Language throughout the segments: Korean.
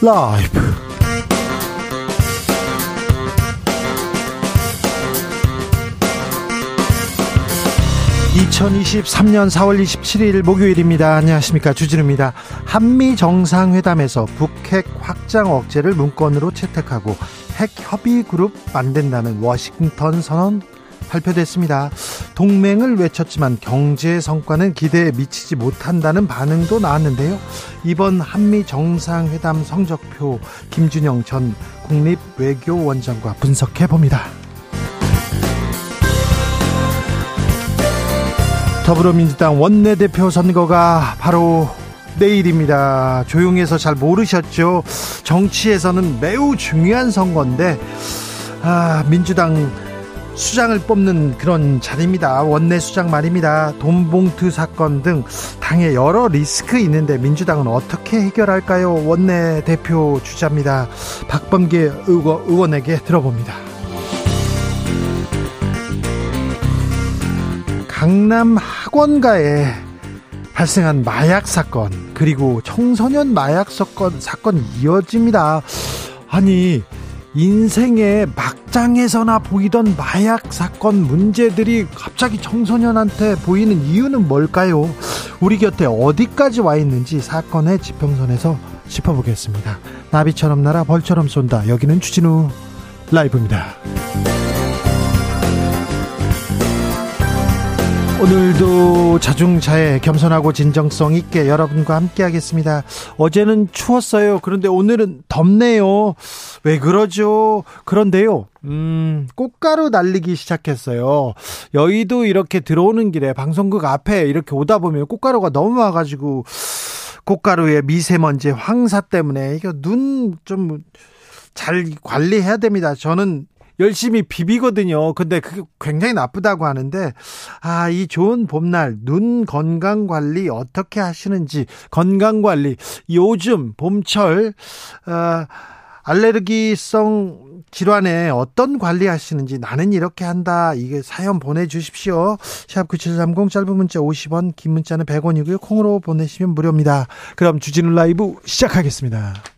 라이브 2023년 4월 27일 목요일입니다. 안녕하십니까. 주진우입니다. 한미 정상회담에서 북핵 확장 억제를 문건으로 채택하고 핵 협의 그룹 만든다는 워싱턴 선언 발표됐습니다. 동맹을 외쳤지만 경제 성과는 기대에 미치지 못한다는 반응도 나왔는데요. 이번 한미 정상회담 성적표 김준영 전 국립외교원장과 분석해 봅니다. 더불어민주당 원내대표 선거가 바로 내일입니다. 조용해서 잘 모르셨죠? 정치에서는 매우 중요한 선거인데, 아, 민주당 수장을 뽑는 그런 자리입니다. 원내 수장 말입니다. 돈봉투 사건 등 당에 여러 리스크 있는데 민주당은 어떻게 해결할까요? 원내 대표 주자입니다. 박범계 의원, 에게 들어봅니다. 강남 학원가에 발생한 마약 사건 그리고 청소년 마약 사건 사건이 이어집니다. 아니 인생의 막장에서나 보이던 마약 사건 문제들이 갑자기 청소년한테 보이는 이유는 뭘까요? 우리 곁에 어디까지 와 있는지 사건의 지평선에서 짚어보겠습니다. 나비처럼 날아 벌처럼 쏜다. 여기는 추진우 라이브입니다. 오늘도 자중차에 겸손하고 진정성 있게 여러분과 함께 하겠습니다. 어제는 추웠어요. 그런데 오늘은 덥네요. 왜 그러죠? 그런데요. 음, 꽃가루 날리기 시작했어요. 여의도 이렇게 들어오는 길에 방송국 앞에 이렇게 오다 보면 꽃가루가 너무 와 가지고 꽃가루의 미세먼지 황사 때문에 이거 눈 좀 잘 관리해야 됩니다. 저는 열심히 비비거든요. 근데 그게 굉장히 나쁘다고 하는데 아, 이 좋은 봄날 눈 건강 관리 어떻게 하시는지 건강 관리 요즘 봄철 어 알레르기성 질환에 어떤 관리 하시는지 나는 이렇게 한다. 이게 사연 보내주십시오. 샵 9730 짧은 문자 50원, 긴 문자는 100원이고요. 콩으로 보내시면 무료입니다. 그럼 주진우 라이브 시작하겠습니다.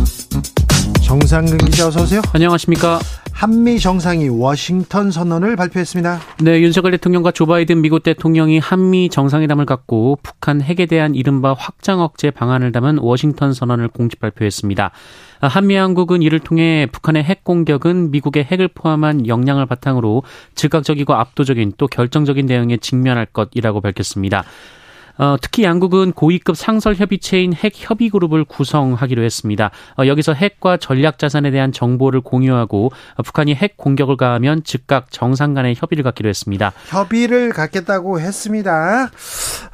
정상근 기자 어서 오세요. 안녕하십니까. 한미 정상이 워싱턴 선언을 발표했습니다. 네, 윤석열 대통령과 조 바이든 미국 대통령이 한미 정상회담을 갖고 북한 핵에 대한 이른바 확장 억제 방안을 담은 워싱턴 선언을 공식 발표했습니다. 한미 양국은 이를 통해 북한의 핵 공격은 미국의 핵을 포함한 역량을 바탕으로 즉각적이고 압도적인 또 결정적인 대응에 직면할 것이라고 밝혔습니다. 어, 특히 양국은 고위급 상설 협의체인 핵 협의 그룹을 구성하기로 했습니다. 어, 여기서 핵과 전략 자산에 대한 정보를 공유하고 어, 북한이 핵 공격을 가하면 즉각 정상 간의 협의를 갖기로 했습니다. 협의를 갖겠다고 했습니다.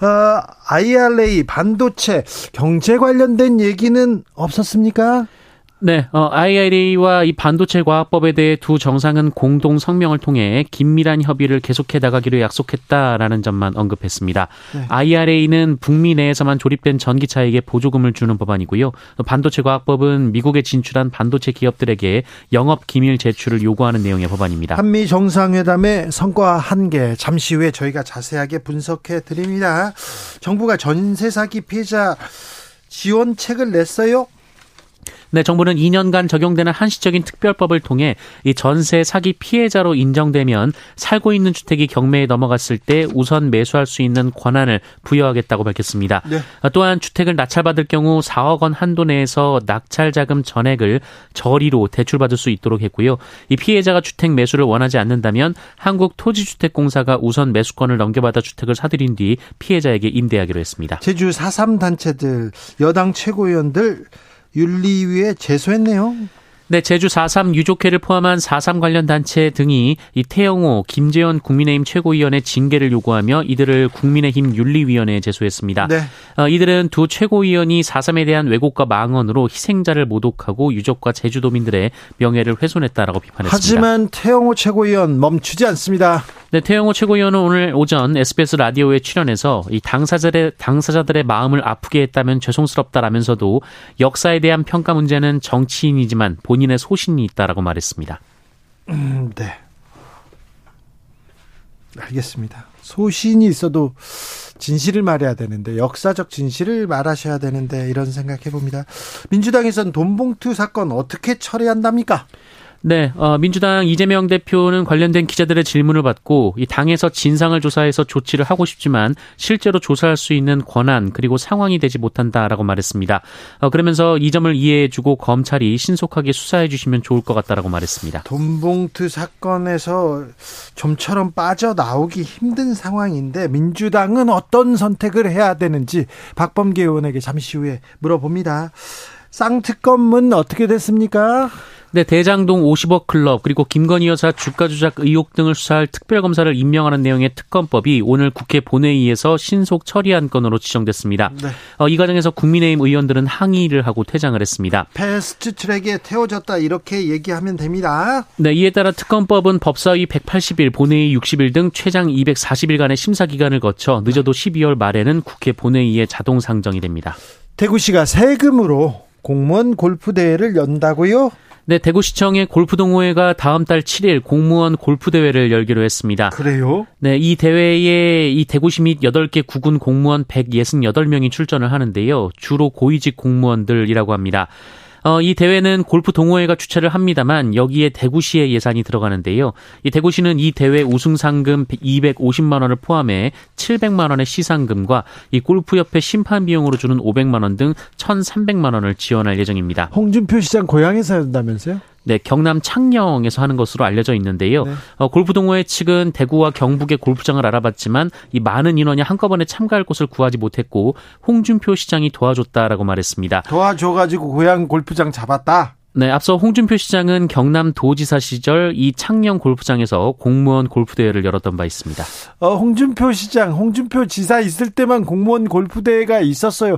어, IRA 반도체 경제 관련된 얘기는 없었습니까? 네, 어, IRA와 이 반도체 과학법에 대해 두 정상은 공동 성명을 통해 긴밀한 협의를 계속해 나가기로 약속했다라는 점만 언급했습니다. 네. IRA는 북미 내에서만 조립된 전기차에게 보조금을 주는 법안이고요. 반도체 과학법은 미국에 진출한 반도체 기업들에게 영업 기밀 제출을 요구하는 내용의 법안입니다. 한미 정상회담의 성과 한개 잠시 후에 저희가 자세하게 분석해 드립니다. 정부가 전세 사기 피해자 지원책을 냈어요. 네, 정부는 2년간 적용되는 한시적인 특별법을 통해 이 전세 사기 피해자로 인정되면 살고 있는 주택이 경매에 넘어갔을 때 우선 매수할 수 있는 권한을 부여하겠다고 밝혔습니다. 네. 또한 주택을 낙찰받을 경우 4억 원 한도 내에서 낙찰 자금 전액을 저리로 대출받을 수 있도록 했고요. 이 피해자가 주택 매수를 원하지 않는다면 한국토지주택공사가 우선 매수권을 넘겨받아 주택을 사들인 뒤 피해자에게 임대하기로 했습니다. 제주 4.3 단체들 여당 최고위원들 윤리위에 제소했네요. 네, 제주 4.3 유족회를 포함한 4.3 관련 단체 등이 이 태영호, 김재현 국민의힘 최고위원의 징계를 요구하며 이들을 국민의힘 윤리위원회에 제소했습니다. 네. 어, 이들은 두 최고위원이 4.3에 대한 왜곡과 망언으로 희생자를 모독하고 유족과 제주도민들의 명예를 훼손했다라고 비판했습니다. 하지만 태영호 최고위원 멈추지 않습니다. 네, 태영호 최고위원은 오늘 오전 SBS 라디오에 출연해서 이 당사자들의 당사자들의 마음을 아프게 했다면 죄송스럽다라면서도 역사에 대한 평가 문제는 정치인이지만 본 본인의 소신이 있다라고 말했습니다. 음, 네. 알겠습니다. 소신이 있어도 진실을 말해야 되는데 역사적 진실을 말하셔야 되는데 이런 생각해 봅니다. 민주당에서는 돈봉투 사건 어떻게 처리한답니까? 네, 어, 민주당 이재명 대표는 관련된 기자들의 질문을 받고 이 당에서 진상을 조사해서 조치를 하고 싶지만 실제로 조사할 수 있는 권한 그리고 상황이 되지 못한다라고 말했습니다. 어, 그러면서 이 점을 이해해주고 검찰이 신속하게 수사해 주시면 좋을 것 같다라고 말했습니다. 돈봉투 사건에서 좀처럼 빠져나오기 힘든 상황인데 민주당은 어떤 선택을 해야 되는지 박범계 의원에게 잠시 후에 물어봅니다. 쌍특검은 어떻게 됐습니까? 네, 대장동 50억 클럽 그리고 김건희 여사 주가 조작 의혹 등을 수사할 특별검사를 임명하는 내용의 특검법이 오늘 국회 본회의에서 신속 처리한 건으로 지정됐습니다. 네. 어, 이 과정에서 국민의힘 의원들은 항의를 하고 퇴장을 했습니다. 패스트 트랙에 태워졌다 이렇게 얘기하면 됩니다. 네, 이에 따라 특검법은 법사위 180일, 본회의 60일 등 최장 240일간의 심사 기간을 거쳐 늦어도 12월 말에는 국회 본회의에 자동 상정이 됩니다. 대구시가 세금으로 공무원 골프 대회를 연다고요? 네, 대구시청의 골프동호회가 다음 달 7일 공무원 골프대회를 열기로 했습니다. 그래요? 네, 이 대회에 이 대구시 및 8개 구군 공무원 168명이 출전을 하는데요. 주로 고위직 공무원들이라고 합니다. 어, 이 대회는 골프 동호회가 주최를 합니다만 여기에 대구시의 예산이 들어가는데요. 이 대구시는 이 대회 우승 상금 250만 원을 포함해 700만 원의 시상금과 이 골프협회 심판 비용으로 주는 500만 원 등 1,300만 원을 지원할 예정입니다. 홍준표 시장 고향에서 한다면서요? 네, 경남 창녕에서 하는 것으로 알려져 있는데요. 네. 어, 골프 동호회 측은 대구와 경북의 골프장을 알아봤지만 이 많은 인원이 한꺼번에 참가할 곳을 구하지 못했고 홍준표 시장이 도와줬다라고 말했습니다. 도와줘가지고 고향 골프장 잡았다. 네, 앞서 홍준표 시장은 경남 도지사 시절 이 창녕 골프장에서 공무원 골프 대회를 열었던 바 있습니다. 어, 홍준표 시장, 홍준표 지사 있을 때만 공무원 골프 대회가 있었어요.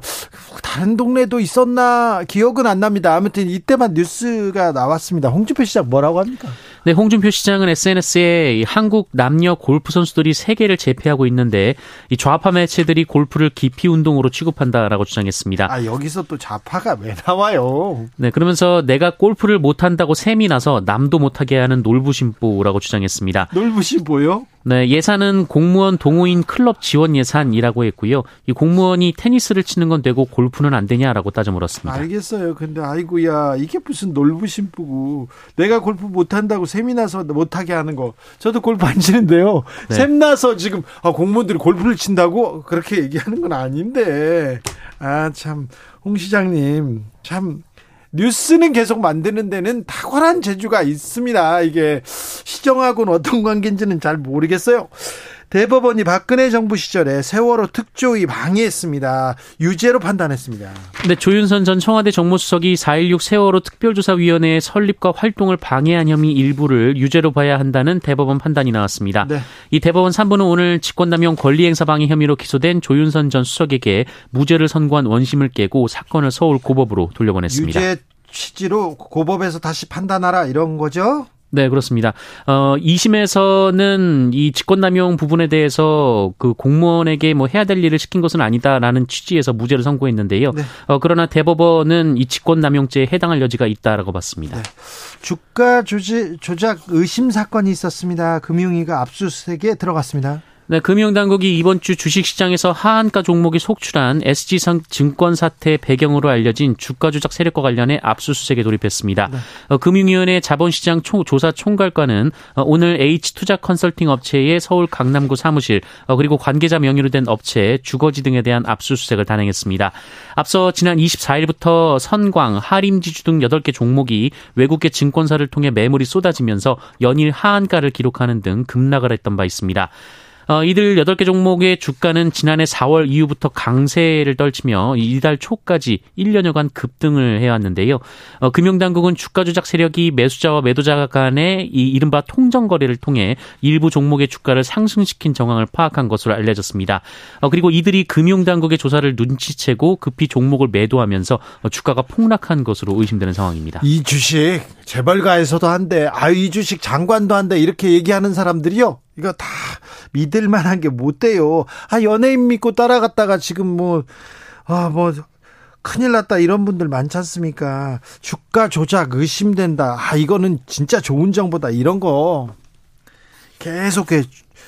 다른 동네도 있었나 기억은 안 납니다. 아무튼 이때만 뉴스가 나왔습니다. 홍준표 시장 뭐라고 합니까? 네, 홍준표 시장은 SNS에 한국 남녀 골프 선수들이 세계를 제패하고 있는데 이 좌파 매체들이 골프를 기피 운동으로 취급한다라고 주장했습니다. 아, 여기서 또 좌파가 왜 나와요? 네, 그러면서 내가 골프를 못한다고 셈이 나서 남도 못하게 하는 놀부심보라고 주장했습니다. 놀부심보요? 네, 예산은 공무원 동호인 클럽 지원 예산이라고 했고요. 이 공무원이 테니스를 치는 건 되고 골프는 안 되냐라고 따져 물었습니다. 알겠어요. 근데 아이고야 이게 무슨 놀부심보고 내가 골프 못한다고 셈이 나서 못하게 하는 거. 저도 골프 안 치는데요. 네. 셈 나서 지금 아, 공무원들이 골프를 친다고 그렇게 얘기하는 건 아닌데. 아 참 홍 시장님 참 뉴스는 계속 만드는 데는 탁월한 재주가 있습니다. 이게 시정하고는 어떤 관계인지는 잘 모르겠어요. 대법원이 박근혜 정부 시절에 세월호 특조위 방해했습니다. 유죄로 판단했습니다. 네, 조윤선 전 청와대 정무수석이 4.16 세월호 특별조사위원회의 설립과 활동을 방해한 혐의 일부를 유죄로 봐야 한다는 대법원 판단이 나왔습니다. 네. 이 대법원 3부는 오늘 직권남용 권리행사방해 혐의로 기소된 조윤선 전 수석에게 무죄를 선고한 원심을 깨고 사건을 서울 고법으로 돌려보냈습니다. 유죄 취지로 고법에서 다시 판단하라 이런 거죠? 네, 그렇습니다. 어, 2심에서는 이 직권남용 부분에 대해서 그 공무원에게 뭐 해야 될 일을 시킨 것은 아니다라는 취지에서 무죄를 선고했는데요. 네. 어, 그러나 대법원은 이 직권남용죄에 해당할 여지가 있다라고 봤습니다. 네. 주가 조작 의심 사건이 있었습니다. 금융위가 압수수색에 들어갔습니다. 네, 금융당국이 이번 주 주식시장에서 하한가 종목이 속출한 SG상 증권 사태 배경으로 알려진 주가 조작 세력과 관련해 압수수색에 돌입했습니다. 네. 어, 금융위원회 자본시장 총, 조사 총괄과는 어, 오늘 H투자 컨설팅 업체의 서울 강남구 사무실 어, 그리고 관계자 명의로 된 업체, 주거지 등에 대한 압수수색을 단행했습니다. 앞서 지난 24일부터 선광, 하림지주 등 8개 종목이 외국계 증권사를 통해 매물이 쏟아지면서 연일 하한가를 기록하는 등 급락을 했던 바 있습니다. 어, 이들 8개 종목의 주가는 지난해 4월 이후부터 강세를 떨치며 이달 초까지 1년여간 급등을 해왔는데요. 어, 금융당국은 주가 조작 세력이 매수자와 매도자 간의 이 이른바 통정 거래를 통해 일부 종목의 주가를 상승시킨 정황을 파악한 것으로 알려졌습니다. 어, 그리고 이들이 금융당국의 조사를 눈치채고 급히 종목을 매도하면서 어, 주가가 폭락한 것으로 의심되는 상황입니다. 이 주식 재벌가에서도 한대, 아, 이 주식 장관도 한대, 이렇게 얘기하는 사람들이요. 이거 다 믿을 만한 게 못 돼요. 아, 연예인 믿고 따라갔다가 지금 뭐, 아, 뭐, 큰일 났다 이런 분들 많지 않습니까? 주가 조작 의심된다. 아, 이거는 진짜 좋은 정보다. 이런 거 계속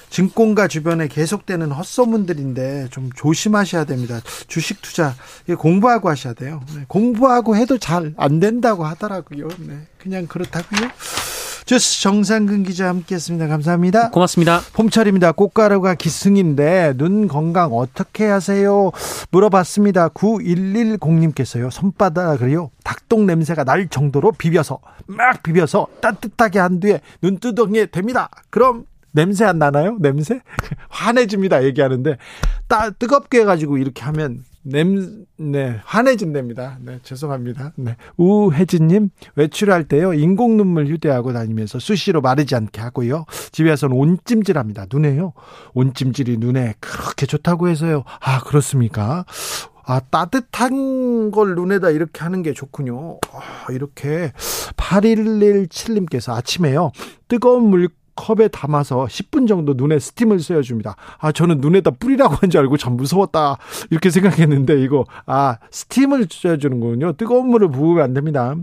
증권가 주변에 계속되는 헛소문들인데 좀 조심하셔야 됩니다. 주식 투자 공부하고 하셔야 돼요. 네, 공부하고 해도 잘 안 된다고 하더라고요. 네, 그냥 그렇다고요. 주스 정상근 기자 함께했습니다. 감사합니다. 고맙습니다. 봄철입니다. 꽃가루가 기승인데 눈 건강 어떻게 하세요? 물어봤습니다. 9110님께서요. 손바닥을요. 닭똥 냄새가 날 정도로 비벼서 막 비벼서 따뜻하게 한 뒤에 눈두덩이에 됩니다. 그럼 냄새 안 나나요? 냄새? 환해집니다. 얘기하는데 따 뜨겁게 해가지고 이렇게 하면 냄, 네, 환해진답니다. 네, 죄송합니다. 네. 우혜진님, 외출할 때요, 인공 눈물 휴대하고 다니면서 수시로 마르지 않게 하고요. 집에서는 온찜질 합니다. 눈에요. 온찜질이 눈에 그렇게 좋다고 해서요. 아, 그렇습니까? 아, 따뜻한 걸 눈에다 이렇게 하는 게 좋군요. 아, 이렇게 8117님께서 아침에요. 뜨거운 물 컵에 담아서 10분 정도 눈에 스팀을 쐬어줍니다. 아, 저는 눈에다 뿌리라고 한 줄 알고 참 무서웠다. 이렇게 생각했는데, 이거, 아, 스팀을 쐬어주는군요. 뜨거운 물을 부으면 안 됩니다.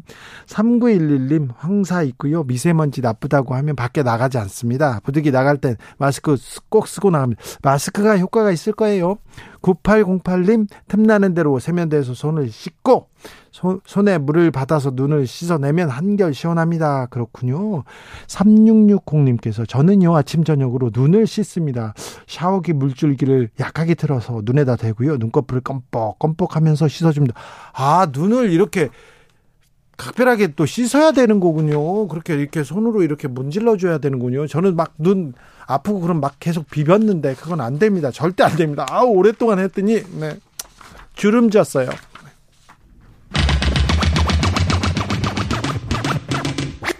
3911님, 황사 있고요. 미세먼지 나쁘다고 하면 밖에 나가지 않습니다. 부득이 나갈 땐 마스크 꼭 쓰고 나갑니다. 마스크가 효과가 있을 거예요. 9808님, 틈나는 대로 세면대에서 손을 씻고, 소, 손에 물을 받아서 눈을 씻어내면 한결 시원합니다. 그렇군요. 3660님께서 저는요, 아침, 저녁으로 눈을 씻습니다. 샤워기 물줄기를 약하게 틀어서 눈에다 대고요. 눈꺼풀을 껌뻑껌뻑 하면서 씻어줍니다. 아, 눈을 이렇게 각별하게 또 씻어야 되는 거군요. 그렇게 이렇게 손으로 이렇게 문질러 줘야 되는군요. 저는 막 눈 아프고 그럼 막 계속 비볐는데 그건 안 됩니다. 절대 안 됩니다. 아, 오랫동안 했더니 네. 주름 졌어요.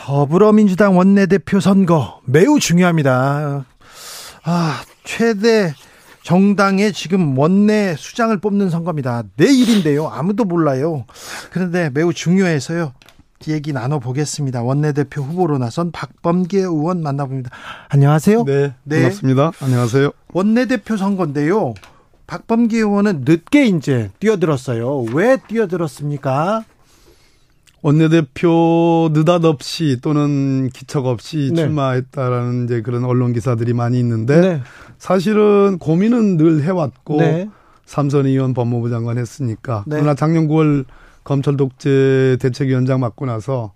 더불어민주당 원내대표 선거 매우 중요합니다. 아, 최대 정당의 지금 원내 수장을 뽑는 선거입니다. 내일인데요. 아무도 몰라요. 그런데 매우 중요해서요. 얘기 나눠보겠습니다. 원내대표 후보로 나선 박범계 의원 만나봅니다. 안녕하세요. 네, 반갑습니다. 네. 안녕하세요. 원내대표 선거인데요. 박범계 의원은 늦게 이제 뛰어들었어요. 왜 뛰어들었습니까? 원내대표 느닷없이 또는 기척 없이 네. 출마했다라는 이제 그런 언론 기사들이 많이 있는데 네. 사실은 고민은 늘 해왔고 네. 삼선 의원 법무부 장관 했으니까 네. 그러나 작년 9월 검찰 독재 대책위원장 맡고 나서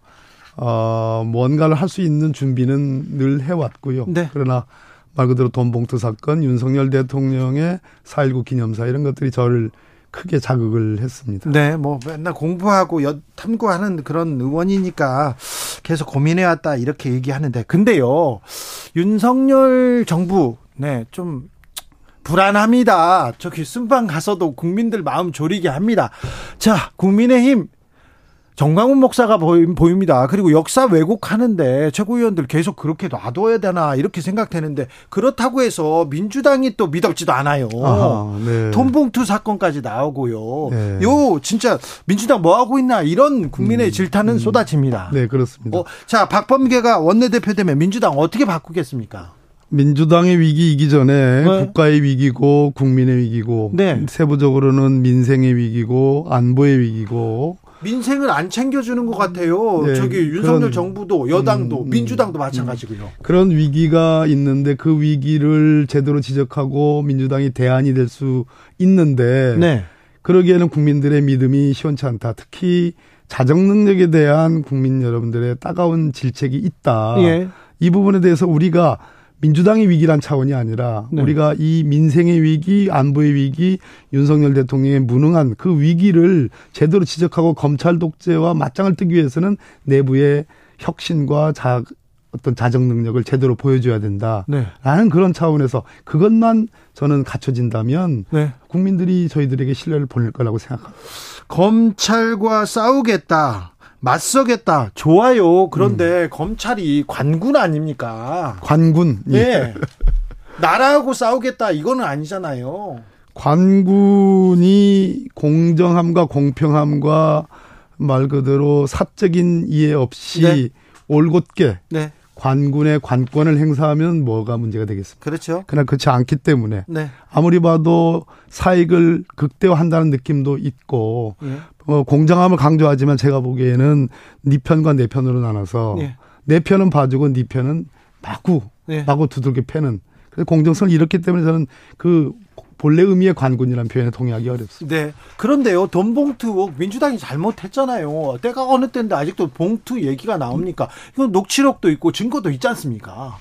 어 뭔가를 할 수 있는 준비는 늘 해왔고요. 네. 그러나 말 그대로 돈봉투 사건, 윤석열 대통령의 4.19 기념사 이런 것들이 저를 크게 자극을 했습니다. 네, 뭐 맨날 공부하고 탐구하는 그런 의원이니까 계속 고민해 왔다 이렇게 얘기하는데 근데요 윤석열 정부 네좀 불안합니다. 저기 순방 가서도 국민들 마음 졸이게 합니다. 자, 국민의힘 정광훈 목사가 보입니다. 그리고 역사 왜곡하는데 최고위원들 계속 그렇게 놔둬야 되나 이렇게 생각되는데 그렇다고 해서 민주당이 또 믿었지도 않아요. 아, 네. 돈봉투 사건까지 나오고요. 네. 요 진짜 민주당 뭐 하고 있나 이런 국민의 음, 질타는 음. 쏟아집니다. 네 그렇습니다. 어, 자 박범계가 원내대표 되면 민주당 어떻게 바꾸겠습니까? 민주당의 위기이기 전에 네. 국가의 위기고 국민의 위기고 네. 세부적으로는 민생의 위기고 안보의 위기고 민생을 안 챙겨주는 것 같아요. 네, 저기 윤석열 그런, 정부도 여당도 음, 음, 민주당도 마찬가지고요. 그런 위기가 있는데 그 위기를 제대로 지적하고 민주당이 대안이 될 수 있는데 네. 그러기에는 국민들의 믿음이 시원치 않다. 특히 자정 능력에 대한 국민 여러분들의 따가운 질책이 있다. 예. 이 부분에 대해서 우리가 민주당의 위기란 차원이 아니라 네. 우리가 이 민생의 위기, 안보의 위기, 윤석열 대통령의 무능한 그 위기를 제대로 지적하고 검찰 독재와 맞짱을 뜨기 위해서는 내부의 혁신과 자, 어떤 자정 능력을 제대로 보여줘야 된다. 네. 라는 그런 차원에서 그것만 저는 갖춰진다면 네. 국민들이 저희들에게 신뢰를 보낼 거라고 생각합니다. 검찰과 싸우겠다. 맞서겠다. 좋아요. 그런데 음. 검찰이 관군 아닙니까? 관군. 예. 네. 나라하고 싸우겠다. 이거는 아니잖아요. 관군이 공정함과 공평함과 말 그대로 사적인 이해 없이 네. 올곧게 네. 관군의 관권을 행사하면 뭐가 문제가 되겠습니까? 그렇죠. 그러나 그렇지 않기 때문에 네. 아무리 봐도 사익을 극대화한다는 느낌도 있고 네. 어, 공정함을 강조하지만 제가 보기에는 네 편과 내 편으로 나눠서 네. 내 편은 봐주고 네 편은 마구 네. 마구 두들겨 패는 그래서 공정성을 잃었기 때문에 저는 그 본래 의미의 관군이라는 표현에 동의하기 어렵습니다. 네. 그런데요, 돈 봉투 민주당이 잘못했잖아요. 때가 어느 때인데 아직도 봉투 얘기가 나옵니까? 이건 녹취록도 있고 증거도 있지 않습니까?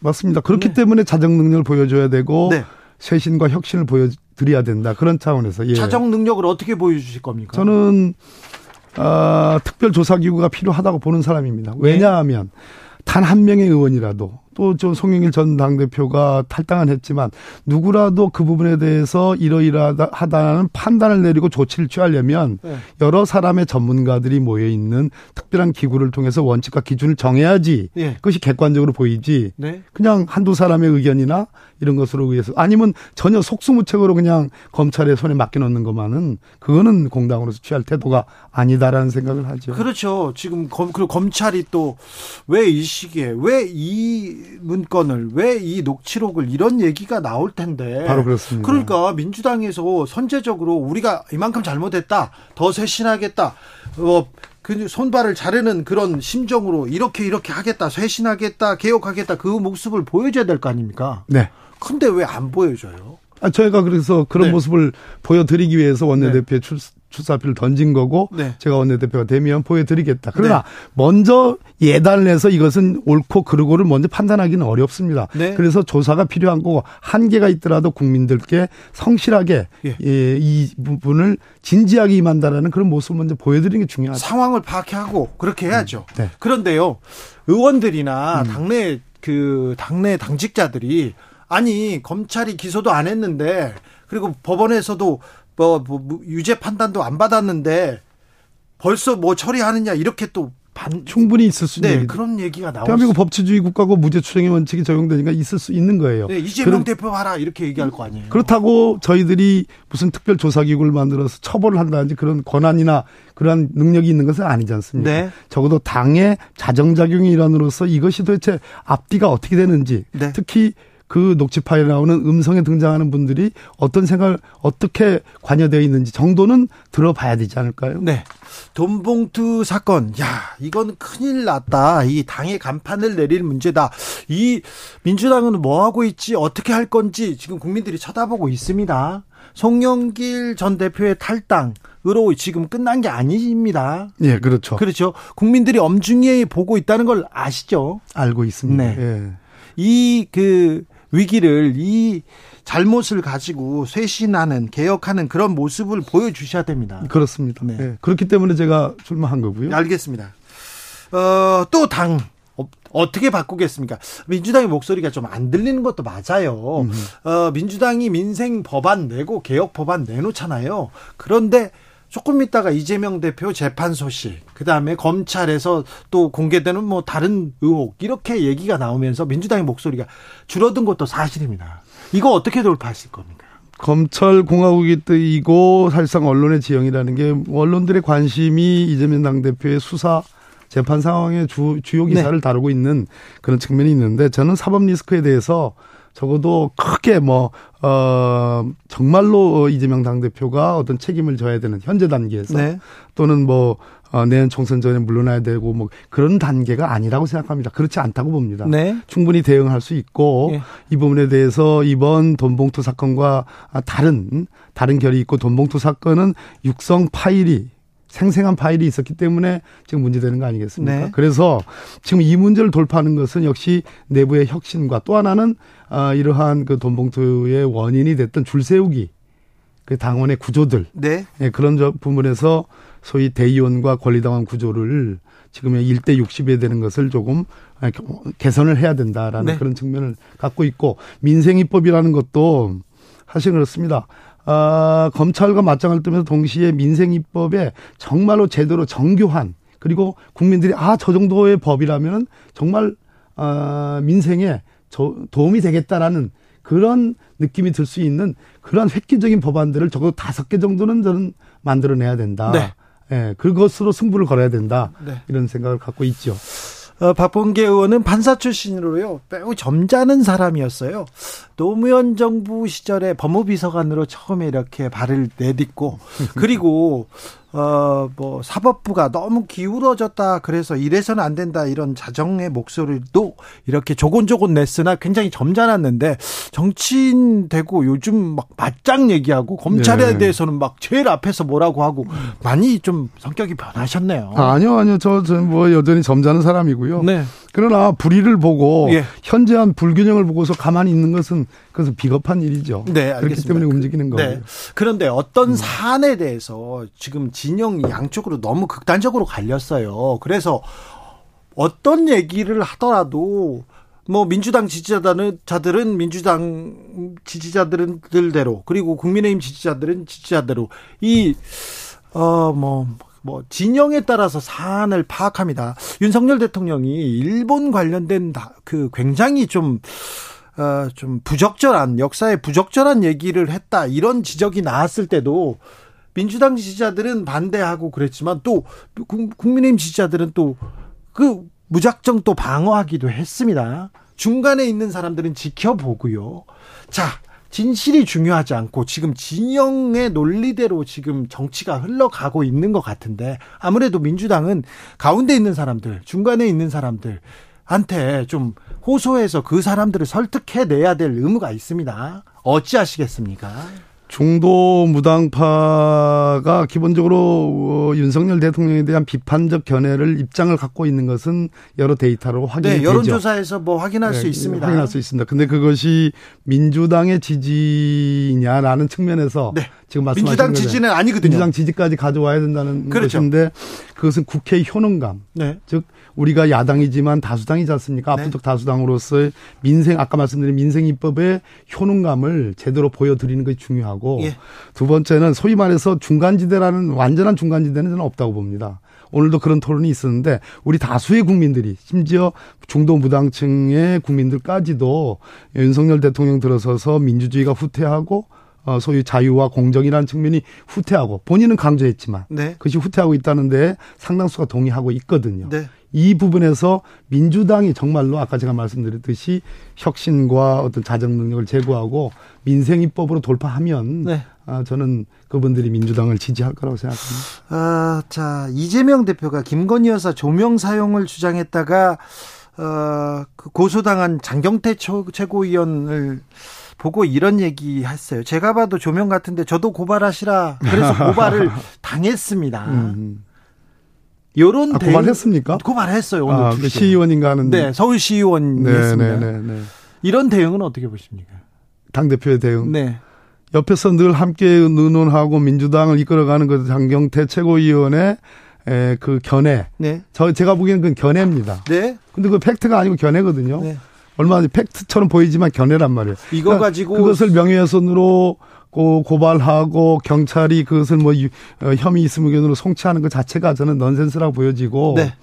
맞습니다. 그렇기 네. 때문에 자정 능력을 보여줘야 되고 네. 쇄신과 혁신을 보여드려야 된다. 그런 차원에서 예. 자정 능력을 어떻게 보여주실 겁니까? 저는 어, 특별조사기구가 필요하다고 보는 사람입니다. 네. 왜냐하면 단한 명의 의원이라도 또저 송영길 전 당대표가 탈당은 했지만 누구라도 그 부분에 대해서 이러이러하다는 판단을 내리고 조치를 취하려면 네. 여러 사람의 전문가들이 모여 있는 특별한 기구를 통해서 원칙과 기준을 정해야지 네. 그것이 객관적으로 보이지 네. 그냥 한두 사람의 의견이나 이런 것으로 의해서 아니면 전혀 속수무책으로 그냥 검찰의 손에 맡겨놓는 것만은 그거는 공당으로서 취할 태도가 아니다라는 생각을 하죠. 그렇죠. 지금 검, 그리고 검찰이 또 왜 이 시기에 왜이 문건을 왜 이 녹취록을 이런 얘기가 나올 텐데 바로 그렇습니다. 그러니까 민주당에서 선제적으로 우리가 이만큼 잘못했다 더 쇄신하겠다 어, 그 손발을 자르는 그런 심정으로 이렇게 이렇게 하겠다 쇄신하겠다 개혁하겠다 그 모습을 보여줘야 될 거 아닙니까? 네. 근데 왜 안 보여줘요? 아, 저희가 그래서 그런 네. 모습을 보여드리기 위해서 원내대표의 네. 출, 출사표를 던진 거고 네. 제가 원내대표가 되면 보여드리겠다. 그러나 네. 먼저 예단을 해서 이것은 옳고 그르고를 먼저 판단하기는 어렵습니다. 네. 그래서 조사가 필요한 거고 한계가 있더라도 국민들께 성실하게 예. 예, 이 부분을 진지하게 임한다라는 그런 모습을 먼저 보여드리는 게 중요하죠. 상황을 파악하고 그렇게 해야죠. 음. 네. 그런데요 의원들이나 음. 당내 그 당내 당직자들이 아니 검찰이 기소도 안 했는데 그리고 법원에서도 뭐, 뭐 유죄 판단도 안 받았는데 벌써 뭐 처리하느냐 이렇게 또 반, 충분히 있을 수 있는 네, 그런 얘기가 나오고 대한민국 법치주의 국가고 무죄 추정의 원칙이 적용되니까 있을 수 있는 거예요. 네, 이재명 대표 하라 이렇게 얘기할 거 아니에요. 그렇다고 저희들이 무슨 특별 조사 기구를 만들어서 처벌을 한다든지 그런 권한이나 그러한 능력이 있는 것은 아니지 않습니까? 네. 적어도 당의 자정작용의 일환으로서 이것이 도대체 앞뒤가 어떻게 되는지 네. 특히 그 녹취 파일에 나오는 음성에 등장하는 분들이 어떤 생각을 어떻게 관여되어 있는지 정도는 들어봐야 되지 않을까요? 네. 돈봉투 사건, 야, 이건 큰일 났다. 이 당의 간판을 내릴 문제다. 이 민주당은 뭐 하고 있지? 어떻게 할 건지 지금 국민들이 쳐다보고 있습니다. 송영길 전 대표의 탈당으로 지금 끝난 게 아닙니다. 예, 그렇죠. 그렇죠. 국민들이 엄중히 보고 있다는 걸 아시죠? 알고 있습니다. 네. 예. 이그 위기를 이 잘못을 가지고 쇄신하는 개혁하는 그런 모습을 보여주셔야 됩니다. 그렇습니다. 네. 네. 그렇기 때문에 제가 출마한 거고요. 알겠습니다. 어, 또 당. 어, 떻게 바꾸겠습니까? 민주당의 목소리가 좀 안 들리는 것도 맞아요. 어, 민주당이 민생 법안 내고 개혁 법안 내놓잖아요. 그런데 조금 있다가 이재명 대표 재판 소식, 그 다음에 검찰에서 또 공개되는 뭐 다른 의혹, 이렇게 얘기가 나오면서 민주당의 목소리가 줄어든 것도 사실입니다. 이거 어떻게 돌파하실 겁니까? 검찰 공화국이 뜨이고 사실상 언론의 지형이라는 게 언론들의 관심이 이재명 당대표의 수사 재판 상황의 주, 주요 기사를 네. 다루고 있는 그런 측면이 있는데 저는 사법 리스크에 대해서 적어도 크게 뭐, 어, 정말로 이재명 당대표가 어떤 책임을 져야 되는 현재 단계에서 네. 또는 뭐, 어, 내년 총선 전에 물러나야 되고 뭐 그런 단계가 아니라고 생각합니다. 그렇지 않다고 봅니다. 네. 충분히 대응할 수 있고 네. 이 부분에 대해서 이번 돈봉투 사건과 다른 다른 결이 있고 돈봉투 사건은 육성 파일이 생생한 파일이 있었기 때문에 지금 문제되는 거 아니겠습니까? 네. 그래서 지금 이 문제를 돌파하는 것은 역시 내부의 혁신과 또 하나는 아, 이러한 그 돈봉투의 원인이 됐던 줄 세우기 그 당원의 구조들 네. 네 그런 부분에서 소위 대의원과 권리당원 구조를 지금의 1대 60에 되는 것을 조금 개선을 해야 된다라는 네. 그런 측면을 갖고 있고 민생입법이라는 것도 사실 그렇습니다. 아, 검찰과 맞짱을 뜨면서 동시에 민생입법에 정말로 제대로 정교한 그리고 국민들이 아 저 정도의 법이라면 정말 아, 민생에 저, 도움이 되겠다라는 그런 느낌이 들 수 있는 그런 획기적인 법안들을 적어도 다섯 개 정도는 저는 만들어내야 된다. 네. 예, 그것으로 승부를 걸어야 된다. 네. 이런 생각을 갖고 있죠. 어, 박봉계 의원은 판사 출신으로요 매우 점잖은 사람이었어요. 노무현 정부 시절에 법무비서관으로 처음에 이렇게 발을 내딛고 그리고 어, 뭐, 사법부가 너무 기울어졌다. 그래서 이래서는 안 된다. 이런 자정의 목소리도 이렇게 조곤조곤 냈으나 굉장히 점잖았는데 정치인 되고 요즘 막 맞짱 얘기하고 검찰에 네. 대해서는 막 제일 앞에서 뭐라고 하고 많이 좀 성격이 변하셨네요. 아, 니요 아니요. 저, 저뭐 여전히 점잖은 사람이고요. 네. 그러나 불의를 보고 예. 현재한 불균형을 보고서 가만히 있는 것은 그것은 비겁한 일이죠. 네, 알겠습니다. 그렇기 때문에 움직이는 거예요. 네. 그런데 어떤 음. 사안에 대해서 지금 진영 양쪽으로 너무 극단적으로 갈렸어요. 그래서 어떤 얘기를 하더라도 뭐 민주당 지지자들은 자들은 민주당 지지자들은 들대로 그리고 국민의힘 지지자들은 지지자대로 이 어 뭐뭐 진영에 따라서 사안을 파악합니다. 윤석열 대통령이 일본 관련된 그 굉장히 좀 어, 좀 부적절한 역사에 부적절한 얘기를 했다 이런 지적이 나왔을 때도 민주당 지지자들은 반대하고 그랬지만 또 국민의힘 지지자들은 또 그 무작정 또 방어하기도 했습니다. 중간에 있는 사람들은 지켜보고요. 자, 진실이 중요하지 않고 지금 진영의 논리대로 지금 정치가 흘러가고 있는 것 같은데 아무래도 민주당은 가운데 있는 사람들, 중간에 있는 사람들 한테 좀 호소해서 그 사람들을 설득해내야 될 의무가 있습니다. 어찌하시겠습니까? 중도 무당파가 기본적으로 어, 윤석열 대통령에 대한 비판적 견해를 입장을 갖고 있는 것은 여러 데이터로 확인이 네, 여론조사에서 뭐 확인할 네, 수 있습니다. 확인할 수 있습니다. 근데 그것이 민주당의 지지냐라는 측면에서 네. 지금 말씀하신 민주당 지지는 아니거든요. 민주당 지지까지 가져와야 된다는 그렇죠. 것인데 그것은 국회 효능감, 네. 즉 우리가 야당이지만 다수당이지 않습니까? 네. 압도적 다수당으로서의 민생 아까 말씀드린 민생 입법의 효능감을 제대로 보여드리는 것이 중요하고 예. 두 번째는 소위 말해서 중간지대라는 완전한 중간지대는 저는 없다고 봅니다. 오늘도 그런 토론이 있었는데 우리 다수의 국민들이 심지어 중도 무당층의 국민들까지도 윤석열 대통령 들어서서 민주주의가 후퇴하고 어, 소위 자유와 공정이라는 측면이 후퇴하고 본인은 강조했지만 네. 그것이 후퇴하고 있다는데 상당수가 동의하고 있거든요. 네. 이 부분에서 민주당이 정말로 아까 제가 말씀드렸듯이 혁신과 어떤 자정 능력을 제고하고 민생 입법으로 돌파하면 네. 아, 저는 그분들이 민주당을 지지할 거라고 생각합니다. 아, 자 이재명 대표가 김건희 여사 조명 사용을 주장했다가 어, 그 고소당한 장경태 최고위원을 보고 이런 얘기 했어요. 제가 봐도 조명 같은데 저도 고발하시라. 그래서 고발을 당했습니다. 음. 요런 아, 고발했습니까? 고발했어요. 오늘 아, 그 시의원인가 하는데. 네, 서울 시의원이었습니다. 네, 네, 네, 네, 이런 대응은 어떻게 보십니까? 당 대표의 대응. 네. 옆에서 늘 함께 의논하고 민주당을 이끌어가는 그 장경태 최고위원의 에, 그 견해. 네. 저 제가 보기에는 그건 견해입니다. 네. 근데 그 팩트가 아니고 견해거든요. 네. 얼마 나 팩트처럼 보이지만 견해란 말이에요. 이거 그러니까 가지고 그것을 명예훼손으로 고, 고발하고 경찰이 그것을 뭐 어, 혐의 있음 의견으로 송치하는 것 자체가 저는 넌센스라고 보여지고 네.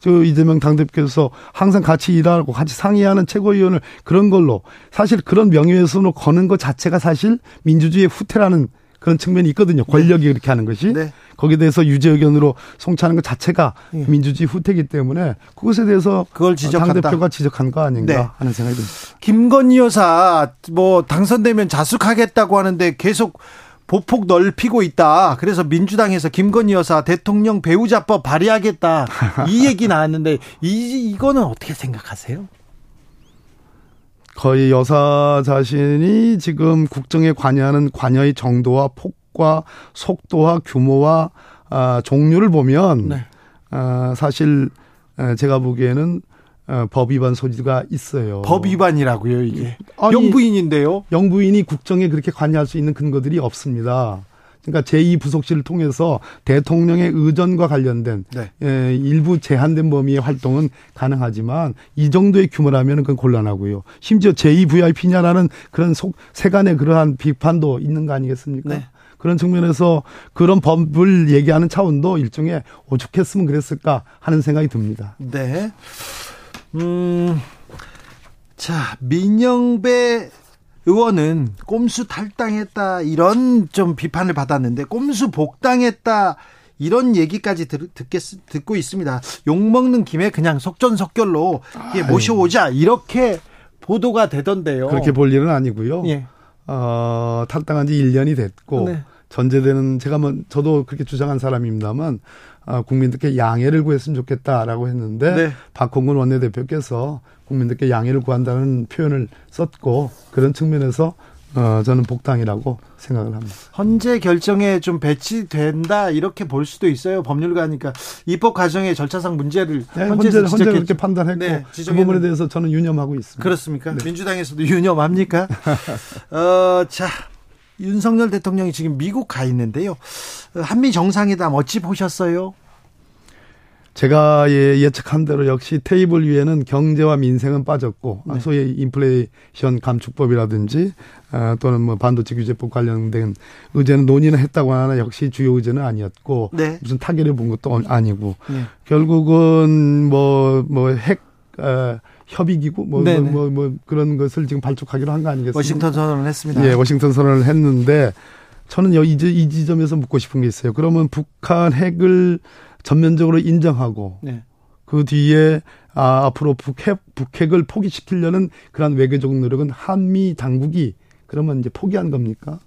저 이재명 당대표께서 항상 같이 일하고 같이 상의하는 최고위원을 그런 걸로 사실 그런 명예훼손으로 거는 것 자체가 사실 민주주의의 후퇴라는 그런 측면이 있거든요. 권력이 네. 그렇게 하는 것이. 네. 거기에 대해서 유죄 의견으로 송치하는 것 자체가 네. 민주주의 후퇴이기 때문에 그것에 대해서 그걸 지적한다. 당대표가 지적한 거 아닌가 네. 하는 생각이 듭니다. 김건희 여사 뭐 당선되면 자숙하겠다고 하는데 계속 보폭 넓히고 있다. 그래서 민주당에서 김건희 여사 대통령 배우자법 발의하겠다. 이 얘기 나왔는데 이 이거는 어떻게 생각하세요? 거의 여사 자신이 지금 국정에 관여하는 관여의 정도와 폭과 속도와 규모와 아, 종류를 보면 네. 아, 사실 제가 보기에는 어, 법 위반 소지가 있어요. 법 위반이라고요, 이게. 아니, 영부인인데요. 영부인이 국정에 그렇게 관여할 수 있는 근거들이 없습니다. 그러니까 제2부속실을 통해서 대통령의 의전과 관련된 네. 예, 일부 제한된 범위의 활동은 가능하지만 이 정도의 규모라면 그건 곤란하고요. 심지어 제2VIP냐라는 그런 속 세간의 그러한 비판도 있는 거 아니겠습니까? 네. 그런 측면에서 그런 법을 얘기하는 차원도 일종의 오죽했으면 그랬을까 하는 생각이 듭니다. 네. 음, 자, 민영배 의원은 꼼수 탈당했다 이런 좀 비판을 받았는데 꼼수 복당했다 이런 얘기까지 들, 듣겠, 듣고 있습니다. 욕 먹는 김에 그냥 속전속결로 예, 모셔오자 이렇게 보도가 되던데요. 그렇게 볼 일은 아니고요. 예. 어, 탈당한 지 1년이 됐고 네. 전제되는 제가 뭐 저도 그렇게 주장한 사람입니다만 어, 국민들께 양해를 구했으면 좋겠다라고 했는데 네. 박홍근 원내대표께서 국민들께 양해를 구한다는 표현을 썼고 그런 측면에서 어, 저는 복당이라고 생각을 합니다. 헌재 결정에 좀 배치된다 이렇게 볼 수도 있어요. 법률가니까 입법 과정의 절차상 문제를 네, 헌재에서 헌재 그렇게 판단했고 네, 그 부분에 대해서 저는 유념하고 있습니다. 그렇습니까? 네. 민주당에서도 유념합니까? 어, 자 윤석열 대통령이 지금 미국 가 있는데요. 한미 정상회담 어찌 보셨어요? 제가 예, 예측한 대로 역시 테이블 위에는 경제와 민생은 빠졌고 네. 소위 인플레이션 감축법이라든지 어, 또는 뭐 반도체 규제법 관련된 의제는 논의는 했다고 하나 역시 주요 의제는 아니었고 네. 무슨 타결을 본 것도 아니고 네. 결국은 뭐 뭐핵 어, 협의기구 뭐, 뭐, 뭐, 뭐, 그런 것을 지금 발족하기로 한 거 아니겠습니까? 워싱턴 선언을 했습니다. 예, 워싱턴 선언을 했는데 저는 이, 이 지점에서 묻고 싶은 게 있어요. 그러면 북한 핵을 전면적으로 인정하고 네. 그 뒤에 아, 앞으로 북핵, 북핵을 포기시키려는 그런 외교적 노력은 한미 당국이 그러면 이제 포기한 겁니까?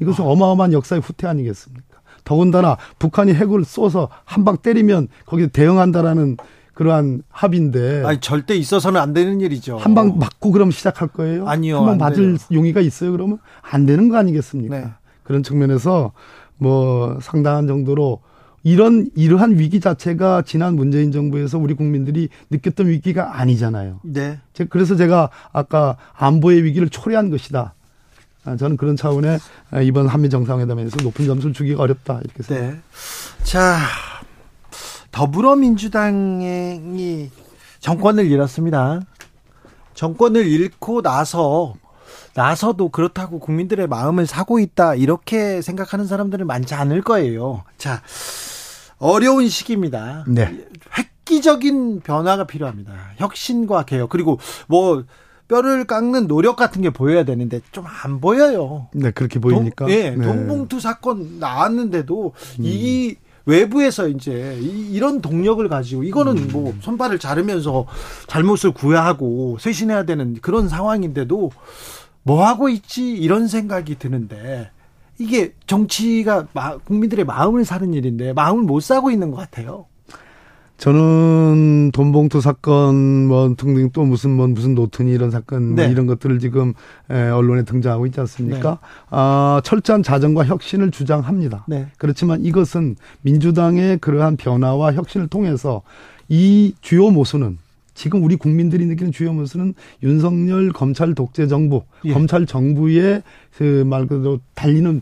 이것은 아. 어마어마한 역사의 후퇴 아니겠습니까? 더군다나 북한이 핵을 쏘서 한 방 때리면 거기에 대응한다라는 그러한 합인데. 아니, 절대 있어서는 안 되는 일이죠. 한 방 맞고 그럼 시작할 거예요? 아니요. 한 방 맞을 돼요. 용의가 있어요, 그러면? 안 되는 거 아니겠습니까? 네. 그런 측면에서 뭐 상당한 정도로 이런 이러한 위기 자체가 지난 문재인 정부에서 우리 국민들이 느꼈던 위기가 아니잖아요. 네. 그래서 제가 아까 안보의 위기를 초래한 것이다. 아, 저는 그런 차원의 이번 한미 정상회담에서 높은 점수를 주기가 어렵다 이렇게 생각합니다. 네. 자, 더불어민주당이 정권을 잃었습니다. 정권을 잃고 나서 나서도 그렇다고 국민들의 마음을 사고 있다 이렇게 생각하는 사람들은 많지 않을 거예요. 자, 어려운 시기입니다. 네. 획기적인 변화가 필요합니다. 혁신과 개혁 그리고 뭐 뼈를 깎는 노력 같은 게 보여야 되는데 좀 안 보여요. 네, 그렇게 보이니까. 돈, 네, 네. 돈봉투 사건 나왔는데도 음. 이 외부에서 이제 이, 런 동력을 가지고 이거는 음. 뭐 손발을 자르면서 잘못을 구야하고 쇄신해야 되는 그런 상황인데도 뭐 하고 있지 이런 생각이 드는데 이게 정치가 국민들의 마음을 사는 일인데 마음을 못 사고 있는 것 같아요. 저는 돈봉투 사건 뭐 등등 또 무슨 뭐 무슨 노트니 이런 사건 뭐 네. 뭐 이런 것들을 지금 에, 언론에 등장하고 있지 않습니까? 네. 아, 철저한 자정과 혁신을 주장합니다. 네. 그렇지만 이것은 민주당의 그러한 변화와 혁신을 통해서 이 주요 모순은 지금 우리 국민들이 느끼는 주요 모습은 윤석열 검찰 독재 정부, 예. 검찰 정부의 그 말 그대로 달리는 어,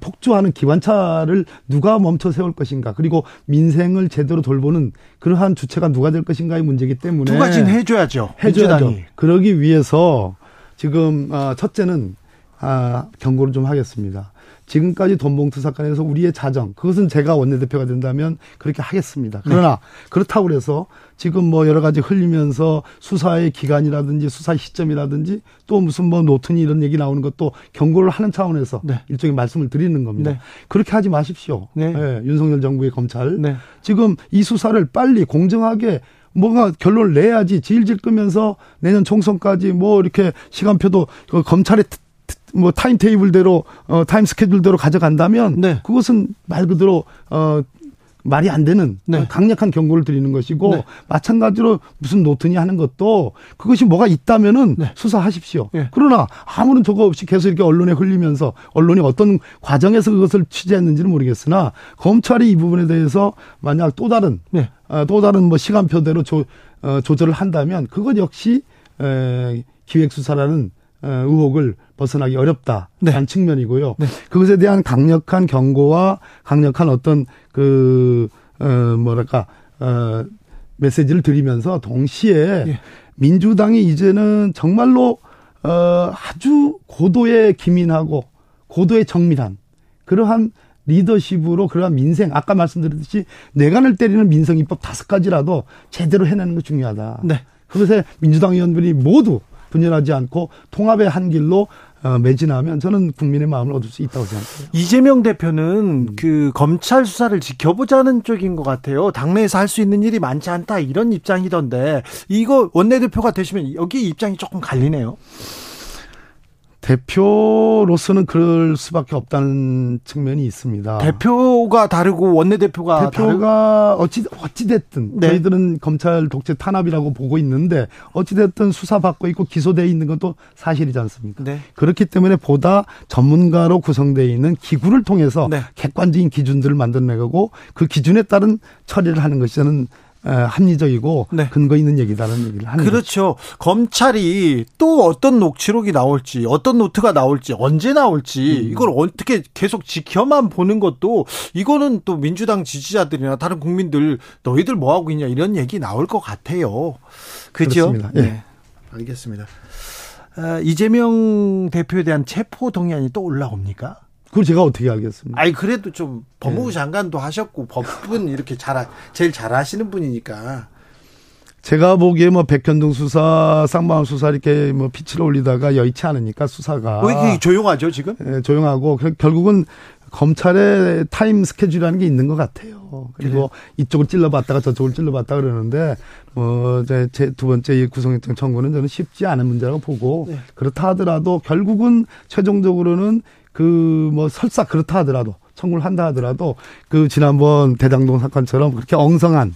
폭주하는 기관차를 누가 멈춰 세울 것인가 그리고 민생을 제대로 돌보는 그러한 주체가 누가 될 것인가의 문제이기 때문에 두 가지는 해줘야죠. 해줘야죠. 민주당이. 그러기 위해서 지금 어, 첫째는 아, 경고를 좀 하겠습니다. 지금까지 돈봉투 사건에서 우리의 자정 그것은 제가 원내대표가 된다면 그렇게 하겠습니다. 그러나 네. 그렇다고 그래서 지금 뭐 여러 가지 흘리면서 수사의 기간이라든지 수사 시점이라든지 또 무슨 뭐 노트니 이런 얘기 나오는 것도 경고를 하는 차원에서 네. 일종의 말씀을 드리는 겁니다. 네. 그렇게 하지 마십시오. 네. 네. 윤석열 정부의 검찰 네. 지금 이 수사를 빨리 공정하게 뭐가 결론을 내야지 질질 끄면서 내년 총선까지 뭐 이렇게 시간표도 그 검찰의 뭐 타임 테이블대로 어 타임 스케줄대로 가져간다면 네. 그것은 말 그대로 어 말이 안 되는 네. 강력한 경고를 드리는 것이고 네. 마찬가지로 무슨 노트니 하는 것도 그것이 뭐가 있다면은 네. 수사하십시오. 네. 그러나 아무런 저거 없이 계속 이렇게 언론에 흘리면서 언론이 어떤 과정에서 그것을 취재했는지는 모르겠으나 검찰이 이 부분에 대해서 만약 또 다른 네. 어, 또 다른 뭐 시간표대로 조, 어, 조절을 한다면 그것 역시 에, 기획 수사라는 어, 의혹을 벗어나기 어렵다라는 네. 측면이고요. 네. 그것에 대한 강력한 경고와 강력한 어떤 그, 어, 뭐랄까, 어, 메시지를 드리면서 동시에 예. 민주당이 이제는 정말로 어, 아주 고도의 기민하고 고도의 정밀한 그러한 리더십으로 그러한 민생 아까 말씀드렸듯이 뇌관을 때리는 민생 입법 다섯 가지라도 제대로 해내는 게 중요하다. 네. 그것에 민주당 의원들이 모두 분열하지 않고 통합의 한 길로 어, 매진하면 저는 국민의 마음을 얻을 수 있다고 생각해요. 이재명 대표는 음. 그 검찰 수사를 지켜보자는 쪽인 것 같아요. 당내에서 할 수 있는 일이 많지 않다 이런 입장이던데 이거 원내대표가 되시면 여기 입장이 조금 갈리네요. 대표로서는 그럴 수밖에 없다는 측면이 있습니다. 대표가 다르고 원내대표가 대표가 다르... 어찌 어찌 됐든 네. 저희들은 검찰 독재 탄압이라고 보고 있는데 어찌 됐든 수사받고 있고 기소돼 있는 것도 사실이지 않습니까? 네. 그렇기 때문에 보다 전문가로 구성되어 있는 기구를 통해서 네. 객관적인 기준들을 만들어내고 그 기준에 따른 처리를 하는 것이 저는 합리적이고 네. 근거 있는 얘기다는 얘기를 하는 그렇죠. 거죠. 검찰이 또 어떤 녹취록이 나올지 어떤 노트가 나올지 언제 나올지 음. 이걸 어떻게 계속 지켜만 보는 것도 이거는 또 민주당 지지자들이나 다른 국민들 너희들 뭐 하고 있냐 이런 얘기 나올 것 같아요. 그죠? 네. 네. 알겠습니다. 아, 이재명 대표에 대한 체포 동의안이 또 올라옵니까? 그걸 제가 어떻게 알겠습니까? 아니 그래도 좀 법무부 네. 장관도 하셨고 법은 이렇게 잘 제일 잘 하시는 분이니까. 제가 보기에 뭐 백현동 수사, 쌍방울 수사 이렇게 뭐 피치를 올리다가 여의치 않으니까 수사가 왜 이렇게 조용하죠 지금? 네, 조용하고 결국은 검찰의 타임 스케줄이라는 게 있는 것 같아요. 그리고 네. 이쪽을 찔러봤다가 저쪽을 찔러봤다 그러는데 뭐 제 두 번째 구속영장 청구는 저는 쉽지 않은 문제라고 보고 네. 그렇다 하더라도 결국은 최종적으로는 그 뭐 설사 그렇다 하더라도 청구를 한다 하더라도 그 지난번 대장동 사건처럼 그렇게 엉성한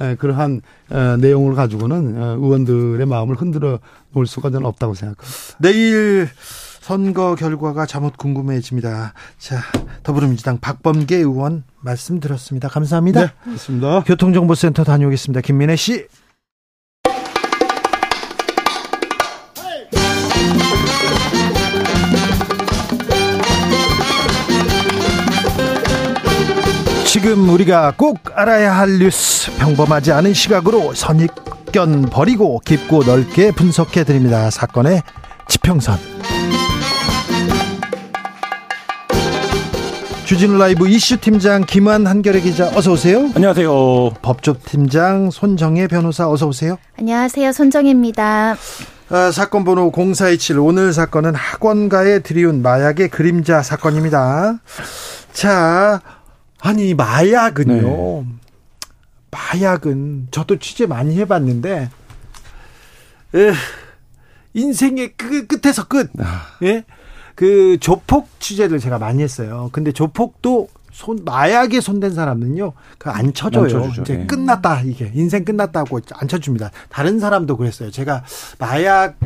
에, 그러한 에, 내용을 가지고는 에, 의원들의 마음을 흔들어 놓을 수가 저는 없다고 생각합니다. 내일 선거 결과가 잠옷 궁금해집니다. 자, 더불어민주당 박범계 의원 말씀 들었습니다. 감사합니다. 네, 고맙습니다. 교통정보센터 다녀오겠습니다. 김민혜 씨. 지금 우리가 꼭 알아야 할 뉴스 평범하지 않은 시각으로 선입견 버리고 깊고 넓게 분석해 드립니다. 사건의 지평선. 주진우 라이브 이슈 팀장 김한 한결의 기자 어서 오세요. 안녕하세요. 법조 팀장 손정혜 변호사 어서 오세요. 안녕하세요. 손정혜입니다. 아, 사건 번호 0427 오늘 사건은 학원가에 들이운 마약의 그림자 사건입니다. 자, 아니 마약은요. 네. 마약은 저도 취재 많이 해봤는데 에, 인생의 그 끝에서 끝. 아. 예? 그 조폭 취재를 제가 많이 했어요. 근데 조폭도 손 마약에 손댄 사람은요, 그안 쳐줘요. 이제 네. 끝났다 이게 인생 끝났다고 안 쳐줍니다. 다른 사람도 그랬어요. 제가 마약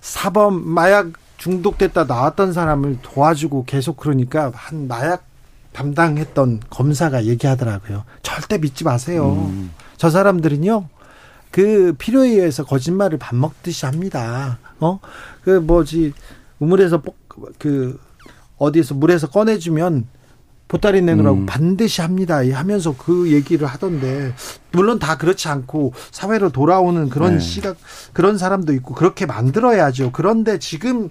사범 마약 중독됐다 나왔던 사람을 도와주고 계속 그러니까 한 마약 담당했던 검사가 얘기하더라고요. 절대 믿지 마세요. 음. 저 사람들은요. 그 필요에 의해서 거짓말을 밥 먹듯이 합니다. 어? 그 뭐지 우물에서 그 어디에서 물에서 꺼내 주면 보따리 내놓으라고 음. 반드시 합니다. 하면서 그 얘기를 하던데 물론 다 그렇지 않고 사회로 돌아오는 그런 네. 시각 그런 사람도 있고 그렇게 만들어야죠. 그런데 지금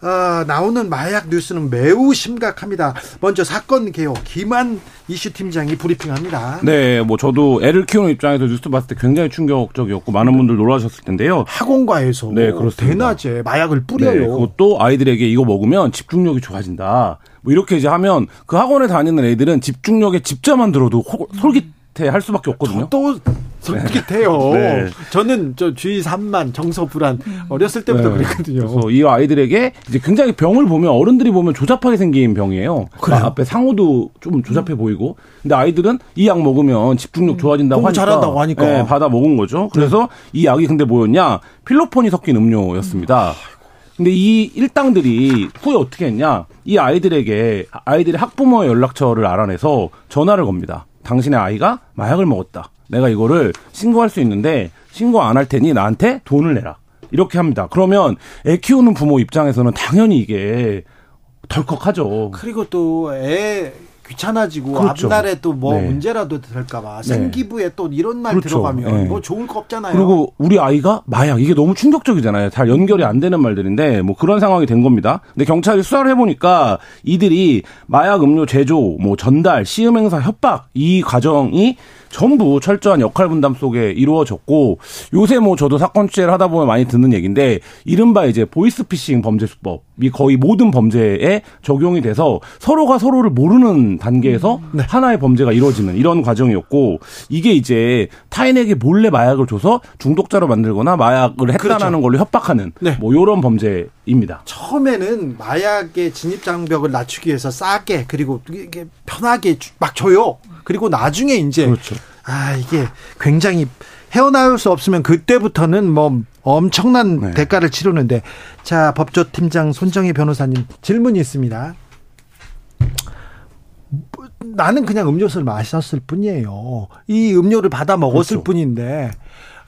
어, 나오는 마약 뉴스는 매우 심각합니다. 먼저 사건 개요 김한 이슈 팀장이 브리핑합니다. 네, 뭐 저도 애를 키우는 입장에서 뉴스 봤을 때 굉장히 충격적이었고 많은 분들 놀라셨을 텐데요. 학원가에서 네, 그렇습니다. 대낮에 마약을 뿌려요. 네, 그것도 아이들에게 이거 먹으면 집중력이 좋아진다. 뭐 이렇게 이제 하면 그 학원에 다니는 애들은 집중력에 집자만 들어도 솔깃 할 수밖에 없거든요. 또 솔깃해요. 네. 저는 저 주의 산만 정서 불안 어렸을 때부터 네. 그랬거든요. 그래서 이 아이들에게 이제 굉장히 병을 보면 어른들이 보면 조잡하게 생긴 병이에요. 그래요? 앞에 상호도 좀 조잡해 음. 보이고. 근데 아이들은 이 약 먹으면 집중력 음. 좋아진다고 하니까, 잘한다고 하니까. 네, 받아 먹은 거죠. 그래서 네. 이 약이 근데 뭐였냐? 필로폰이 섞인 음료였습니다. 음. 근데 이 일당들이 후에 어떻게 했냐? 이 아이들에게 아이들의 학부모의 연락처를 알아내서 전화를 겁니다. 당신의 아이가 마약을 먹었다. 내가 이거를 신고할 수 있는데 신고 안 할 테니 나한테 돈을 내라. 이렇게 합니다. 그러면 애 키우는 부모 입장에서는 당연히 이게 덜컥하죠. 그리고 또 애 귀찮아지고 그렇죠. 앞날에 또뭐 네. 문제라도 될까봐 네. 생기부에 또 이런 말 그렇죠. 들어가면 네. 뭐 좋을 거 없잖아요. 그리고 우리 아이가 마약 이게 너무 충격적이잖아요. 잘 연결이 안 되는 말들인데 뭐 그런 상황이 된 겁니다. 근데 경찰이 수사를 해보니까 이들이 마약 음료 제조, 뭐 전달, 시음 행사, 협박 이 과정이 전부 철저한 역할 분담 속에 이루어졌고 요새 뭐 저도 사건 취재를 하다 보면 많이 듣는 얘기인데 이른바 이제 보이스피싱 범죄 수법이 거의 모든 범죄에 적용이 돼서 서로가 서로를 모르는 단계에서 음, 네. 하나의 범죄가 이루어지는 이런 과정이었고 이게 이제 타인에게 몰래 마약을 줘서 중독자로 만들거나 마약을 했다라는 그렇죠. 걸로 협박하는 네. 뭐 요런 범죄입니다. 처음에는 마약의 진입 장벽을 낮추기 위해서 싸게 그리고 이게 편하게 막 줘요. 그리고 나중에 이제 그렇죠. 아 이게 굉장히 헤어나올 수 없으면 그때부터는 뭐 엄청난 네. 대가를 치르는데 자 법조 팀장 손정희 변호사님 질문이 있습니다. 나는 그냥 음료수를 마셨을 뿐이에요. 이 음료를 받아 먹었을 그렇죠. 뿐인데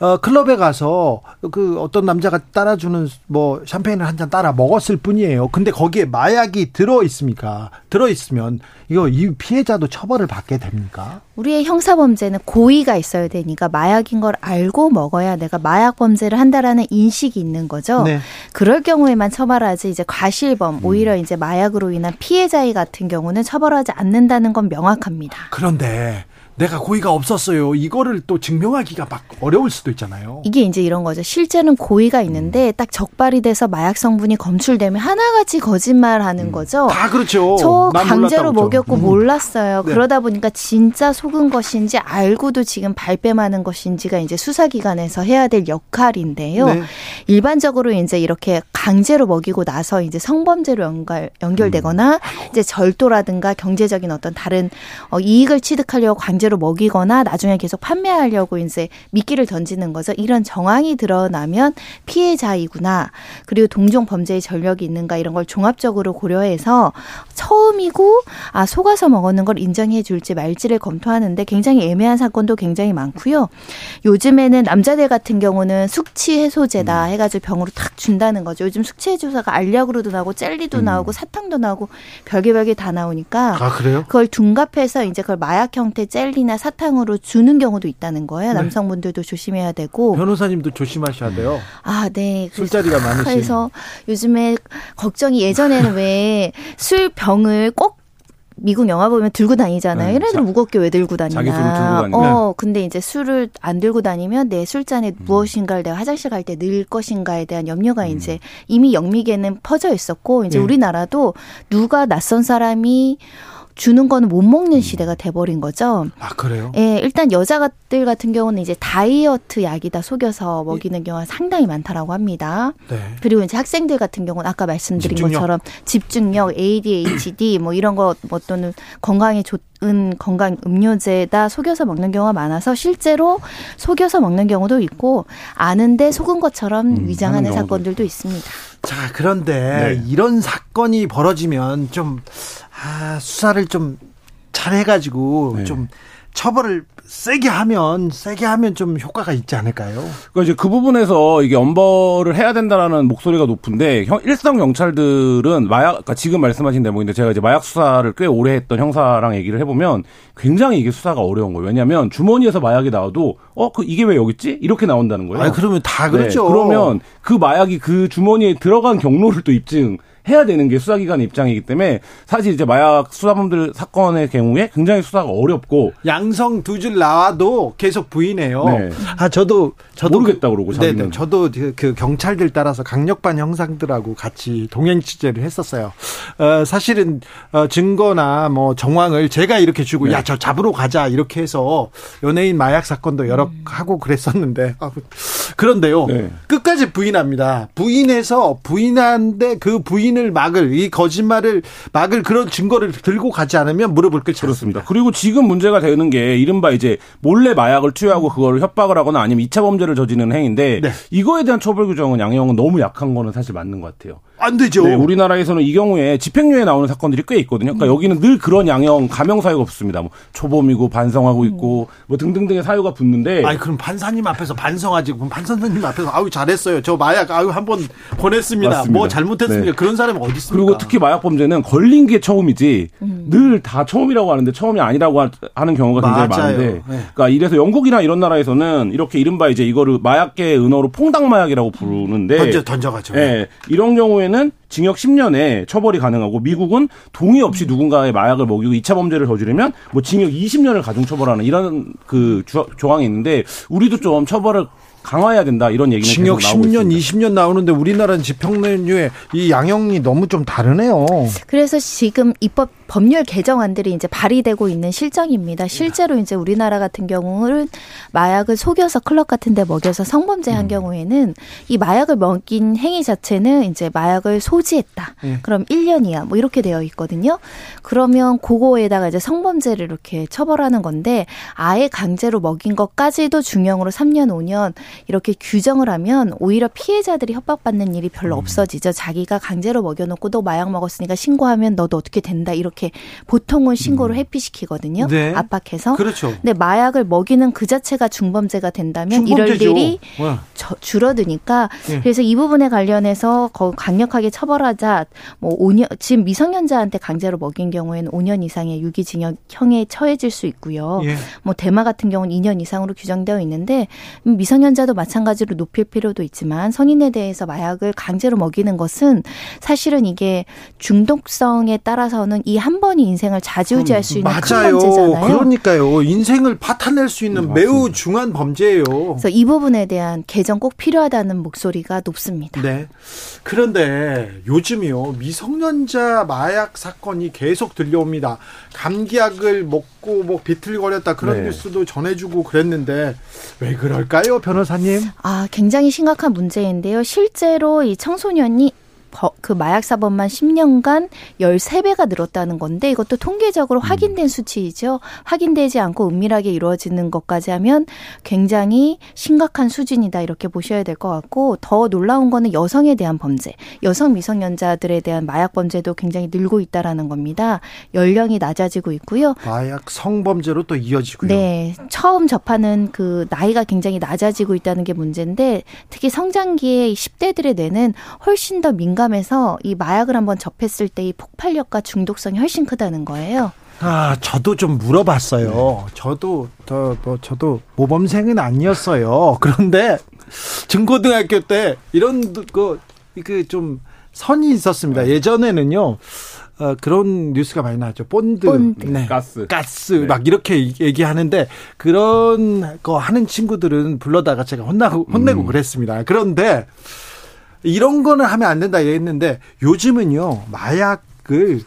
어, 클럽에 가서 그 어떤 남자가 따라주는 뭐 샴페인을 한 잔 따라 먹었을 뿐이에요. 근데 거기에 마약이 들어 있습니까? 들어 있으면 이거 이 피해자도 처벌을 받게 됩니까? 우리의 형사 범죄는 고의가 있어야 되니까 마약인 걸 알고 먹어야 내가 마약 범죄를 한다라는 인식이 있는 거죠. 네. 그럴 경우에만 처벌하지 이제 과실범 오히려 이제 마약으로 인한 피해자의 같은 경우는 처벌하지 않는다는 건 명확합니다. 그런데 내가 고의가 없었어요. 이거를 또 증명하기가 막 어려울 수도 있잖아요. 이게 이제 이런 거죠. 실제는 고의가 있는데 음. 딱 적발이 돼서 마약 성분이 검출되면 하나같이 거짓말하는 음. 거죠. 다 그렇죠. 저 강제로 먹였고 음. 몰랐어요. 네. 그러다 보니까 진짜 속은 것인지 알고도 지금 발뺌하는 것인지가 이제 수사기관에서 해야 될 역할인데요. 네. 일반적으로 이제 이렇게 강제로 먹이고 나서 이제 성범죄로 연결, 연결되거나 음. 이제 절도라든가 경제적인 어떤 다른 어, 이익을 취득하려고 강제로 강제로 먹이거나 나중에 계속 판매하려고 이제 미끼를 던지는 거죠. 이런 정황이 드러나면 피해자이구나. 그리고 동종 범죄의 전력이 있는가 이런 걸 종합적으로 고려해서 처음이고 아 속아서 먹었는 걸 인정해 줄지 말지를 검토하는데 굉장히 애매한 사건도 굉장히 많고요. 요즘에는 남자들 같은 경우는 숙취 해소제다 음. 해가지고 병으로 탁 준다는 거죠. 요즘 숙취 해소제가 알약으로도 나오고 젤리도 음. 나오고 사탕도 나오고 별개 별개 다 나오니까 아 그래요? 그걸 둔갑해서 이제 그걸 마약 형태 젤리 젤리나 사탕으로 주는 경우도 있다는 거예요. 네. 남성분들도 조심해야 되고. 변호사님도 조심하셔야 돼요. 아, 네. 술자리가 많으시 그래서 요즘에 걱정이 예전에는 왜 술 병을 꼭 미국 영화 보면 들고 다니잖아요. 네, 얘네들 무겁게 왜 들고 다니나. 다니면. 어, 근데 이제 술을 안 들고 다니면 내 술잔에 음. 무엇인가를 내가 화장실 갈 때 넣을 것인가에 대한 염려가 음. 이제 이미 영미계는 퍼져 있었고 이제 네. 우리나라도 누가 낯선 사람이 주는 거는 못 먹는 음. 시대가 돼버린 거죠. 아 그래요? 예, 일단 여자들 같은 경우는 이제 다이어트 약이다 속여서 먹이는 경우가 상당히 많다라고 합니다. 네. 그리고 이제 학생들 같은 경우는 아까 말씀드린 집중력. 것처럼 집중력, ADHD 뭐 이런 거뭐 또는 건강에 좋 은 건강 음료제다 속여서 먹는 경우가 많아서 실제로 속여서 먹는 경우도 있고 아는데 속은 것처럼 음, 위장하는 사건들도 있습니다. 자, 그런데 네. 이런 사건이 벌어지면 좀 아, 수사를 좀 잘 해가지고 네. 좀 처벌을 세게 하면 세게 하면 좀 효과가 있지 않을까요? 그러니까 이제 그 부분에서 이게 엄벌을 해야 된다라는 목소리가 높은데 형, 일선 경찰들은 마약 그러니까 지금 말씀하신 대목인데 제가 이제 마약 수사를 꽤 오래 했던 형사랑 얘기를 해보면 굉장히 이게 수사가 어려운 거예요. 왜냐하면 주머니에서 마약이 나와도 어 그 이게 왜 여기 있지? 이렇게 나온다는 거예요. 아 그러면 다 그렇죠. 네, 그러면 그 마약이 그 주머니에 들어간 경로를 또 입증. 해야 되는 게 수사기관의 입장이기 때문에 사실 이제 마약 수사범들 사건의 경우에 굉장히 수사가 어렵고 양성 두 줄 나와도 계속 부인해요. 네. 아 저도 저도 모르겠다 그러고 자기는. 네네. 저도 그, 그 경찰들 따라서 강력반 형상들하고 같이 동행 취재를 했었어요. 어, 사실은 어, 증거나 뭐 정황을 제가 이렇게 주고 네. 야저 잡으러 가자 이렇게 해서 연예인 마약 사건도 여러 음. 하고 그랬었는데 아, 그런데요 네. 끝까지 부인합니다. 부인해서 부인한데 그 부인을 막을 이 거짓말을 막을 그런 증거를 들고 가지 않으면 무릎을 꿇지 그렇습니다. 그리고 지금 문제가 되는 게 이른바 이제 몰래 마약을 투여하고 그거를 협박을 하거나 아니면 2차 범죄를 저지르는 행위인데 네. 이거에 대한 처벌 규정은 양형은 너무 약한 거는 사실 맞는 것 같아요. 안 되죠. 네, 우리나라에서는 이 경우에 집행유예 나오는 사건들이 꽤 있거든요. 그러니까 음. 여기는 늘 그런 양형 감형 사유가 붙습니다. 뭐 초범이고 반성하고 있고 뭐 등등등의 사유가 붙는데. 아니 그럼 판사님 앞에서 반성하지. 그럼 판사님 앞에서 아우 잘했어요. 저 마약 아우 한번 보냈습니다. 맞습니다. 뭐 잘못했습니다. 네. 그런 사람이 어디 있습니까? 그리고 특히 마약 범죄는 걸린 게 처음이지 음. 늘다 처음이라고 하는데 처음이 아니라고 하는 경우가 굉장히 맞아요. 많은데. 네. 그러니까 이래서 영국이나 이런 나라에서는 이렇게 이른바 이제 이거를 마약계 은어로 퐁당 마약이라고 부르는데 던져 던져가죠. 네, 이런 경우에는 징역 10년에 처벌이 가능하고 미국은 동의 없이 누군가의 마약을 먹이고 2차 범죄를 저지르면 뭐 징역 20년을 가중 처벌하는 이런 그 조항이 있는데 우리도 좀 처벌을 강화해야 된다 이런 얘기는 징역 계속 나오고 10년, 있습니다. 20년 나오는데 우리나라는 집행유예 이 양형이 너무 좀 다르네요. 그래서 지금 입법 법률 개정안들이 이제 발의되고 있는 실정입니다. 실제로 이제 우리나라 같은 경우는 마약을 속여서 클럽 같은 데 먹여서 성범죄 한 음. 경우에는 이 마약을 먹인 행위 자체는 이제 마약을 소지했다. 네. 그럼 1년 이하 뭐 이렇게 되어 있거든요. 그러면 그거에다가 이제 성범죄를 이렇게 처벌하는 건데 아예 강제로 먹인 것까지도 중형으로 3년 5년 이렇게 규정을 하면 오히려 피해자들이 협박받는 일이 별로 음. 없어지죠. 자기가 강제로 먹여놓고 너 마약 먹었으니까 신고하면 너도 어떻게 된다 이렇게 보통은 신고를 음. 회피시키거든요. 네. 압박해서. 그렇죠. 근데 마약을 먹이는 그 자체가 중범죄가 된다면 중범죄죠. 이럴 일이 네. 저, 줄어드니까 네. 그래서 이 부분에 관련해서 강력하게 처벌하자. 뭐 5년 지금 미성년자한테 강제로 먹인 경우에는 5년 이상의 유기징역형에 처해질 수 있고요. 예. 뭐 대마 같은 경우는 2년 이상으로 규정되어 있는데 미성년자 미성년자도 마찬가지로 높일 필요도 있지만 성인에 대해서 마약을 강제로 먹이는 것은 사실은 이게 중독성에 따라서는 이한 번이 인생을 좌지우지할 수 있는 맞아요. 큰 문제잖아요. 그러니까요. 인생을 파탄낼 수 있는 네, 매우 중한 범죄예요. 그래서 이 부분에 대한 개정 꼭 필요하다는 목소리가 높습니다. 네. 그런데 요즘이요. 미성년자 마약 사건이 계속 들려옵니다. 감기약을 먹고 뭐 비틀거렸다 그런 네. 뉴스도 전해주고 그랬는데 왜 그럴까요, 변호사님? 아, 굉장히 심각한 문제인데요. 실제로 이 청소년이 그 마약 사범만 10년간 13배가 늘었다는 건데 이것도 통계적으로 음. 확인된 수치이죠. 확인되지 않고 은밀하게 이루어지는 것까지 하면 굉장히 심각한 수준이다 이렇게 보셔야 될 것 같고 더 놀라운 거는 여성에 대한 범죄, 여성 미성년자들에 대한 마약 범죄도 굉장히 늘고 있다라는 겁니다. 연령이 낮아지고 있고요. 마약 성범죄로 또 이어지고요. 네, 처음 접하는 그 나이가 굉장히 낮아지고 있다는 게 문제인데 특히 성장기에 10대들의 뇌는 훨씬 더 민감 민감해서 이 마약을 한번 접했을 때 이 폭발력과 중독성이 훨씬 크다는 거예요. 아, 저도 좀 물어봤어요. 네. 저도 저, 뭐, 저도 모범생은 아니었어요. 그런데 중고등학교 때 이런 그 그 좀 선이 있었습니다. 예전에는요. 어, 그런 뉴스가 많이 나왔죠. 본드, 본드. 네. 가스, 가스 네. 막 이렇게 얘기하는데 그런 거 하는 친구들은 불러다가 제가 혼나고 혼내고 음. 그랬습니다. 그런데 이런 거는 하면 안 된다 했는데 요즘은요 마약을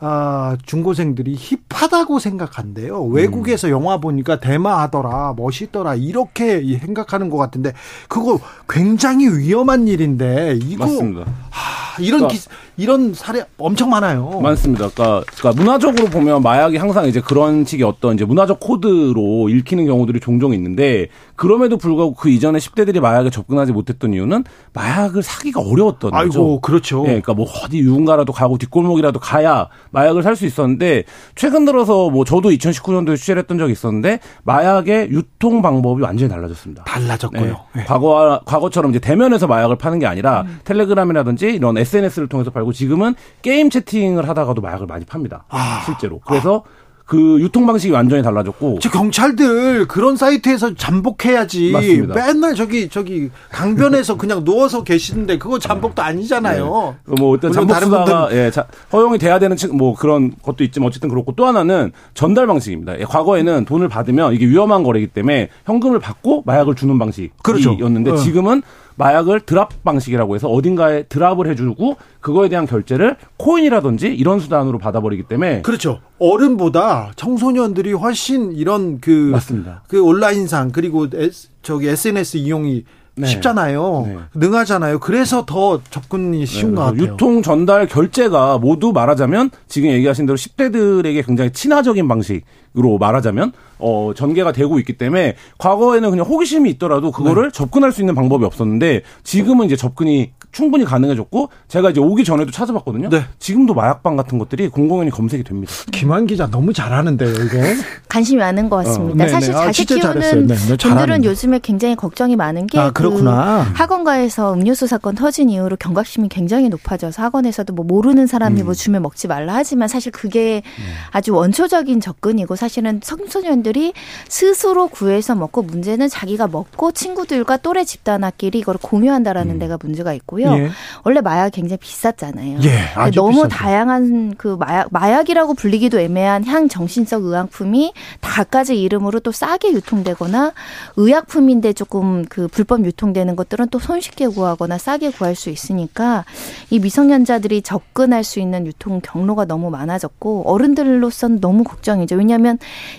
아, 중고생들이 힙하다고 생각한대요. 외국에서 음. 영화 보니까 대마하더라, 멋있더라, 이렇게 생각하는 것 같은데, 그거 굉장히 위험한 일인데, 이거. 맞습니다. 하, 이런 그러니까, 기, 이런 사례 엄청 많아요. 많습니다. 그러니까, 그러니까 문화적으로 보면 마약이 항상 이제 그런 식의 어떤 이제 문화적 코드로 읽히는 경우들이 종종 있는데 그럼에도 불구하고 그 이전에 10대들이 마약에 접근하지 못했던 이유는 마약을 사기가 어려웠던 아이고, 거죠. 그렇죠. 예, 그러니까 뭐 어디 유흥가라도 가고 뒷골목이라도 가야 마약을 살 수 있었는데 최근 들어서 뭐 저도 2019년도에 취재를 했던 적이 있었는데 마약의 유통 방법이 완전히 달라졌습니다. 달라졌고요. 네. 네. 과거 과거처럼 이제 대면에서 마약을 파는 게 아니라 음. 텔레그램이라든지 이런 SNS를 통해서 팔고 지금은 게임 채팅을 하다가도 마약을 많이 팝니다. 아. 실제로. 그래서 아. 그 유통 방식이 완전히 달라졌고. 저 경찰들 그런 사이트에서 잠복해야지. 맞습니다. 맨날 저기 저기 강변에서 그냥 누워서 계시는데 그거 잠복도 아니잖아요. 네. 뭐 어떤 잠복 수다가 예, 자, 허용이 돼야 되는 뭐 그런 것도 있지만 어쨌든 그렇고 또 하나는 전달 방식입니다. 예, 과거에는 돈을 받으면 이게 위험한 거래이기 때문에 현금을 받고 마약을 주는 방식이었는데 그렇죠. 지금은 마약을 드랍 방식이라고 해서 어딘가에 드랍을 해주고 그거에 대한 결제를 코인이라든지 이런 수단으로 받아버리기 때문에 그렇죠. 어른보다 청소년들이 훨씬 이런 그 맞습니다. 그 온라인상 그리고 S, 저기 SNS 이용이 네. 쉽잖아요. 네. 능하잖아요. 그래서 더 접근이 쉬운 네. 것 같아요. 유통 전달 결제가 모두 말하자면 지금 얘기하신 대로 10대들에게 굉장히 친화적인 방식 으로 말하자면 어 전개가 되고 있기 때문에 과거에는 그냥 호기심이 있더라도 그거를 네. 접근할 수 있는 방법이 없었는데 지금은 이제 접근이 충분히 가능해졌고 제가 이제 오기 전에도 찾아봤거든요. 네. 지금도 마약방 같은 것들이 공공연히 검색이 됩니다. 김한 기자 너무 잘하는데요, 이거. 관심이 많은 것 같습니다. 어. 사실 아, 자식 키우는 네, 분들은 요즘에 굉장히 걱정이 많은 게 아, 그렇구나. 그 학원가에서 음료수 사건 터진 이후로 경각심이 굉장히 높아져서 학원에서도 뭐 모르는 사람이 뭐 음. 뭐 주면 먹지 말라 하지만 사실 그게 음. 아주 원초적인 접근이고 사실은 청소년들이 스스로 구해서 먹고 문제는 자기가 먹고 친구들과 또래 집단끼리 이걸 공유한다라는 음. 데가 문제가 있고 있고요. 예. 원래 마약 굉장히 비쌌잖아요. 예, 너무 비싸죠. 다양한 그 마약 마약이라고 불리기도 애매한 향 정신성 의약품이 다 가지 이름으로 또 싸게 유통되거나 의약품인데 조금 그 불법 유통되는 것들은 또 손쉽게 구하거나 싸게 구할 수 있으니까 이 미성년자들이 접근할 수 있는 유통 경로가 너무 많아졌고 어른들로서는 너무 걱정이죠. 왜냐하면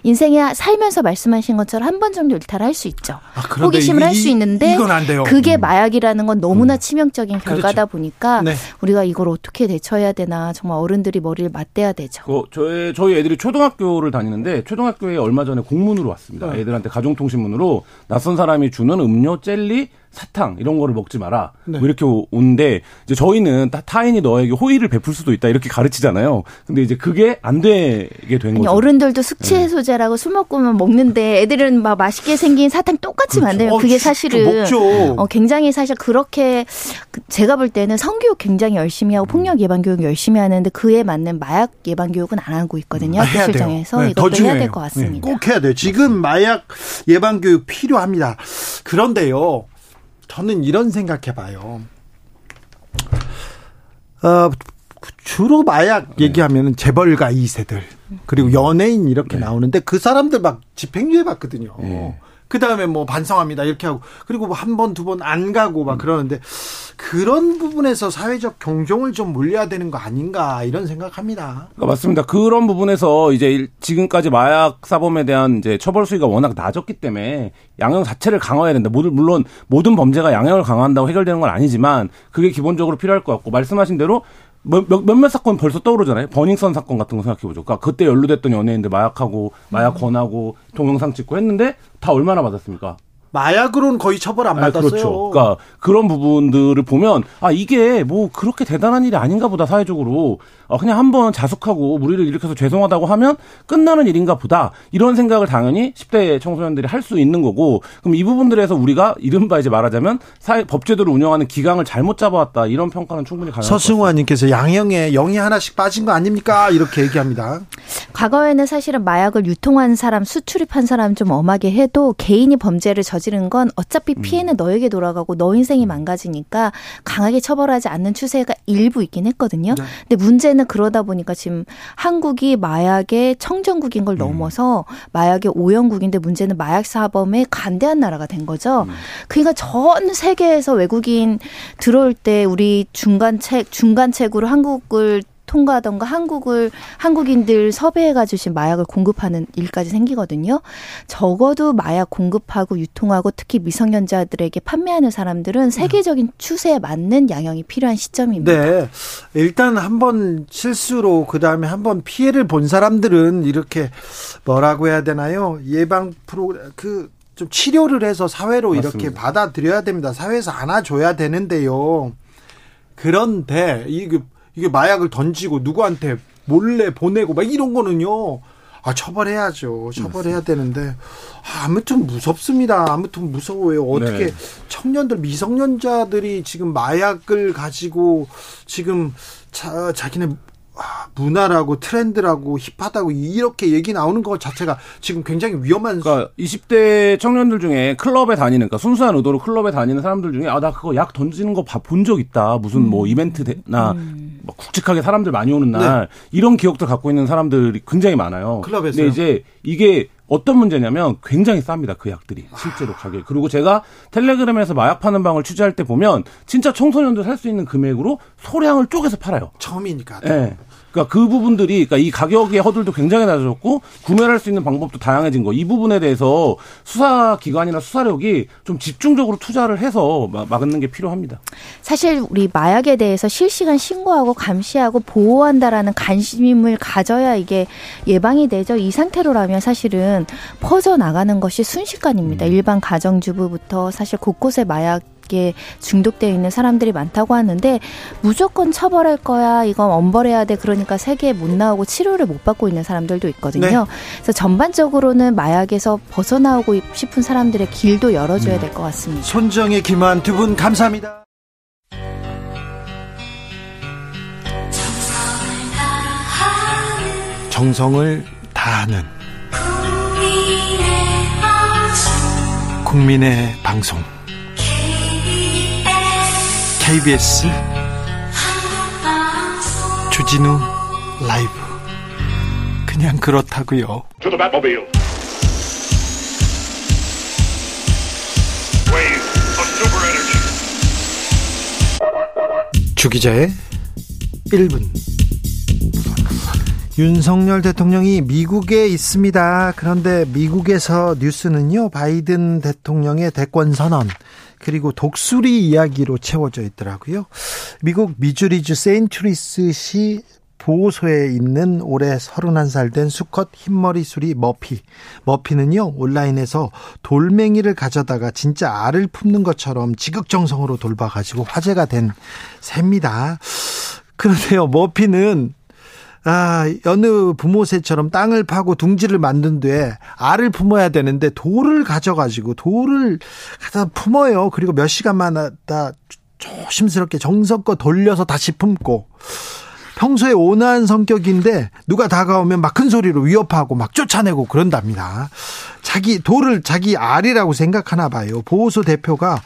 인생에 살면서 말씀하신 것처럼 한 번 정도 일탈할 수 있죠. 아, 호기심을 할 수 있는데 그게 음. 마약이라는 건 너무나 음. 치명적 긍정적인 그렇죠. 결과다 그렇죠. 보니까 네. 우리가 이걸 어떻게 대처해야 되나 정말 어른들이 머리를 맞대야 되죠. 그 저희 저희 애들이 초등학교를 다니는데 초등학교에 얼마 전에 공문으로 왔습니다. 네. 애들한테 가정통신문으로 낯선 사람이 주는 음료, 젤리, 사탕 이런 거를 먹지 마라. 네. 뭐 이렇게 오는데 이제 저희는 타, 타인이 너에게 호의를 베풀 수도 있다 이렇게 가르치잖아요. 근데 이제 그게 안 되게 된 거죠. 어른들도 숙취 네. 해소제라고 술 먹고만 먹는데 애들은 막 맛있게 생긴 사탕 똑같이 그렇죠. 만들면 그게 어, 사실은 어, 굉장히 사실 그렇게 그 제가 볼 때는 성교육 굉장히 열심히 하고 폭력 예방 교육 열심히 하는데 그에 맞는 마약 예방 교육은 안 하고 있거든요. 아, 실정에서 네, 이것도 해야 될 것 같습니다. 네, 꼭 해야 돼요. 지금 마약 예방 교육 필요합니다. 그런데요. 저는 이런 생각해 봐요. 어, 주로 마약 네. 얘기하면은 재벌가 2세들 그리고 연예인 이렇게 네. 나오는데 그 사람들 막 집행유예 받거든요. 네. 그 다음에 뭐 반성합니다 이렇게 하고 그리고 뭐 한 번 두 번 안 가고 막 그러는데 그런 부분에서 사회적 경종을 좀 물려야 되는 거 아닌가 이런 생각합니다. 그러니까 맞습니다. 그런 부분에서 이제 지금까지 마약 사범에 대한 이제 처벌 수위가 워낙 낮았기 때문에 양형 자체를 강화해야 된다. 물론 모든 범죄가 양형을 강화한다고 해결되는 건 아니지만 그게 기본적으로 필요할 것 같고 말씀하신 대로 몇, 몇 사건 벌써 떠오르잖아요. 버닝썬 사건 같은 거 생각해 보죠. 그러니까 그때 연루됐던 연예인들 마약하고 마약 권하고 동영상 찍고 했는데 다 얼마나 받았습니까? 마약으로는 거의 처벌 안 받았어요. 아, 그렇죠. 그러니까 그런 부분들을 보면 아 이게 뭐 그렇게 대단한 일이 아닌가 보다 사회적으로 어, 그냥 한번 자숙하고 무리를 일으켜서 죄송하다고 하면 끝나는 일인가 보다 이런 생각을 당연히 10대 청소년들이 할 수 있는 거고 그럼 이 부분들에서 우리가 이른바 이제 말하자면 사회 법제도를 운영하는 기강을 잘못 잡아왔다 이런 평가는 충분히 가능합니다. 서승화님께서 양형에 영이 하나씩 빠진 거 아닙니까 이렇게 얘기합니다. 과거에는 사실은 마약을 유통한 사람 수출입한 사람 좀 엄하게 해도 개인이 범죄를 저지른 건 어차피 음. 피해는 너에게 돌아가고 너 인생이 망가지니까 강하게 처벌하지 않는 추세가 일부 있긴 했거든요. 네. 근데 문제는 사실은 그러다 보니까 지금 한국이 마약의 청정국인 걸 음. 넘어서 마약의 오염국인데 문제는 마약 사범에 간대한 나라가 된 거죠. 음. 그러니까 전 세계에서 외국인 들어올 때 우리 중간책 중간책으로 한국을 통과하던가 한국을 한국인들 섭외해 가 주신 마약을 공급하는 일까지 생기거든요. 적어도 마약 공급하고 유통하고 특히 미성년자들에게 판매하는 사람들은 세계적인 추세에 맞는 양형이 필요한 시점입니다. 네. 일단 한번 실수로 그다음에 한번 피해를 본 사람들은 이렇게 뭐라고 해야 되나요? 예방 프로 그좀 치료를 해서 사회로 맞습니다. 이렇게 받아들여야 됩니다. 사회에서 안아줘야 되는데요. 그런데 이그 이게 마약을 던지고 누구한테 몰래 보내고 막 이런 거는요. 아, 처벌해야죠. 처벌해야 되는데. 아, 아무튼 무섭습니다. 아무튼 무서워요. 어떻게 네. 청년들, 미성년자들이 지금 마약을 가지고 지금 자, 자기네 문화라고 트렌드라고 힙하다고 이렇게 얘기 나오는 것 자체가 지금 굉장히 위험한. 그러니까 20대 청년들 중에 클럽에 다니는, 그러니까 순수한 의도로 클럽에 다니는 사람들 중에 아 나 그거 약 던지는 거 본 적 있다. 무슨 뭐 음. 이벤트나 음. 뭐 굵직하게 사람들 많이 오는 날 네. 이런 기억들 갖고 있는 사람들이 굉장히 많아요. 클럽에서. 근데 이제 이게 어떤 문제냐면 굉장히 쌉니다. 그 약들이. 실제로 가격. 그리고 제가 텔레그램에서 마약 파는 방을 취재할 때 보면 진짜 청소년들 살수 있는 금액으로 소량을 쪼개서 팔아요. 처음이니까. 예. 네. 그러니까 그 부분들이 그러니까 이 가격의 허들도 굉장히 낮아졌고 구매를 할수 있는 방법도 다양해진 거. 이 부분에 대해서 수사 기관이나 수사력이 좀 집중적으로 투자를 해서 막는 게 필요합니다. 사실 우리 마약에 대해서 실시간 신고하고 감시하고 보호한다라는 관심을 가져야 이게 예방이 되죠. 이 상태로라면 사실은 퍼져 나가는 것이 순식간입니다. 음. 일반 가정주부부터 사실 곳곳에 마약 마약에 중독되어 있는 사람들이 많다고 하는데 무조건 처벌할 거야. 이건 엄벌해야 돼. 그러니까 세계에 못 나오고 치료를 못 받고 있는 사람들도 있거든요. 네. 그래서 전반적으로는 마약에서 벗어나오고 싶은 사람들의 길도 열어줘야 음. 될것 같습니다. 손정의 김한 두 분 감사합니다. 정성을 다하는 국민의 방송 KBS 주진우 라이브. 그냥 그렇다고요. 주기자의 1분. 윤석열 대통령이 미국에 있습니다. 그런데 미국에서 뉴스는요, 바이든 대통령의 대권 선언, 그리고 독수리 이야기로 채워져 있더라고요. 미국 미주리주 세인트리스시 보호소에 있는 올해 31살 된 수컷 흰머리 수리 머피. 머피는요, 온라인에서 돌멩이를 가져다가 진짜 알을 품는 것처럼 지극정성으로 돌봐가지고 화제가 된 새입니다. 그런데요, 머피는 아, 여느 부모새처럼 땅을 파고 둥지를 만든 뒤에 알을 품어야 되는데 돌을 가져가지고 돌을 갖다 품어요. 그리고 몇 시간마다 조심스럽게 정성껏 돌려서 다시 품고 평소에 온화한 성격인데 누가 다가오면 막 큰 소리로 위협하고 막 쫓아내고 그런답니다. 자기 돌을 자기 알이라고 생각하나 봐요. 보호소 대표가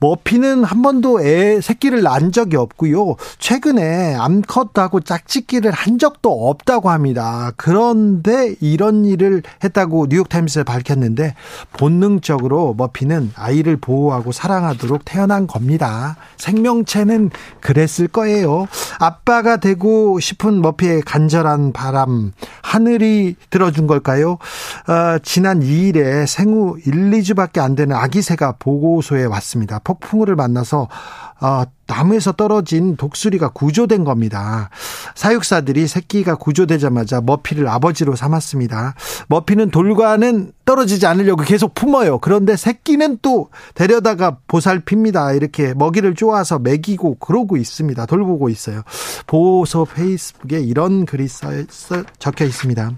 머피는 한 번도 애 새끼를 낳은 적이 없고요. 최근에 암컷 하고 짝짓기를 한 적도 없다고 합니다. 그런데 이런 일을 했다고 뉴욕타임스에 밝혔는데 본능적으로 머피는 아이를 보호하고 사랑하도록 태어난 겁니다. 생명체는 그랬을 거예요. 아빠가 되고 싶은 머피의 간절한 바람 하늘이 들어준 걸까요? 어, 지난 2 일에 생후 1, 2주밖에 안 되는 아기 새가 보고소에 왔습니다. 폭풍우를 만나서 어, 나무에서 떨어진 독수리가 구조된 겁니다. 사육사들이 새끼가 구조되자마자 머피를 아버지로 삼았습니다. 머피는 돌과는 떨어지지 않으려고 계속 품어요. 그런데 새끼는 또 데려다가 보살핍니다. 이렇게 먹이를 쪼아서 먹이고 그러고 있습니다. 돌보고 있어요. 보호소 페이스북에 이런 글이 써, 써 적혀 있습니다.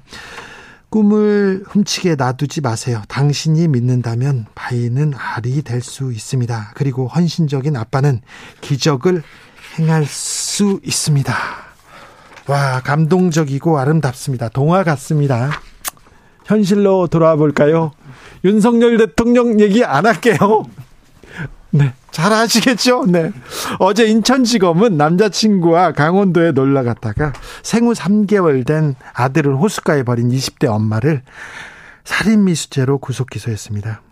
꿈을 훔치게 놔두지 마세요. 당신이 믿는다면 바위는 알이 될 수 있습니다. 그리고 헌신적인 아빠는 기적을 행할 수 있습니다. 와, 감동적이고 아름답습니다. 동화 같습니다. 현실로 돌아와 볼까요? 윤석열 대통령 얘기 안 할게요. 네. 잘 아시겠죠? 네. 어제 인천지검은 남자친구와 강원도에 놀러 갔다가 생후 3개월 된 아들을 호숫가에 버린 20대 엄마를 살인미수죄로 구속 기소했습니다.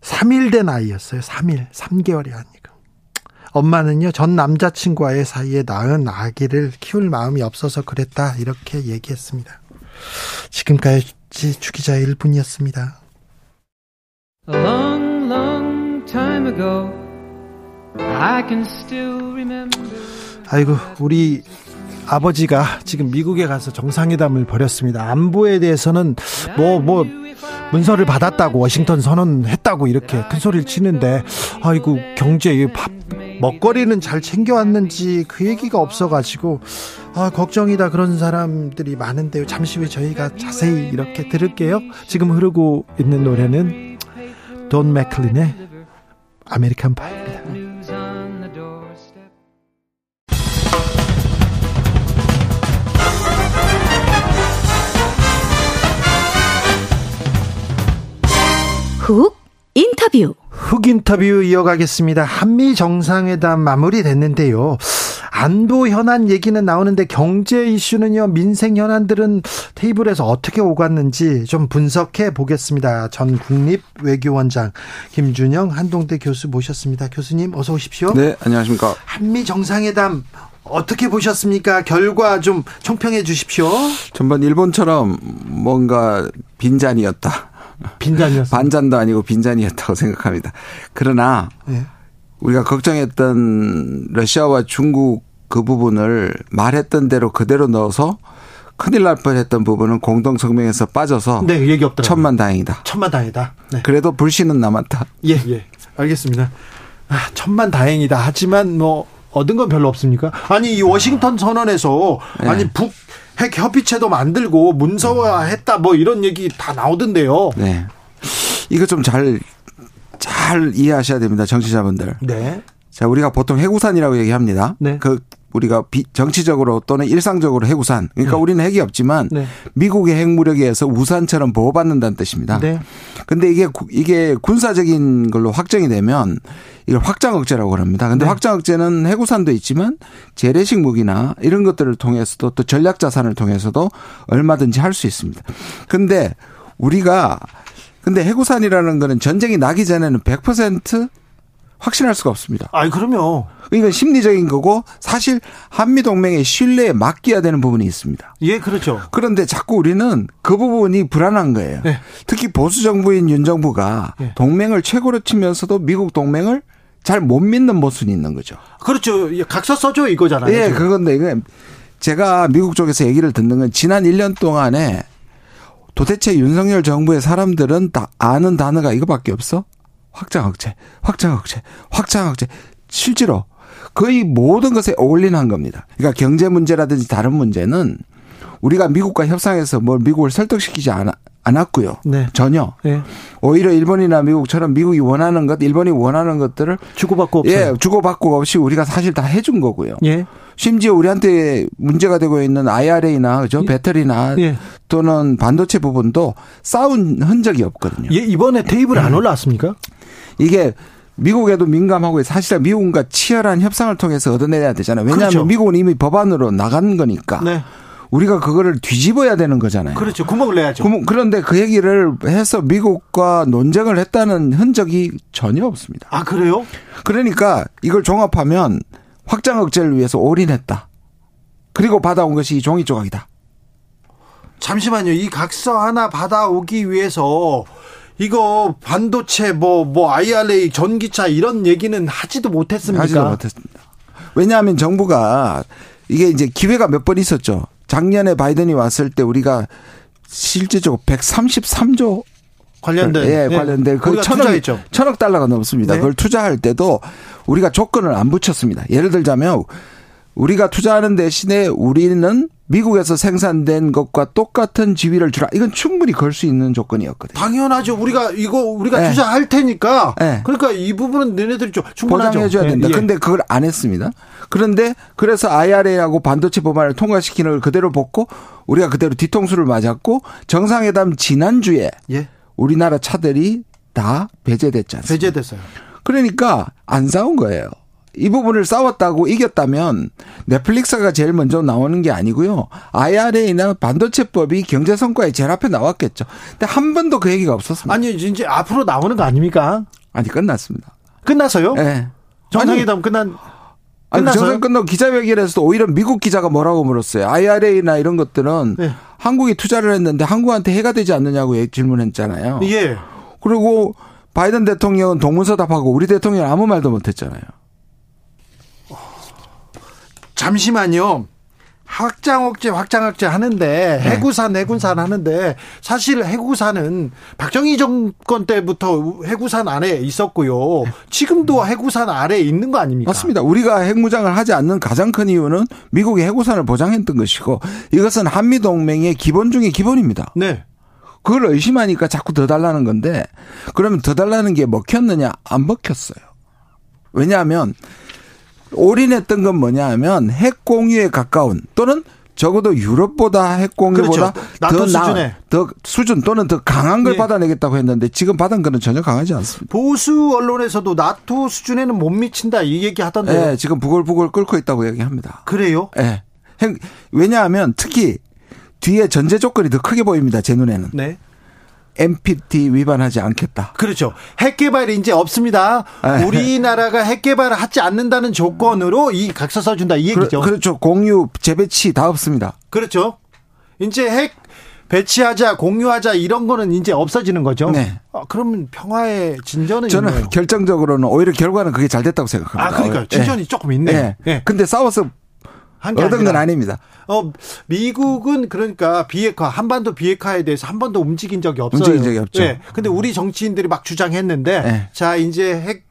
3일 된 아이였어요. 3일. 3개월이 아니고. 엄마는요, 전 남자친구와의 사이에 낳은 아기를 키울 마음이 없어서 그랬다. 이렇게 얘기했습니다. 지금까지 주기자의 1분이었습니다. Long, long time ago, I can still remember. 아이고, 우리 아버지가 지금 미국에 가서 정상회담을 벌였습니다. 안보에 대해서는 뭐, 뭐, 문서를 받았다고 워싱턴 선언했다고 이렇게 큰 소리를 치는데, 아이고, 경제, 밥, 먹거리는 잘 챙겨왔는지 그 얘기가 없어가지고, 아, 걱정이다 그런 사람들이 많은데요. 잠시 후에 저희가 자세히 이렇게 들을게요. 지금 흐르고 있는 노래는 돈 맥클린의 American Pie입니다. 훅 인터뷰. 훅 인터뷰 이어가겠습니다. 한미 정상회담 마무리됐는데요. 안보 현안 얘기는 나오는데 경제 이슈는요. 민생 현안들은 테이블에서 어떻게 오갔는지 좀 분석해 보겠습니다. 전 국립외교원장 김준영 한동대 교수 모셨습니다. 교수님 어서 오십시오. 네, 안녕하십니까. 한미 정상회담 어떻게 보셨습니까? 결과 좀 총평해 주십시오. 전반 일본처럼 뭔가 빈잔이었다. 빈잔이었어. 반잔도 아니고 빈잔이었다고 생각합니다. 그러나 네. 우리가 걱정했던 러시아와 중국 그 부분을 말했던 대로 그대로 넣어서 큰일 날 뻔했던 부분은 공동 성명에서 빠져서 네, 얘기 없더라고요. 천만 다행이다. 천만 다행이다. 네. 그래도 불씨는 남았다. 예, 예. 알겠습니다. 아, 천만 다행이다. 하지만 뭐 얻은 건 별로 없습니까? 아니 이 워싱턴 선언에서 네. 아니 북 핵 협의체도 만들고 문서화했다 뭐 이런 얘기 다 나오던데요. 네. 이거 좀 잘 잘 이해하셔야 됩니다, 정치자분들. 네. 자, 우리가 보통 해구산이라고 얘기합니다. 네. 그 우리가 비, 정치적으로 또는 일상적으로 해구산. 그러니까 네. 우리는 핵이 없지만 네. 미국의 핵무력에 의해서 우산처럼 보호받는다는 뜻입니다. 네. 근데 이게 이게 군사적인 걸로 확정이 되면 이걸 확장 억제라고 그럽니다. 근데 네. 확장 억제는 해구산도 있지만 재래식 무기나 이런 것들을 통해서도 또 전략 자산을 통해서도 얼마든지 할 수 있습니다. 근데 우리가 근데 해구산이라는 거는 전쟁이 나기 전에는 100% 확신할 수가 없습니다. 아니, 그럼요. 이건 심리적인 거고 사실 한미 동맹의 신뢰에 맡겨야 되는 부분이 있습니다. 예, 그렇죠. 그런데 자꾸 우리는 그 부분이 불안한 거예요. 네. 특히 보수 정부인 윤 정부가 네. 동맹을 최고로 치면서도 미국 동맹을 잘 못 믿는 모습이 있는 거죠. 그렇죠. 각서 써줘 이거잖아요. 예, 지금. 그건데 이게 제가 미국 쪽에서 얘기를 듣는 건 지난 1년 동안에 도대체 윤석열 정부의 사람들은 다 아는 단어가 이거밖에 없어? 확장 억제, 확장 억제, 확장 억제. 실제로 거의 모든 것에 올인한 겁니다. 그러니까 경제 문제라든지 다른 문제는 우리가 미국과 협상해서 뭘 미국을 설득시키지 않아, 않았고요. 네. 전혀. 네. 오히려 일본이나 미국처럼 미국이 원하는 것, 일본이 원하는 것들을 주고받고 없어요. 예, 주고받고 없이 우리가 사실 다 해준 거고요. 예. 심지어 우리한테 문제가 되고 있는 IRA나 그죠 예. 배터리나 예. 또는 반도체 부분도 싸운 흔적이 없거든요. 예, 이번에 테이블 안 음. 올라왔습니까? 이게 미국에도 민감하고 사실상 미국과 치열한 협상을 통해서 얻어내야 되잖아요. 왜냐하면 그렇죠. 미국은 이미 법안으로 나간 거니까. 네. 우리가 그거를 뒤집어야 되는 거잖아요. 그렇죠. 구멍을 내야죠. 구멍, 그런데 그 얘기를 해서 미국과 논쟁을 했다는 흔적이 전혀 없습니다. 아, 그래요? 그러니까 이걸 종합하면 확장 억제를 위해서 올인했다. 그리고 받아온 것이 종이 조각이다. 잠시만요. 이 각서 하나 받아오기 위해서 이거 반도체 뭐뭐 뭐 IRA 전기차 이런 얘기는 하지도 못했습니까? 하지도 못했습니다. 왜냐하면 정부가 이게 이제 기회가 몇 번 있었죠. 작년에 바이든이 왔을 때 우리가 실제적으로 133조 관련된 예, 네. 관련된 그 천억 천억 달러가 넘습니다. 네. 그걸 투자할 때도 우리가 조건을 안 붙였습니다. 예를 들자면 우리가 투자하는 대신에 우리는 미국에서 생산된 것과 똑같은 지위를 주라. 이건 충분히 걸 수 있는 조건이었거든요. 당연하죠. 우리가 이거 우리가 네. 투자할 테니까. 네. 그러니까 이 부분은 너네들이 좀 충분하죠. 보장해 줘야 된다. 네. 근데 그걸 안 했습니다. 그런데 그래서 IRA하고 반도체 법안을 통과시키는 걸 그대로 벗고 우리가 그대로 뒤통수를 맞았고 정상회담 지난주에 예. 우리나라 차들이 다 배제됐지 않습니까? 배제됐어요. 그러니까 안 싸운 거예요. 이 부분을 싸웠다고 이겼다면 넷플릭스가 제일 먼저 나오는 게 아니고요. IRA나 반도체법이 경제 성과에 제일 앞에 나왔겠죠. 근데 한 번도 그 얘기가 없었습니다. 아니 이제 앞으로 나오는 거 아닙니까? 아니 끝났습니다. 끝났어요? 네. 정상회담 끝난 아니, 정상 끝나고 기자회견에서도 오히려 미국 기자가 뭐라고 물었어요. IRA나 이런 것들은 네. 한국이 투자를 했는데 한국한테 해가 되지 않느냐고 질문했잖아요. 예. 그리고 바이든 대통령은 동문서답하고 우리 대통령 아무 말도 못했잖아요. 잠시만요. 확장 억제 확장 억제 하는데 네. 해구산 해군산 하는데 사실 해구산은 박정희 정권 때부터 해구산 안에 있었고요. 지금도 해구산 아래에 있는 거 아닙니까? 맞습니다. 우리가 핵무장을 하지 않는 가장 큰 이유는 미국이 해구산을 보장했던 것이고 이것은 한미 동맹의 기본 중의 기본입니다. 네. 그걸 의심하니까 자꾸 더 달라는 건데 그러면 더 달라는 게 먹혔느냐 안 먹혔어요. 왜냐하면 올인했던 건 뭐냐 하면 핵 공유에 가까운 또는 적어도 유럽보다 핵공유보다 그렇죠. 더 나, 더 수준 또는 더 강한 걸 예. 받아내겠다고 했는데 지금 받은 거는 전혀 강하지 않습니다. 보수 언론에서도 나토 수준에는 못 미친다 이 얘기 하던데요. 네, 지금 부글부글 끓고 있다고 얘기합니다. 그래요? 네. 왜냐하면 특히 뒤에 전제 조건이 더 크게 보입니다. 제 눈에는. 네. NPT 위반하지 않겠다. 그렇죠. 핵 개발이 이제 없습니다. 네. 우리나라가 핵 개발을 하지 않는다는 조건으로 이 각서 써준다 이 얘기죠. 그, 렇죠 공유 재배치 다 없습니다. 그렇죠. 이제 핵 배치하자, 공유하자 이런 거는 이제 없어지는 거죠. 네. 아, 그러면 평화의 진전은 저는 있네요. 결정적으로는 오히려 결과는 그게 잘 됐다고 생각합니다. 아, 그러니까 진전이 네. 조금 있네. 네. 네. 근데 싸워서 얻은 건 아닙니다. 어, 미국은 그러니까 비핵화, 한반도 비핵화에 대해서 한 번도 움직인 적이 없어요. 움직인 적이 없죠. 네. 근데 우리 정치인들이 막 주장했는데 네. 자, 이제 핵,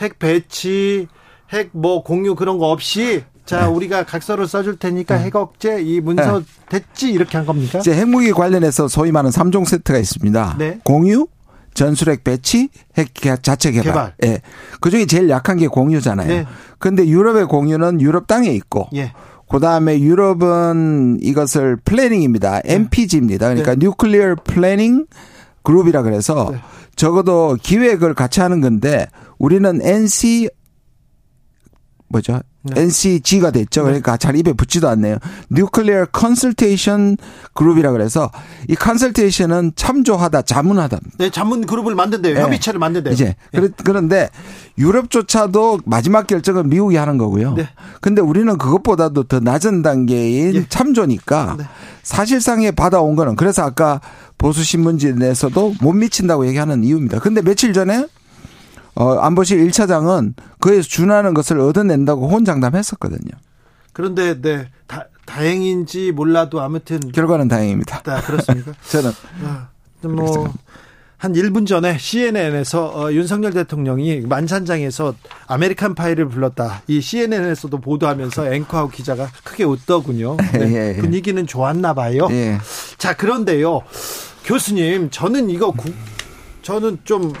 핵 배치, 핵 뭐 공유 그런 거 없이 자, 네. 우리가 각서를 써줄 테니까 네. 핵 억제 이 문서 네. 됐지 이렇게 한 겁니까? 이제 핵무기 관련해서 소위 말하는 3종 세트가 있습니다. 네. 공유, 전술핵 배치, 핵 자체 개발. 개발. 예. 그 중에 제일 약한 게 공유잖아요. 네. 근데 유럽의 공유는 유럽 땅에 있고 예. 그 다음에 유럽은 이것을 planning입니다. 네. NPG입니다. 그러니까 네. Nuclear Planning Group이라 그래서 네. 적어도 기획을 같이 하는 건데 우리는 NC 뭐죠? 네. NCG가 됐죠. 그러니까 잘 입에 붙지도 않네요. 뉴클리어 컨설테이션 그룹이라 그래서 이 컨설테이션은 참조하다, 자문하다. 네, 자문 그룹을 만든대요. 네. 협의체를 만든대요. 이제 네. 그런데 유럽조차도 마지막 결정은 미국이 하는 거고요. 네. 근데 우리는 그것보다도 더 낮은 단계인 예. 참조니까 네. 사실상에 받아온 거는 그래서 아까 보수 신문지에서도 못 미친다고 얘기하는 이유입니다. 근데 며칠 전에 어, 안보실 1차장은 그에 준하는 것을 얻어낸다고 호언장담했었거든요. 그런데 네 다, 다행인지 몰라도 아무튼 결과는 다행입니다. 네, 그렇습니까? 저는 아, 뭐. 한 1분 전에 CNN에서 어, 윤석열 대통령이 만찬장에서 American Pie를 불렀다. 이 CNN에서도 보도하면서 앵커하고 기자가 크게 웃더군요. 네, 예, 예. 분위기는 좋았나 봐요. 예. 자, 그런데요. 교수님, 저는 이거 구, 저는 좀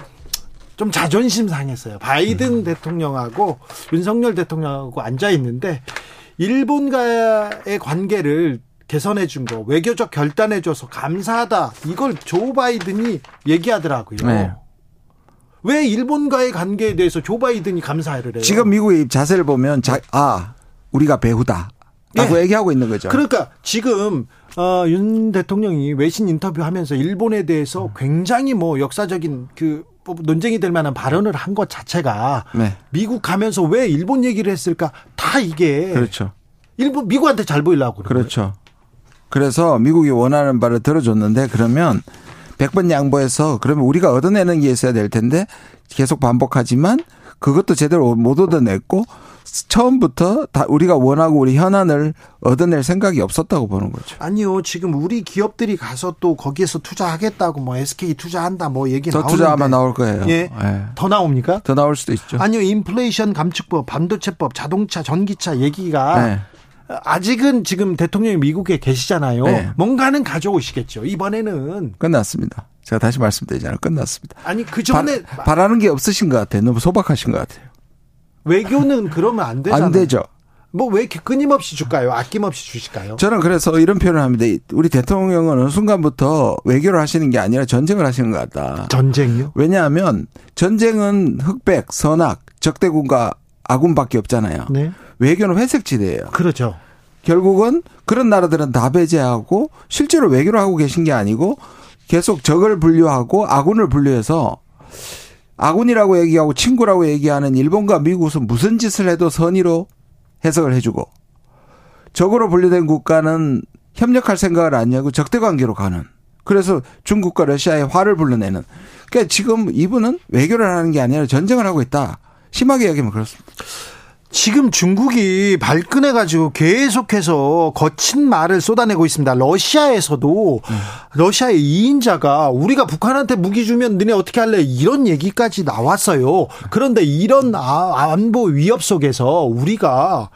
좀 자존심 상했어요. 바이든 음. 대통령하고 윤석열 대통령하고 앉아 있는데 일본과의 관계를 개선해 준 거, 외교적 결단해 줘서 감사하다. 이걸 조 바이든이 얘기하더라고요. 네. 왜 일본과의 관계에 대해서 조 바이든이 감사를 해요? 지금 미국의 자세를 보면 자, 아, 우리가 배우다. 라고 네. 얘기하고 있는 거죠. 그러니까 지금 어, 윤 대통령이 외신 인터뷰하면서 일본에 대해서 굉장히 뭐 역사적인 그 논쟁이 될 만한 발언을 한 것 자체가 네. 미국 가면서 왜 일본 얘기를 했을까? 다 이게 그렇죠. 일본 미국한테 잘 보이려고 그렇죠. 거예요. 그래서 미국이 원하는 바를 들어줬는데 그러면 100번 양보해서 그러면 우리가 얻어내는 게 있어야 될 텐데 계속 반복하지만 그것도 제대로 못 얻어냈고 처음부터 다 우리가 원하고 우리 현안을 얻어낼 생각이 없었다고 보는 거죠. 아니요. 지금 우리 기업들이 가서 또 거기에서 투자하겠다고 뭐 SK 투자한다 뭐 얘기 나오는데. 더 투자 아마 나올 거예요. 예. 네. 더 나옵니까? 더 나올 수도 있죠. 아니요. 인플레이션 감축법, 반도체법, 자동차, 전기차 얘기가 네. 아직은 지금 대통령이 미국에 계시잖아요. 네. 뭔가는 가져오시겠죠. 이번에는 끝났습니다. 제가 다시 말씀드리잖아요. 끝났습니다. 아니 그 전에 바, 라는 게 없으신 것 같아요. 너무 소박하신 것 같아요. 외교는 그러면 안 되잖아요. 안 되죠. 뭐왜 이렇게 끊임없이 줄까요? 아낌없이 주실까요? 저는 그래서 이런 표현을 합니다. 우리 대통령은 어느 순간부터 외교를 하시는 게 아니라 전쟁을 하시는 것 같다. 전쟁요? 왜냐하면 전쟁은 흑백, 선악, 적대군과 아군밖에 없잖아요. 네. 외교는 회색지대예요. 그렇죠. 결국은 그런 나라들은 다 배제하고 실제로 외교를 하고 계신 게 아니고 계속 적을 분류하고 아군을 분류해서 아군이라고 얘기하고 친구라고 얘기하는 일본과 미국은 무슨 짓을 해도 선의로 해석을 해주고 적으로 분류된 국가는 협력할 생각을 안 하고 적대 관계로 가는. 그래서 중국과 러시아의 화를 불러내는. 그러니까 지금 이분은 외교를 하는 게 아니라 전쟁을 하고 있다. 심하게 얘기하면 그렇습니다. 지금 중국이 발끈해 가지고 계속해서 거친 말을 쏟아내고 있습니다. 러시아에서도 음. 러시아의 2인자가 우리가 북한한테 무기 주면 너네 어떻게 할래? 이런 얘기까지 나왔어요. 그런데 이런 아, 안보 위협 속에서 우리가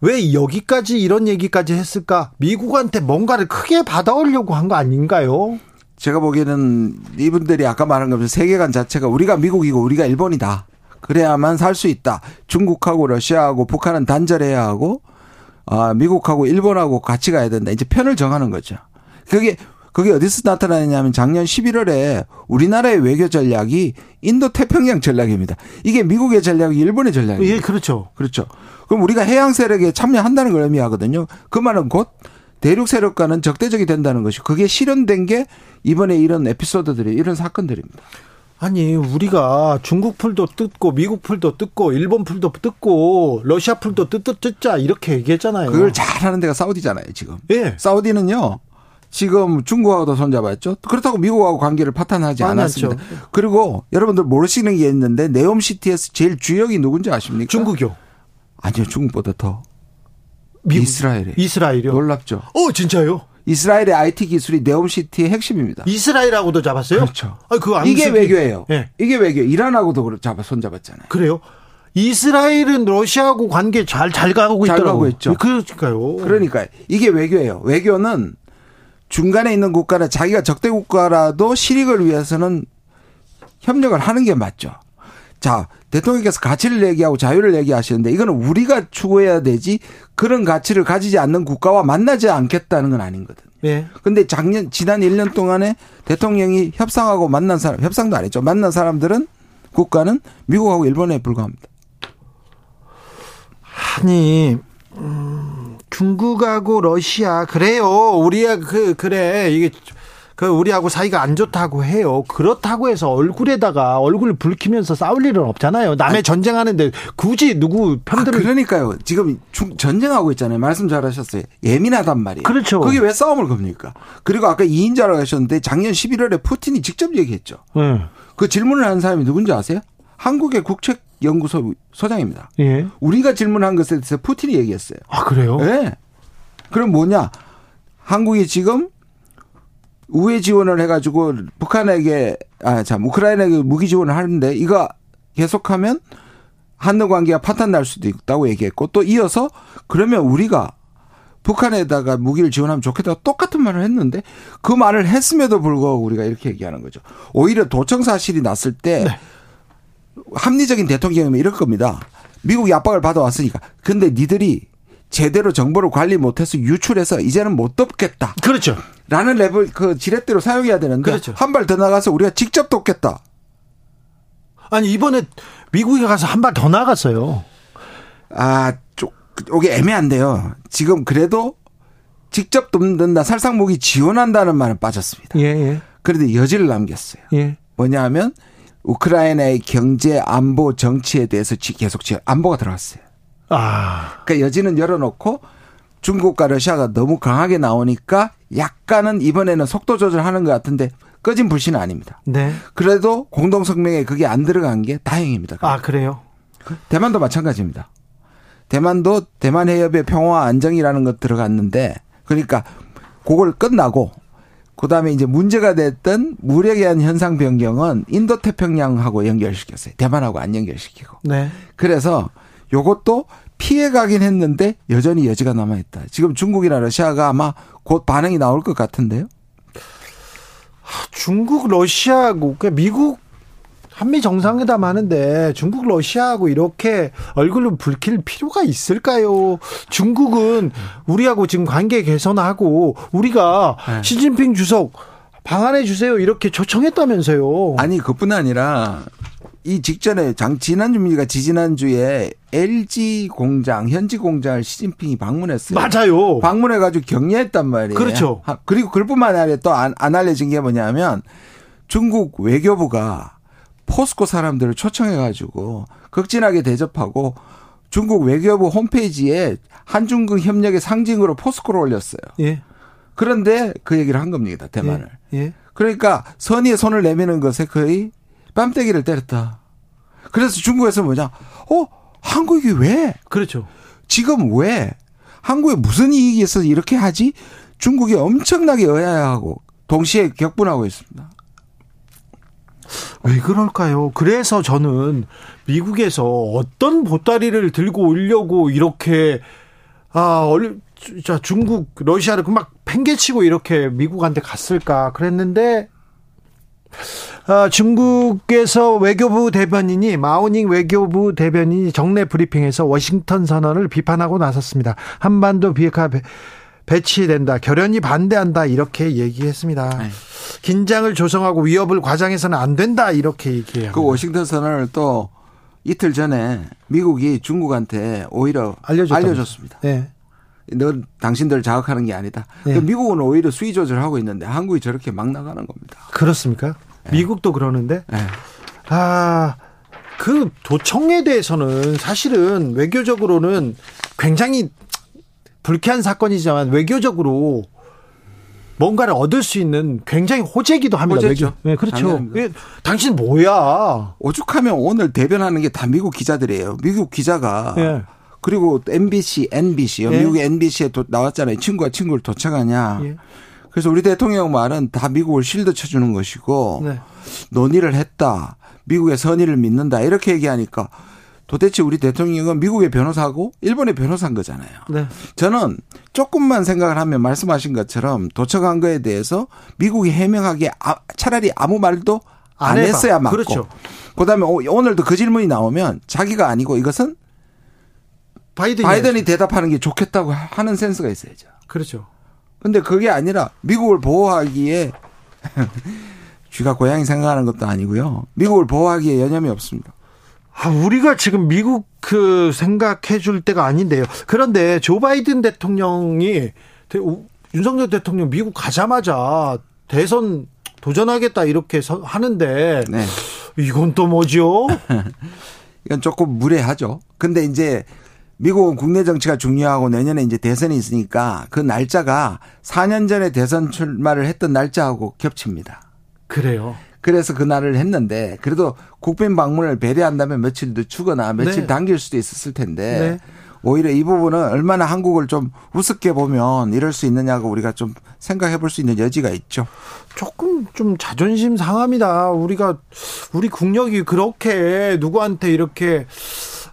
왜 여기까지 이런 얘기까지 했을까? 미국한테 뭔가를 크게 받아오려고 한 거 아닌가요? 제가 보기에는 이분들이 아까 말한 것처럼 세계관 자체가 우리가 미국이고 우리가 일본이다. 그래야만 살 수 있다. 중국하고 러시아하고 북한은 단절해야 하고 아, 미국하고 일본하고 같이 가야 된다. 이제 편을 정하는 거죠. 그게 그게 어디서 나타나냐면 작년 11월에 우리나라의 외교 전략이 인도 태평양 전략입니다. 이게 미국의 전략이 일본의 전략이에요. 예, 그렇죠. 그렇죠. 그럼 우리가 해양 세력에 참여한다는 걸 의미하거든요. 그 말은 곧 대륙 세력과는 적대적이 된다는 것이 그게 실현된 게 이번에 이런 에피소드들이 이런 사건들입니다. 아니 우리가 중국 풀도 뜯고 미국 풀도 뜯고 일본 풀도 뜯고 러시아 풀도 뜯, 뜯자 이렇게 얘기했잖아요. 그걸 잘하는 데가 사우디잖아요 지금. 예. 사우디는요. 지금 중국하고도 손잡았죠. 그렇다고 미국하고 관계를 파탄하지 않았습니다. 그리고 여러분들 모르시는 게 있는데 네옴시티에서 제일 주역이 누군지 아십니까? 중국이요. 아니요, 중국보다 더. 미국, 이스라엘이. 이스라엘이요? 놀랍죠. 어, 진짜요? 이스라엘의 IT 기술이 네옴시티의 핵심입니다. 이스라엘하고도 잡았어요? 그렇죠. 아, 그 이게 외교예요. 네. 이게 외교. 이란하고도 잡아 손 잡았잖아요. 그래요? 이스라엘은 러시아하고 관계 잘 잘 가고 잘 가고 있죠. 그러니까요. 그러니까 이게 외교예요. 외교는 중간에 있는 국가는 자기가 적대 국가라도 실익을 위해서는 협력을 하는 게 맞죠. 자, 대통령께서 가치를 얘기하고 자유를 얘기하시는데 이거는 우리가 추구해야 되지 그런 가치를 가지지 않는 국가와 만나지 않겠다는 건 아닌거든. 예. 근데 작년 지난 1년 동안에 대통령이 협상하고 만난 사람 협상도 안 했죠. 만난 사람들은 국가는 미국하고 일본에 불과합니다. 아니 음, 중국하고 러시아 그래요. 우리야 그 그래 이게 그 우리하고 사이가 안 좋다고 해요. 그렇다고 해서 얼굴에다가 얼굴 붉히면서 싸울 일은 없잖아요. 남의 아니, 전쟁하는데 굳이 누구 편들을 아, 그러니까요. 지금 전쟁하고 있잖아요. 말씀 잘하셨어요. 예민하단 말이에요. 그렇죠. 그게 왜 싸움을 겁니까? 그리고 아까 2인자라고 하셨는데 작년 11월에 푸틴이 직접 얘기했죠. 네. 그 질문을 한 사람이 누군지 아세요? 한국의 국책 연구소 소장입니다. 예. 우리가 질문한 것에 대해서 푸틴이 얘기했어요. 아 그래요? 네. 그럼 뭐냐? 한국이 지금 우회 지원을 해가지고 북한에게 아 참 우크라이나에게 무기 지원을 하는데 이거 계속하면 한일 관계가 파탄 날 수도 있다고 얘기했고 또 이어서 그러면 우리가 북한에다가 무기를 지원하면 좋겠다고 똑같은 말을 했는데 그 말을 했음에도 불구하고 우리가 이렇게 얘기하는 거죠. 오히려 도청 사실이 났을 때 네. 합리적인 대통령이면 이럴 겁니다. 미국이 압박을 받아왔으니까. 근데 니들이 제대로 정보를 관리 못해서 유출해서 이제는 못 돕겠다. 그렇죠. 라는 레벨 그 지렛대로 사용해야 되는데 그렇죠. 한 발 더 나가서 우리가 직접 돕겠다. 아니 이번에 미국에 가서 한 발 더 나갔어요. 아, 쪽 이게 애매한데요. 지금 그래도 직접 돕는다 살상무기 지원한다는 말은 빠졌습니다. 예, 예. 그런데 여지를 남겼어요. 예. 뭐냐하면 우크라이나의 경제, 안보, 정치에 대해서 계속 지원, 안보가 들어갔어요. 아. 그러니까 여지는 열어놓고 중국과 러시아가 너무 강하게 나오니까 약간은 이번에는 속도 조절하는 것 같은데 꺼진 불신은 아닙니다. 네. 그래도 공동 성명에 그게 안 들어간 게 다행입니다. 아, 그래요? 대만도 마찬가지입니다. 대만도 대만 해협의 평화와 안정이라는 것 들어갔는데 그러니까 그걸 끝나고 그다음에 이제 문제가 됐던 무력에 대한 현상 변경은 인도 태평양하고 연결시켰어요. 대만하고 안 연결시키고. 네. 그래서 요것도 피해 가긴 했는데 여전히 여지가 남아 있다. 지금 중국이나 러시아가 아마 곧 반응이 나올 것 같은데요. 중국, 러시아하고 그러니까 미국 한미 정상회담 하는데 중국, 러시아하고 이렇게 얼굴을 붉힐 필요가 있을까요? 중국은 우리하고 지금 관계 개선하고 우리가 네. 시진핑 주석 방한해 주세요 이렇게 초청했다면서요. 아니 그뿐 아니라 이 직전에 장 지난주입니까 지지난주에 LG 공장 현지 공장을 시진핑이 방문했어요. 맞아요. 방문해 가지고 격려했단 말이에요. 그렇죠. 그리고 그뿐만 아니라 또안 안 알려진 게 뭐냐면 중국 외교부가 포스코 사람들을 초청해 가지고 극진하게 대접하고 중국 외교부 홈페이지에 한중국 협력의 상징으로 포스코를 올렸어요. 예. 그런데 그 얘기를 한 겁니다. 대만을. 예. 예. 그러니까 선의의 손을 내미는 것에 거의 뺨때기를 때렸다. 그래서 중국에서 뭐냐? 어, 한국이 왜? 그렇죠. 지금 왜? 한국에 무슨 이익이 있어서 이렇게 하지? 중국이 엄청나게 의아해하고 동시에 격분하고 있습니다. 왜 그럴까요? 그래서 저는 미국에서 어떤 보따리를 들고 오려고 이렇게 아, 자 중국, 러시아를 막 팽개치고 이렇게 미국한테 갔을까 그랬는데 어, 중국에서 외교부 대변인이 마오닝 외교부 대변인이 정례 브리핑에서 워싱턴 선언을 비판하고 나섰습니다. 한반도 비핵화 배치된다. 결연히 반대한다. 이렇게 얘기했습니다. 네. 긴장을 조성하고 위협을 과장해서는 안 된다. 이렇게 얘기해요. 그 워싱턴 선언을 또 이틀 전에 미국이 중국한테 오히려 알려줬습니다. 네. 너 당신들 자극하는 게 아니다. 네. 미국은 오히려 수위 조절하고 있는데 한국이 저렇게 막 나가는 겁니다. 그렇습니까? 네. 미국도 그러는데 네. 아. 그 도청에 대해서는 사실은 외교적으로는 굉장히 불쾌한 사건이지만 외교적으로 뭔가를 얻을 수 있는 굉장히 호재기도 합니다. 호재죠. 외교. 네, 그렇죠. 예, 당신 뭐야? 오죽하면 오늘 대변하는 게 다 미국 기자들이에요. 미국 기자가 네. 그리고 MBC, NBC요. 네. 미국의 NBC에 도, 나왔잖아요. 친구가 친구를 도착하냐. 예. 그래서 우리 대통령 말은 다 미국을 실드 쳐주는 것이고 네. 논의를 했다. 미국의 선의를 믿는다. 이렇게 얘기하니까 도대체 우리 대통령은 미국의 변호사고 일본의 변호사인 거잖아요. 네. 저는 조금만 생각을 하면 말씀하신 것처럼 도착한 거에 대해서 미국이 해명하기에 아, 차라리 아무 말도 안, 안 했어야 맞고. 그렇죠. 그다음에 오늘도 그 질문이 나오면 자기가 아니고 이것은 바이든이, 바이든이 대답하는 게 좋겠다고 하는 센스가 있어야죠. 그렇죠. 근데 그게 아니라 미국을 보호하기에 쥐가 고양이 생각하는 것도 아니고요. 미국을 보호하기에 여념이 없습니다. 아, 우리가 지금 미국 그 생각해 줄 때가 아닌데요. 그런데 조 바이든 대통령이 윤석열 대통령 미국 가자마자 대선 도전하겠다 이렇게 하는데 네. 이건 또 뭐죠? 이건 조금 무례하죠. 근데 이제 미국은 국내 정치가 중요하고 내년에 이제 대선이 있으니까 그 날짜가 4년 전에 대선 출마를 했던 날짜하고 겹칩니다. 그래요. 그래서 그날을 했는데 그래도 국빈 방문을 배려한다면 며칠 늦추거나 며칠 네. 당길 수도 있었을 텐데 네. 오히려 이 부분은 얼마나 한국을 좀 우습게 보면 이럴 수 있느냐고 우리가 좀 생각해 볼 수 있는 여지가 있죠. 조금 좀 자존심 상합니다. 우리가 우리 국력이 그렇게 누구한테 이렇게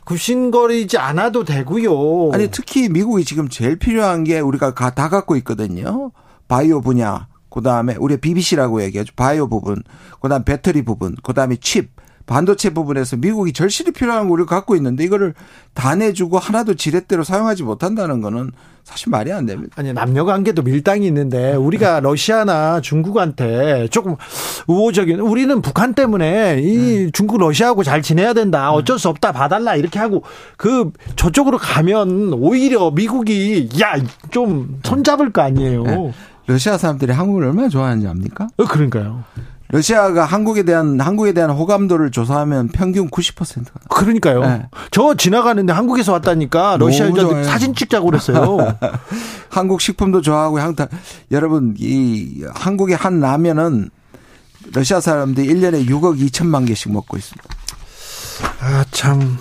굽신거리지 않아도 되고요. 아니 특히 미국이 지금 제일 필요한 게 우리가 다 갖고 있거든요. 바이오 분야, 그 다음에 우리 BBC라고 얘기하죠. 바이오 부분, 그 다음 배터리 부분, 그 다음에 칩, 반도체 부분에서 미국이 절실히 필요한 걸 우리가 갖고 있는데 이거를 다 내주고 하나도 지렛대로 사용하지 못한다는 거는 사실 말이 안 됩니다. 아니 남녀 관계도 밀당이 있는데 우리가 러시아나 중국한테 조금 우호적인 우리는 북한 때문에 이 음. 중국 러시아하고 잘 지내야 된다. 어쩔 수 없다. 봐달라 이렇게 하고 그 저쪽으로 가면 오히려 미국이 야 좀 손잡을 거 아니에요. 네. 러시아 사람들이 한국을 얼마나 좋아하는지 압니까? 어, 그러니까요. 러시아가 한국에 대한 한국에 대한 호감도를 조사하면 평균 90%가. 그러니까요. 네. 저 지나가는데 한국에서 왔다니까 러시아 여자들 사진 찍자고 그랬어요. 한국 식품도 좋아하고 향타 여러분 이 한국의 한 라면은 러시아 사람들이 1년에 6억 2천만 개씩 먹고 있습니다. 아, 참.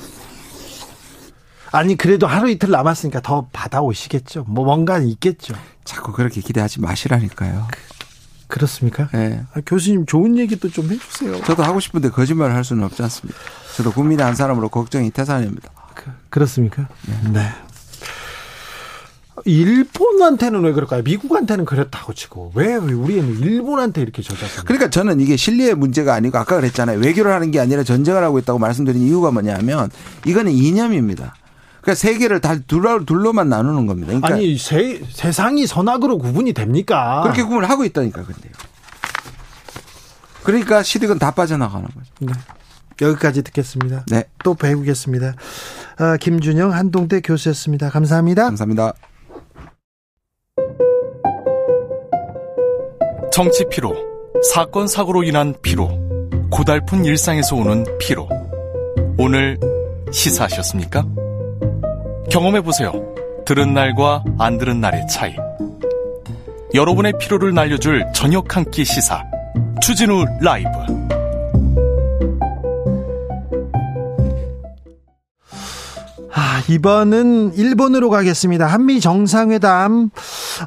아니, 그래도 하루 이틀 남았으니까 더 받아오시겠죠. 뭐, 뭔가 있겠죠. 자꾸 그렇게 기대하지 마시라니까요. 그, 렇습니까 네. 아, 교수님 좋은 얘기도 좀 해주세요. 저도 하고 싶은데 거짓말을 할 수는 없지 않습니다. 저도 국민의 한 사람으로 걱정이 태산입니다. 그, 렇습니까 네. 네. 일본한테는 왜 그럴까요? 미국한테는 그렇다고 치고 왜 우리는 일본한테 이렇게 저작합니까? 그러니까 저는 이게 신뢰의 문제가 아니고 아까 그랬잖아요. 외교를 하는 게 아니라 전쟁을 하고 있다고 말씀드린 이유가 뭐냐면 이거는 이념입니다. 그러니까 세계를 다 둘로, 둘로만 나누는 겁니다. 그러니까 아니 세, 세상이 선악으로 구분이 됩니까? 그렇게 구분을 하고 있다니까 근데요. 그러니까 시득은 다 빠져나가는 거죠. 네. 여기까지 듣겠습니다. 네. 또 배우겠습니다. 아, 김준영 한동대 교수였습니다. 감사합니다. 감사합니다. 정치 피로, 사건 사고로 인한 피로, 고달픈 일상에서 오는 피로. 오늘 시사하셨습니까? 경험해보세요. 들은 날과 안 들은 날의 차이. 여러분의 피로를 날려줄 저녁 한 끼 시사. 추진우 라이브. 아, 이번은 일본으로 가겠습니다. 한미 정상회담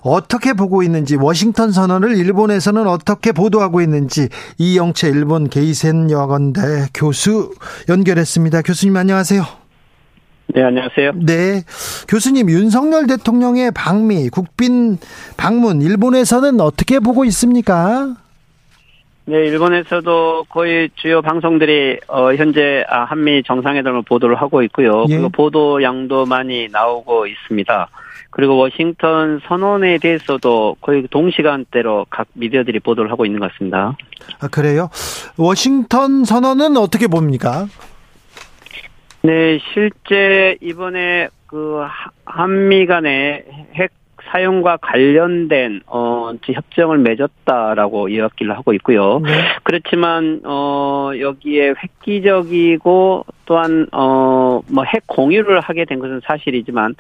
어떻게 보고 있는지, 워싱턴 선언을 일본에서는 어떻게 보도하고 있는지, 이영채 일본 게이센 여건대 교수 연결했습니다. 교수님 안녕하세요. 네, 안녕하세요. 네. 교수님, 윤석열 대통령의 방미, 국빈 방문, 일본에서는 어떻게 보고 있습니까? 네, 일본에서도 거의 주요 방송들이 어, 현재 아, 한미 정상회담을 보도를 하고 있고요. 예. 그리고 보도 양도 많이 나오고 있습니다. 그리고 워싱턴 선언에 대해서도 거의 동시간대로 각 미디어들이 보도를 하고 있는 것 같습니다. 아, 그래요? 워싱턴 선언은 어떻게 봅니까? 네, 실제 이번에 그 한미 간의 핵 사용과 관련된 어 협정을 맺었다라고 이야기를 하고 있고요. 네. 그렇지만 어 여기에 획기적이고 또한 어뭐 핵 공유를 하게 된 것은 사실이지만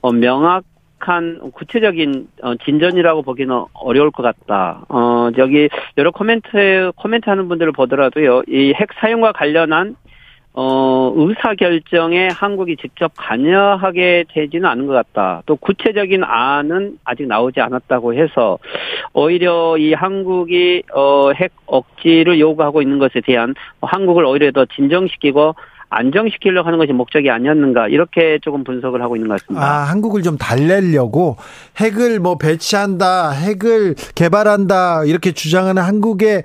어 명확 한 구체적인 어, 진전이라고 보기는 어려울 것 같다. 어, 저기 여러 코멘트 코멘트 하는 분들을 보더라도요. 이 핵 사용과 관련한 어, 의사 결정에 한국이 직접 관여하게 되지는 않은 것 같다. 또 구체적인 안은 아직 나오지 않았다고 해서 오히려 이 한국이 어, 핵 억지를 요구하고 있는 것에 대한 한국을 오히려 더 진정시키고 안정시키려고 하는 것이 목적이 아니었는가 이렇게 조금 분석을 하고 있는 것 같습니다. 아, 한국을 좀 달래려고 핵을 뭐 배치한다, 핵을 개발한다 이렇게 주장하는 한국의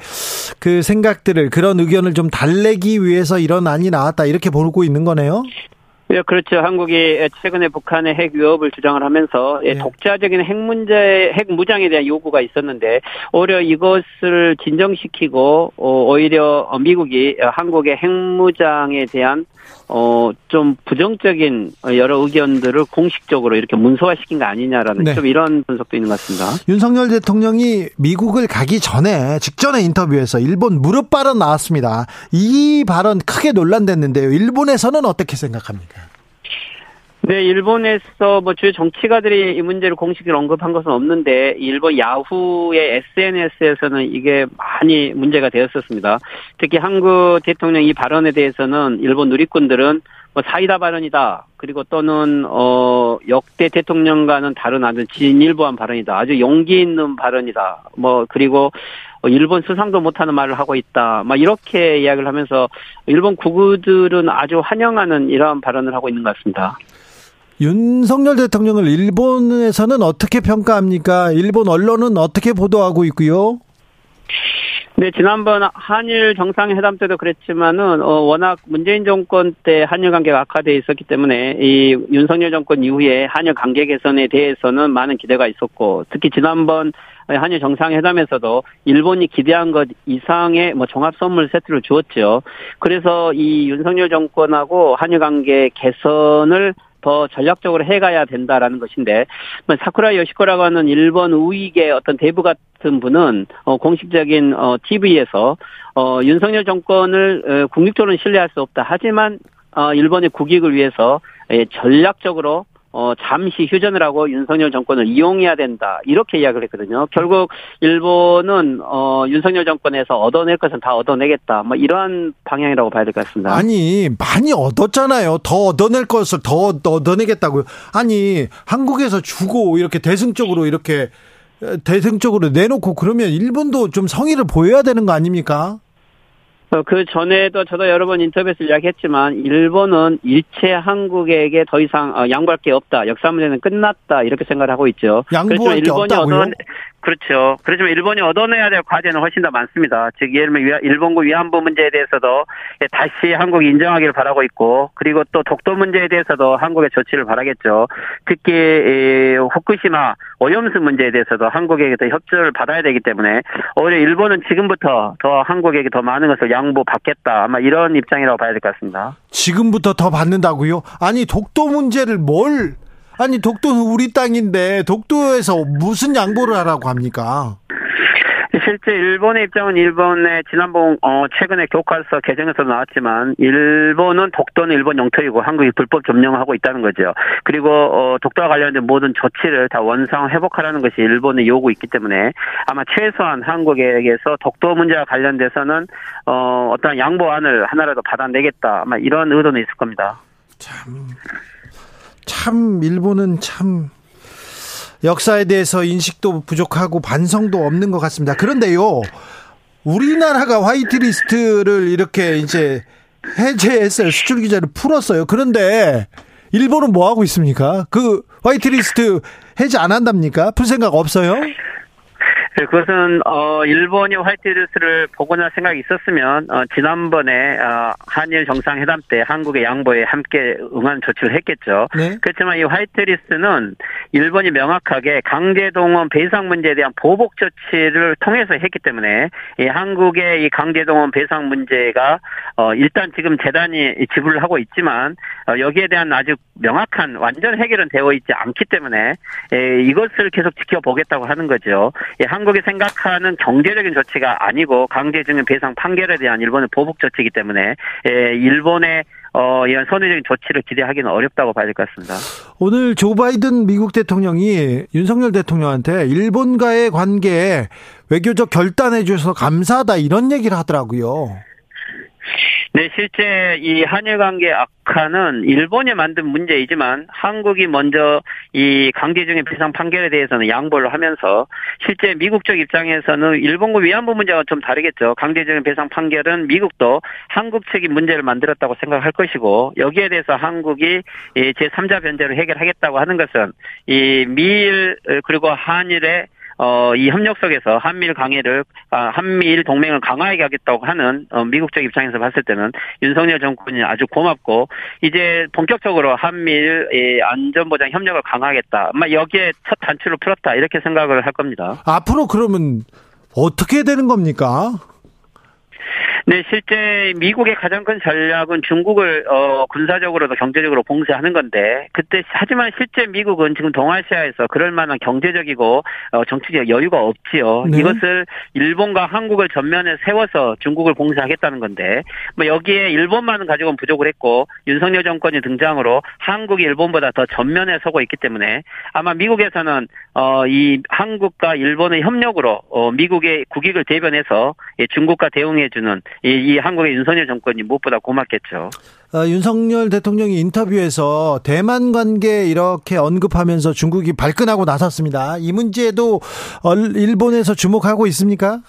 그 생각들을 그런 의견을 좀 달래기 위해서 이런 안이 나왔다 이렇게 보고 있는 거네요. 예, 그렇죠. 한국이 최근에 북한의 핵 위협을 주장을 하면서 네. 독자적인 핵 문제, 핵 무장에 대한 요구가 있었는데 오히려 이것을 진정시키고 어, 오히려 미국이 한국의 핵 무장에 대한 어, 좀 부정적인 여러 의견들을 공식적으로 이렇게 문서화시킨 거 아니냐라는 네. 좀 이런 분석도 있는 것 같습니다. 윤석열 대통령이 미국을 가기 전에 직전에 인터뷰에서 일본 무릎 발언 나왔습니다. 이 발언 크게 논란됐는데요. 일본에서는 어떻게 생각합니까? 네, 일본에서 뭐 주요 정치가들이 이 문제를 공식으로 언급한 것은 없는데 일본 야후의 SNS에서는 이게 많이 문제가 되었었습니다. 특히 한국 대통령 이 발언에 대해서는 일본 누리꾼들은 뭐 사이다 발언이다. 그리고 또는 어 역대 대통령과는 다른 아주 진일보한 발언이다. 아주 용기 있는 발언이다. 뭐 그리고 일본 수상도 못하는 말을 하고 있다. 막 이렇게 이야기를 하면서 일본 구구들은 아주 환영하는 이러한 발언을 하고 있는 것 같습니다. 윤석열 대통령을 일본에서는 어떻게 평가합니까? 일본 언론은 어떻게 보도하고 있고요? 네, 지난번 한일 정상회담 때도 그랬지만은 어 워낙 문재인 정권 때 한일 관계가 악화돼 있었기 때문에 이 윤석열 정권 이후에 한일 관계 개선에 대해서는 많은 기대가 있었고 특히 지난번 한일 정상회담에서도 일본이 기대한 것 이상의 뭐 종합 선물 세트를 주었죠. 그래서 이 윤석열 정권하고 한일 관계 개선을 더 전략적으로 해가야 된다라는 것인데 뭐 사쿠라 요시코라고 하는 일본 우익의 어떤 대부 같은 분은 어, 공식적인 어, TV에서 어, 윤석열 정권을 어, 국립적으로는 신뢰할 수 없다. 하지만 어, 일본의 국익을 위해서 예, 전략적으로 어, 잠시 휴전을 하고 윤석열 정권을 이용해야 된다. 이렇게 이야기를 했거든요. 결국 일본은, 어, 윤석열 정권에서 얻어낼 것은 다 얻어내겠다. 뭐 이러한 방향이라고 봐야 될 것 같습니다. 아니, 많이 얻었잖아요. 더 얻어낼 것을 더 얻어내겠다고요. 아니, 한국에서 주고 이렇게 대승적으로 이렇게 대승적으로 내놓고 그러면 일본도 좀 성의를 보여야 되는 거 아닙니까? 어, 그 전에도 저도 여러 번 인터뷰에서 이야기했지만 일본은 일체 한국에게 더 이상 어, 양보할 게 없다. 역사 문제는 끝났다. 이렇게 생각을 하고 있죠. 양보할 게 없다고요? 그렇죠. 그렇지만 일본이 얻어내야 될 과제는 훨씬 더 많습니다. 즉 예를 들면 일본군 위안부 문제에 대해서도 다시 한국이 인정하기를 바라고 있고 그리고 또 독도 문제에 대해서도 한국의 조치를 바라겠죠. 특히 후쿠시마 오염수 문제에 대해서도 한국에게 더 협조를 받아야 되기 때문에 오히려 일본은 지금부터 더 한국에게 더 많은 것을 양보받겠다. 아마 이런 입장이라고 봐야 될 것 같습니다. 지금부터 더 받는다고요? 아니 독도 문제를 뭘 아니 독도는 우리 땅인데 독도에서 무슨 양보를 하라고 합니까? 실제 일본의 입장은 일본의 지난번 어 최근에 교과서 개정에서 나왔지만 일본은 독도는 일본 영토이고 한국이 불법 점령하고 있다는 거죠. 그리고 어 독도와 관련된 모든 조치를 다 원상 회복하라는 것이 일본의 요구 있기 때문에 아마 최소한 한국에게서 독도 문제와 관련돼서는 어 어떤 양보안을 하나라도 받아내겠다. 아마 이런 의도는 있을 겁니다. 참. 참 일본은 참 역사에 대해서 인식도 부족하고 반성도 없는 것 같습니다. 그런데요, 우리나라가 화이트리스트를 이렇게 이제 해제했어요. 수출 규제를 풀었어요. 그런데 일본은 뭐 하고 있습니까? 그 화이트리스트 해제 안 한답니까? 풀 생각 없어요? 네, 그것은 어 일본이 화이트리스트를 복원할 생각이 있었으면 어 지난번에 어 한일 정상회담 때 한국의 양보에 상응한 조치를 했겠죠. 네. 그렇지만 이 화이트리스트는 일본이 명확하게 강제동원 배상 문제에 대한 보복 조치를 통해서 했기 때문에 이 한국의 이 강제동원 배상 문제가 어 일단 지금 재단이 지불을 하고 있지만 어 여기에 대한 아주 명확한 완전 해결은 되어 있지 않기 때문에 예, 이것을 계속 지켜보겠다고 하는 거죠. 예, 한국이 생각하는 경제적인 조치가 아니고 강제징용 배상 판결에 대한 일본의 보복 조치이기 때문에 예, 일본의 어, 이런 선의적인 조치를 기대하기는 어렵다고 봐야 될 것 같습니다. 오늘 조 바이든 미국 대통령이 윤석열 대통령한테 일본과의 관계에 외교적 결단해 주셔서 감사하다 이런 얘기를 하더라고요. 네, 실제 이 한일 관계 악화는 일본이 만든 문제이지만 한국이 먼저 이 강제징용 배상 판결에 대해서는 양보를 하면서 실제 미국 쪽 입장에서는 일본과 위안부 문제가 좀 다르겠죠. 강제징용 배상 판결은 미국도 한국 측이 문제를 만들었다고 생각할 것이고 여기에 대해서 한국이 제3자 변제를 해결하겠다고 하는 것은 이 미일 그리고 한일의 어, 이 협력 속에서 한미일 강해를, 아, 한미일 동맹을 강화하게 하겠다고 하는, 어, 미국 적 입장에서 봤을 때는 윤석열 정권이 아주 고맙고, 이제 본격적으로 한미일 의 안전보장 협력을 강화하겠다. 아마 여기에 첫 단추를 풀었다. 이렇게 생각을 할 겁니다. 앞으로 그러면 어떻게 되는 겁니까? 네, 실제 미국의 가장 큰 전략은 중국을 어, 군사적으로도 경제적으로 봉쇄하는 건데 그때 하지만 실제 미국은 지금 동아시아에서 그럴 만한 경제적이고 어, 정치적 여유가 없지요. 네. 이것을 일본과 한국을 전면에 세워서 중국을 봉쇄하겠다는 건데 뭐 여기에 일본만은 가지고는 부족을 했고 윤석열 정권이 등장으로 한국이 일본보다 더 전면에 서고 있기 때문에 아마 미국에서는 어, 이 한국과 일본의 협력으로 어, 미국의 국익을 대변해서 중국과 대응해주는 이, 이 한국의 윤석열 정권이 무엇보다 고맙겠죠. 어, 윤석열 대통령이 인터뷰에서 대만 관계 이렇게 언급하면서 중국이 발끈하고 나섰습니다. 이 문제도 일본에서 주목하고 있습니까?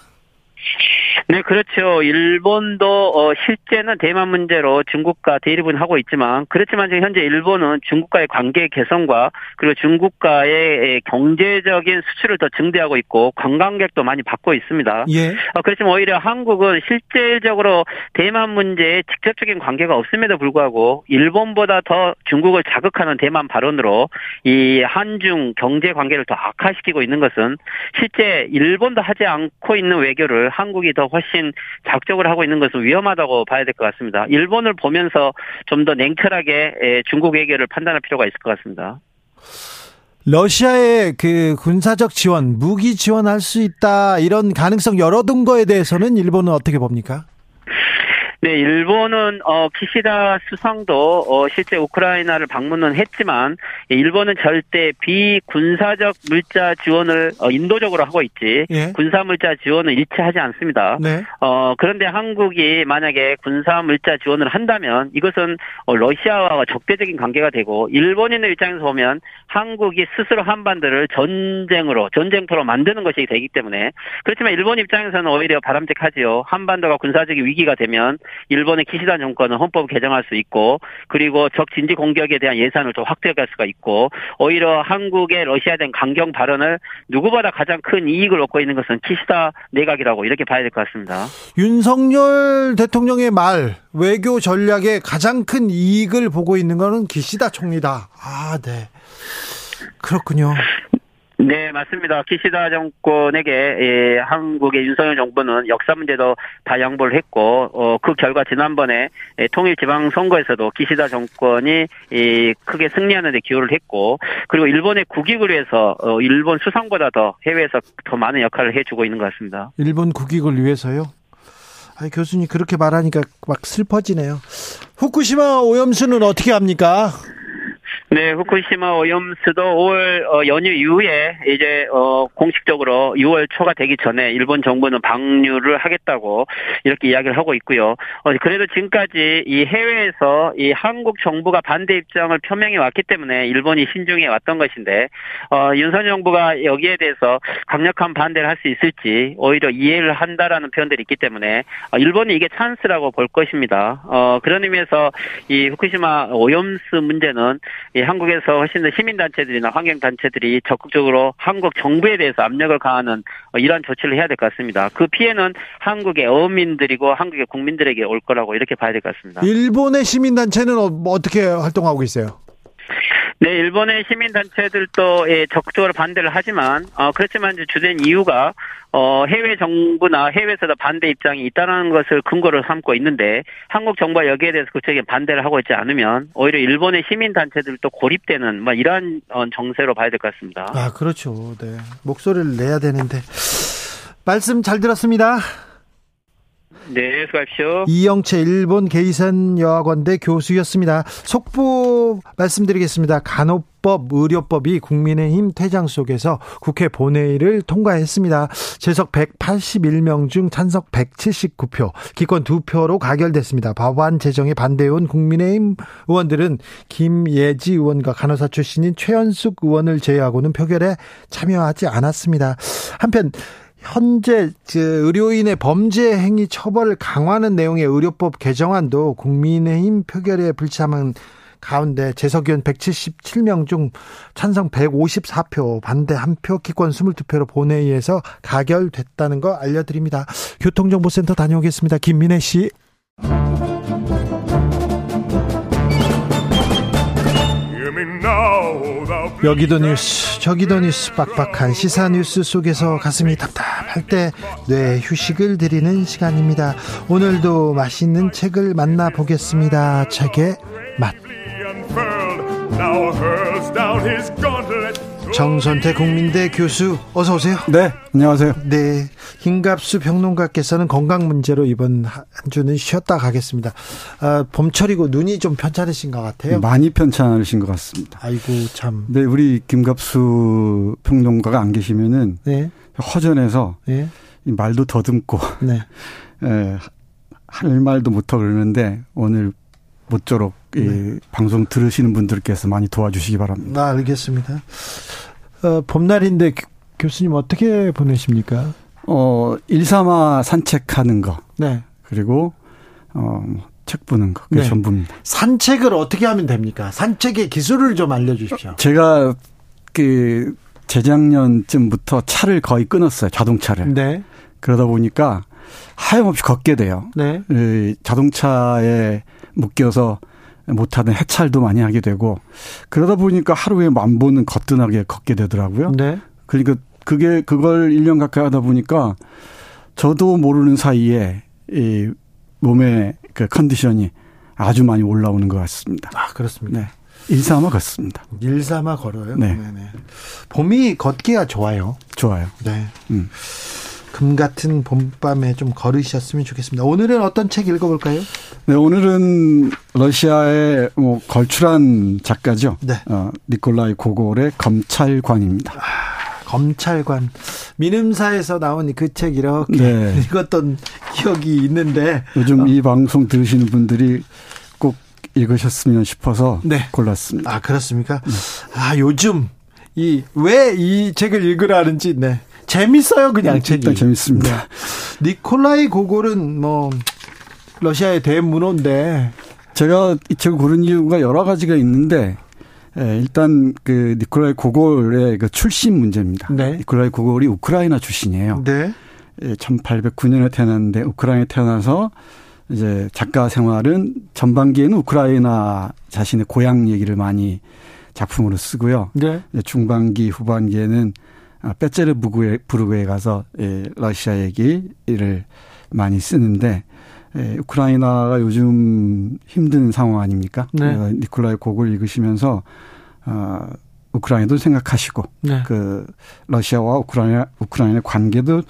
네, 그렇죠. 일본도 어, 실제는 대만 문제로 중국과 대립은 하고 있지만 그렇지만 지금 현재 일본은 중국과의 관계 개선과 그리고 중국과의 경제적인 수출을 더 증대하고 있고 관광객도 많이 받고 있습니다. 예. 어, 그렇지만 오히려 한국은 실질적으로 대만 문제에 직접적인 관계가 없음에도 불구하고 일본보다 더 중국을 자극하는 대만 발언으로 이 한중 경제 관계를 더 악화시키고 있는 것은 실제 일본도 하지 않고 있는 외교를 한국이 더 훨씬 작적으로 하고 있는 것은 위험하다고 봐야 될 것 같습니다. 일본을 보면서 좀 더 냉철하게 중국 외교를 판단할 필요가 있을 것 같습니다. 러시아의 그 군사적 지원, 무기 지원할 수 있다 이런 가능성 열어둔 거에 대해서는 일본은 어떻게 봅니까? 네, 일본은 어 키시다 수상도 어 실제 우크라이나를 방문은 했지만 일본은 절대 비군사적 물자 지원을 어 인도적으로 하고 있지 예. 군사 물자 지원은 일치하지 않습니다. 네. 어 그런데 한국이 만약에 군사 물자 지원을 한다면 이것은 어 러시아와 적대적인 관계가 되고 일본인의 입장에서 보면 한국이 스스로 한반도를 전쟁으로 전쟁터로 만드는 것이 되기 때문에 그렇지만 일본 입장에서는 오히려 바람직하지요. 한반도가 군사적 위기가 되면 일본의 키시다 정권은 헌법 개정할 수 있고 그리고 적 진지 공격에 대한 예산을 좀 확대할 수가 있고 오히려 한국의 러시아에 대한 강경 발언을 누구보다 가장 큰 이익을 얻고 있는 것은 키시다 내각이라고 이렇게 봐야 될 것 같습니다. 윤석열 대통령의 말 외교 전략에 가장 큰 이익을 보고 있는 것은 기시다 총리다. 아, 네. 그렇군요. 네, 맞습니다. 키시다 정권에게 예, 한국의 윤석열 정부는 역사 문제도 다 양보를 했고 어, 그 결과 지난번에 예, 통일 지방 선거에서도 키시다 정권이 예, 크게 승리하는 데 기여를 했고 그리고 일본의 국익을 위해서 어, 일본 수상보다 더 해외에서 더 많은 역할을 해주고 있는 것 같습니다. 일본 국익을 위해서요? 아, 교수님 그렇게 말하니까 막 슬퍼지네요. 후쿠시마 오염수는 어떻게 합니까? 네, 후쿠시마 오염수도 5월 어, 연휴 이후에 이제 어, 공식적으로 6월 초가 되기 전에 일본 정부는 방류를 하겠다고 이렇게 이야기를 하고 있고요. 어, 그래도 지금까지 이 해외에서 이 한국 정부가 반대 입장을 표명해 왔기 때문에 일본이 신중해 왔던 것인데 어, 윤석열 정부가 여기에 대해서 강력한 반대를 할 수 있을지 오히려 이해를 한다라는 표현들이 있기 때문에 어, 일본이 이게 찬스라고 볼 것입니다. 어, 그런 의미에서 이 후쿠시마 오염수 문제는 이 한국에서 훨씬 더 시민단체들이나 환경단체들이 적극적으로 한국 정부에 대해서 압력을 가하는 이러한 조치를 해야 될 것 같습니다. 그 피해는 한국의 어민들이고 한국의 국민들에게 올 거라고 이렇게 봐야 될 것 같습니다. 일본의 시민단체는 어, 뭐 어떻게 활동하고 있어요? 네, 일본의 시민단체들도 예, 적극적으로 반대를 하지만, 어, 그렇지만 이제 주된 이유가, 어, 해외 정부나 해외에서도 반대 입장이 있다는 것을 근거로 삼고 있는데, 한국 정부가 여기에 대해서 구체적인 반대를 하고 있지 않으면, 오히려 일본의 시민단체들도 고립되는, 뭐, 이러한 어, 정세로 봐야 될 것 같습니다. 아, 그렇죠. 네. 목소리를 내야 되는데. 말씀 잘 들었습니다. 네, 수고하십시오. 이영채 일본 게이산 여학원대 교수였습니다. 속보 말씀드리겠습니다. 간호법, 의료법이 국민의힘 퇴장 속에서 국회 본회의를 통과했습니다. 재석 181명 중 찬석 179표, 기권 2표로 가결됐습니다. 법안 제정에 반대해온 국민의힘 의원들은 김예지 의원과 간호사 출신인 최현숙 의원을 제외하고는 표결에 참여하지 않았습니다. 한편 현재 의료인의 범죄 행위 처벌을 강화하는 내용의 의료법 개정안도 국민의힘 표결에 불참한 가운데 재석위원 177명 중 찬성 154표, 반대 1표, 기권 22표로 본회의에서 가결됐다는 거 알려드립니다. 교통정보센터 다녀오겠습니다. 김민혜 씨. 여기도 뉴스 저기도 뉴스 빡빡한 시사 뉴스 속에서 가슴이 답답할 때 뇌 휴식을 드리는 시간입니다. 오늘도 맛있는 책을 만나보겠습니다. 책의 맛 정선태 국민대 교수 어서 오세요. 네, 안녕하세요. 네, 김갑수 평론가께서는 건강 문제로 이번 한 주는 쉬었다 가겠습니다. 아, 봄철이고 눈이 좀 편찮으신 것 같아요. 많이 편찮으신 것 같습니다. 아이고 참. 네, 우리 김갑수 평론가가 안 계시면은 네. 허전해서 네. 말도 더듬고 네. 에, 할 말도 못하고 그러는데 오늘 모쪼록 네. 이 방송 들으시는 분들께서 많이 도와주시기 바랍니다. 아, 알겠습니다. 어, 봄날인데 교 수님 어떻게 보내십니까? 어, 일삼아 산책하는 거. 네. 그리고 어, 책 보는 거. 그게 네. 전부입니다. 산책을 어떻게 하면 됩니까? 산책의 기술을 좀 알려 주십시오. 제가 그 재작년쯤부터 차를 거의 끊었어요. 자동차를. 네. 그러다 보니까 하염없이 걷게 돼요. 네. 자동차에 묶여서 못하는 해찰도 많이 하게 되고 그러다 보니까 하루에 만 번은 거뜬하게 걷게 되더라고요. 네. 그러니까 그게 그걸 1년 가까이 하다 보니까 저도 모르는 사이에 이 몸의 그 컨디션이 아주 많이 올라오는 것 같습니다. 아, 그렇습니다. 네. 일삼아 걷습니다. 일삼아 걸어요? 네. 네네. 봄이 걷기가 좋아요. 좋아요. 네. 음. 금 같은 봄밤에 좀 걸으셨으면 좋겠습니다. 오늘은 어떤 책 읽어볼까요? 네, 오늘은 러시아의 뭐 걸출한 작가죠. 네. 어, 니콜라이 고골의 검찰관입니다. 아, 검찰관. 민음사에서 나온 그 책 이렇게 네. 읽었던 기억이 있는데 요즘 어. 이 방송 들으시는 분들이 꼭 읽으셨으면 싶어서 네. 골랐습니다. 아 그렇습니까? 네. 아 요즘 이 왜이 책을 읽으라는지 네. 재밌어요, 그냥 네, 책이. 재밌습니다. 네. 니콜라이 고골은 뭐 러시아의 대문호인데 제가 이 책을 고른 이유가 여러 가지가 있는데 예, 일단 그 니콜라이 고골의 그 출신 문제입니다. 네. 니콜라이 고골이 우크라이나 출신이에요. 네. 1809년에 예, 태어났는데 우크라이나에 태어나서 이제 작가 생활은 전반기에는 우크라이나 자신의 고향 얘기를 많이 작품으로 쓰고요. 네. 중반기 후반기에는 빼제르부르크에 부르크에 가서 예, 러시아 얘기를 많이 쓰는데 예, 우크라이나가 요즘 힘든 상황 아닙니까? 네. 니콜라이 곡을 읽으시면서 어, 우크라이나도 생각하시고 네. 그 러시아와 우크라이나 우크라이나 관계도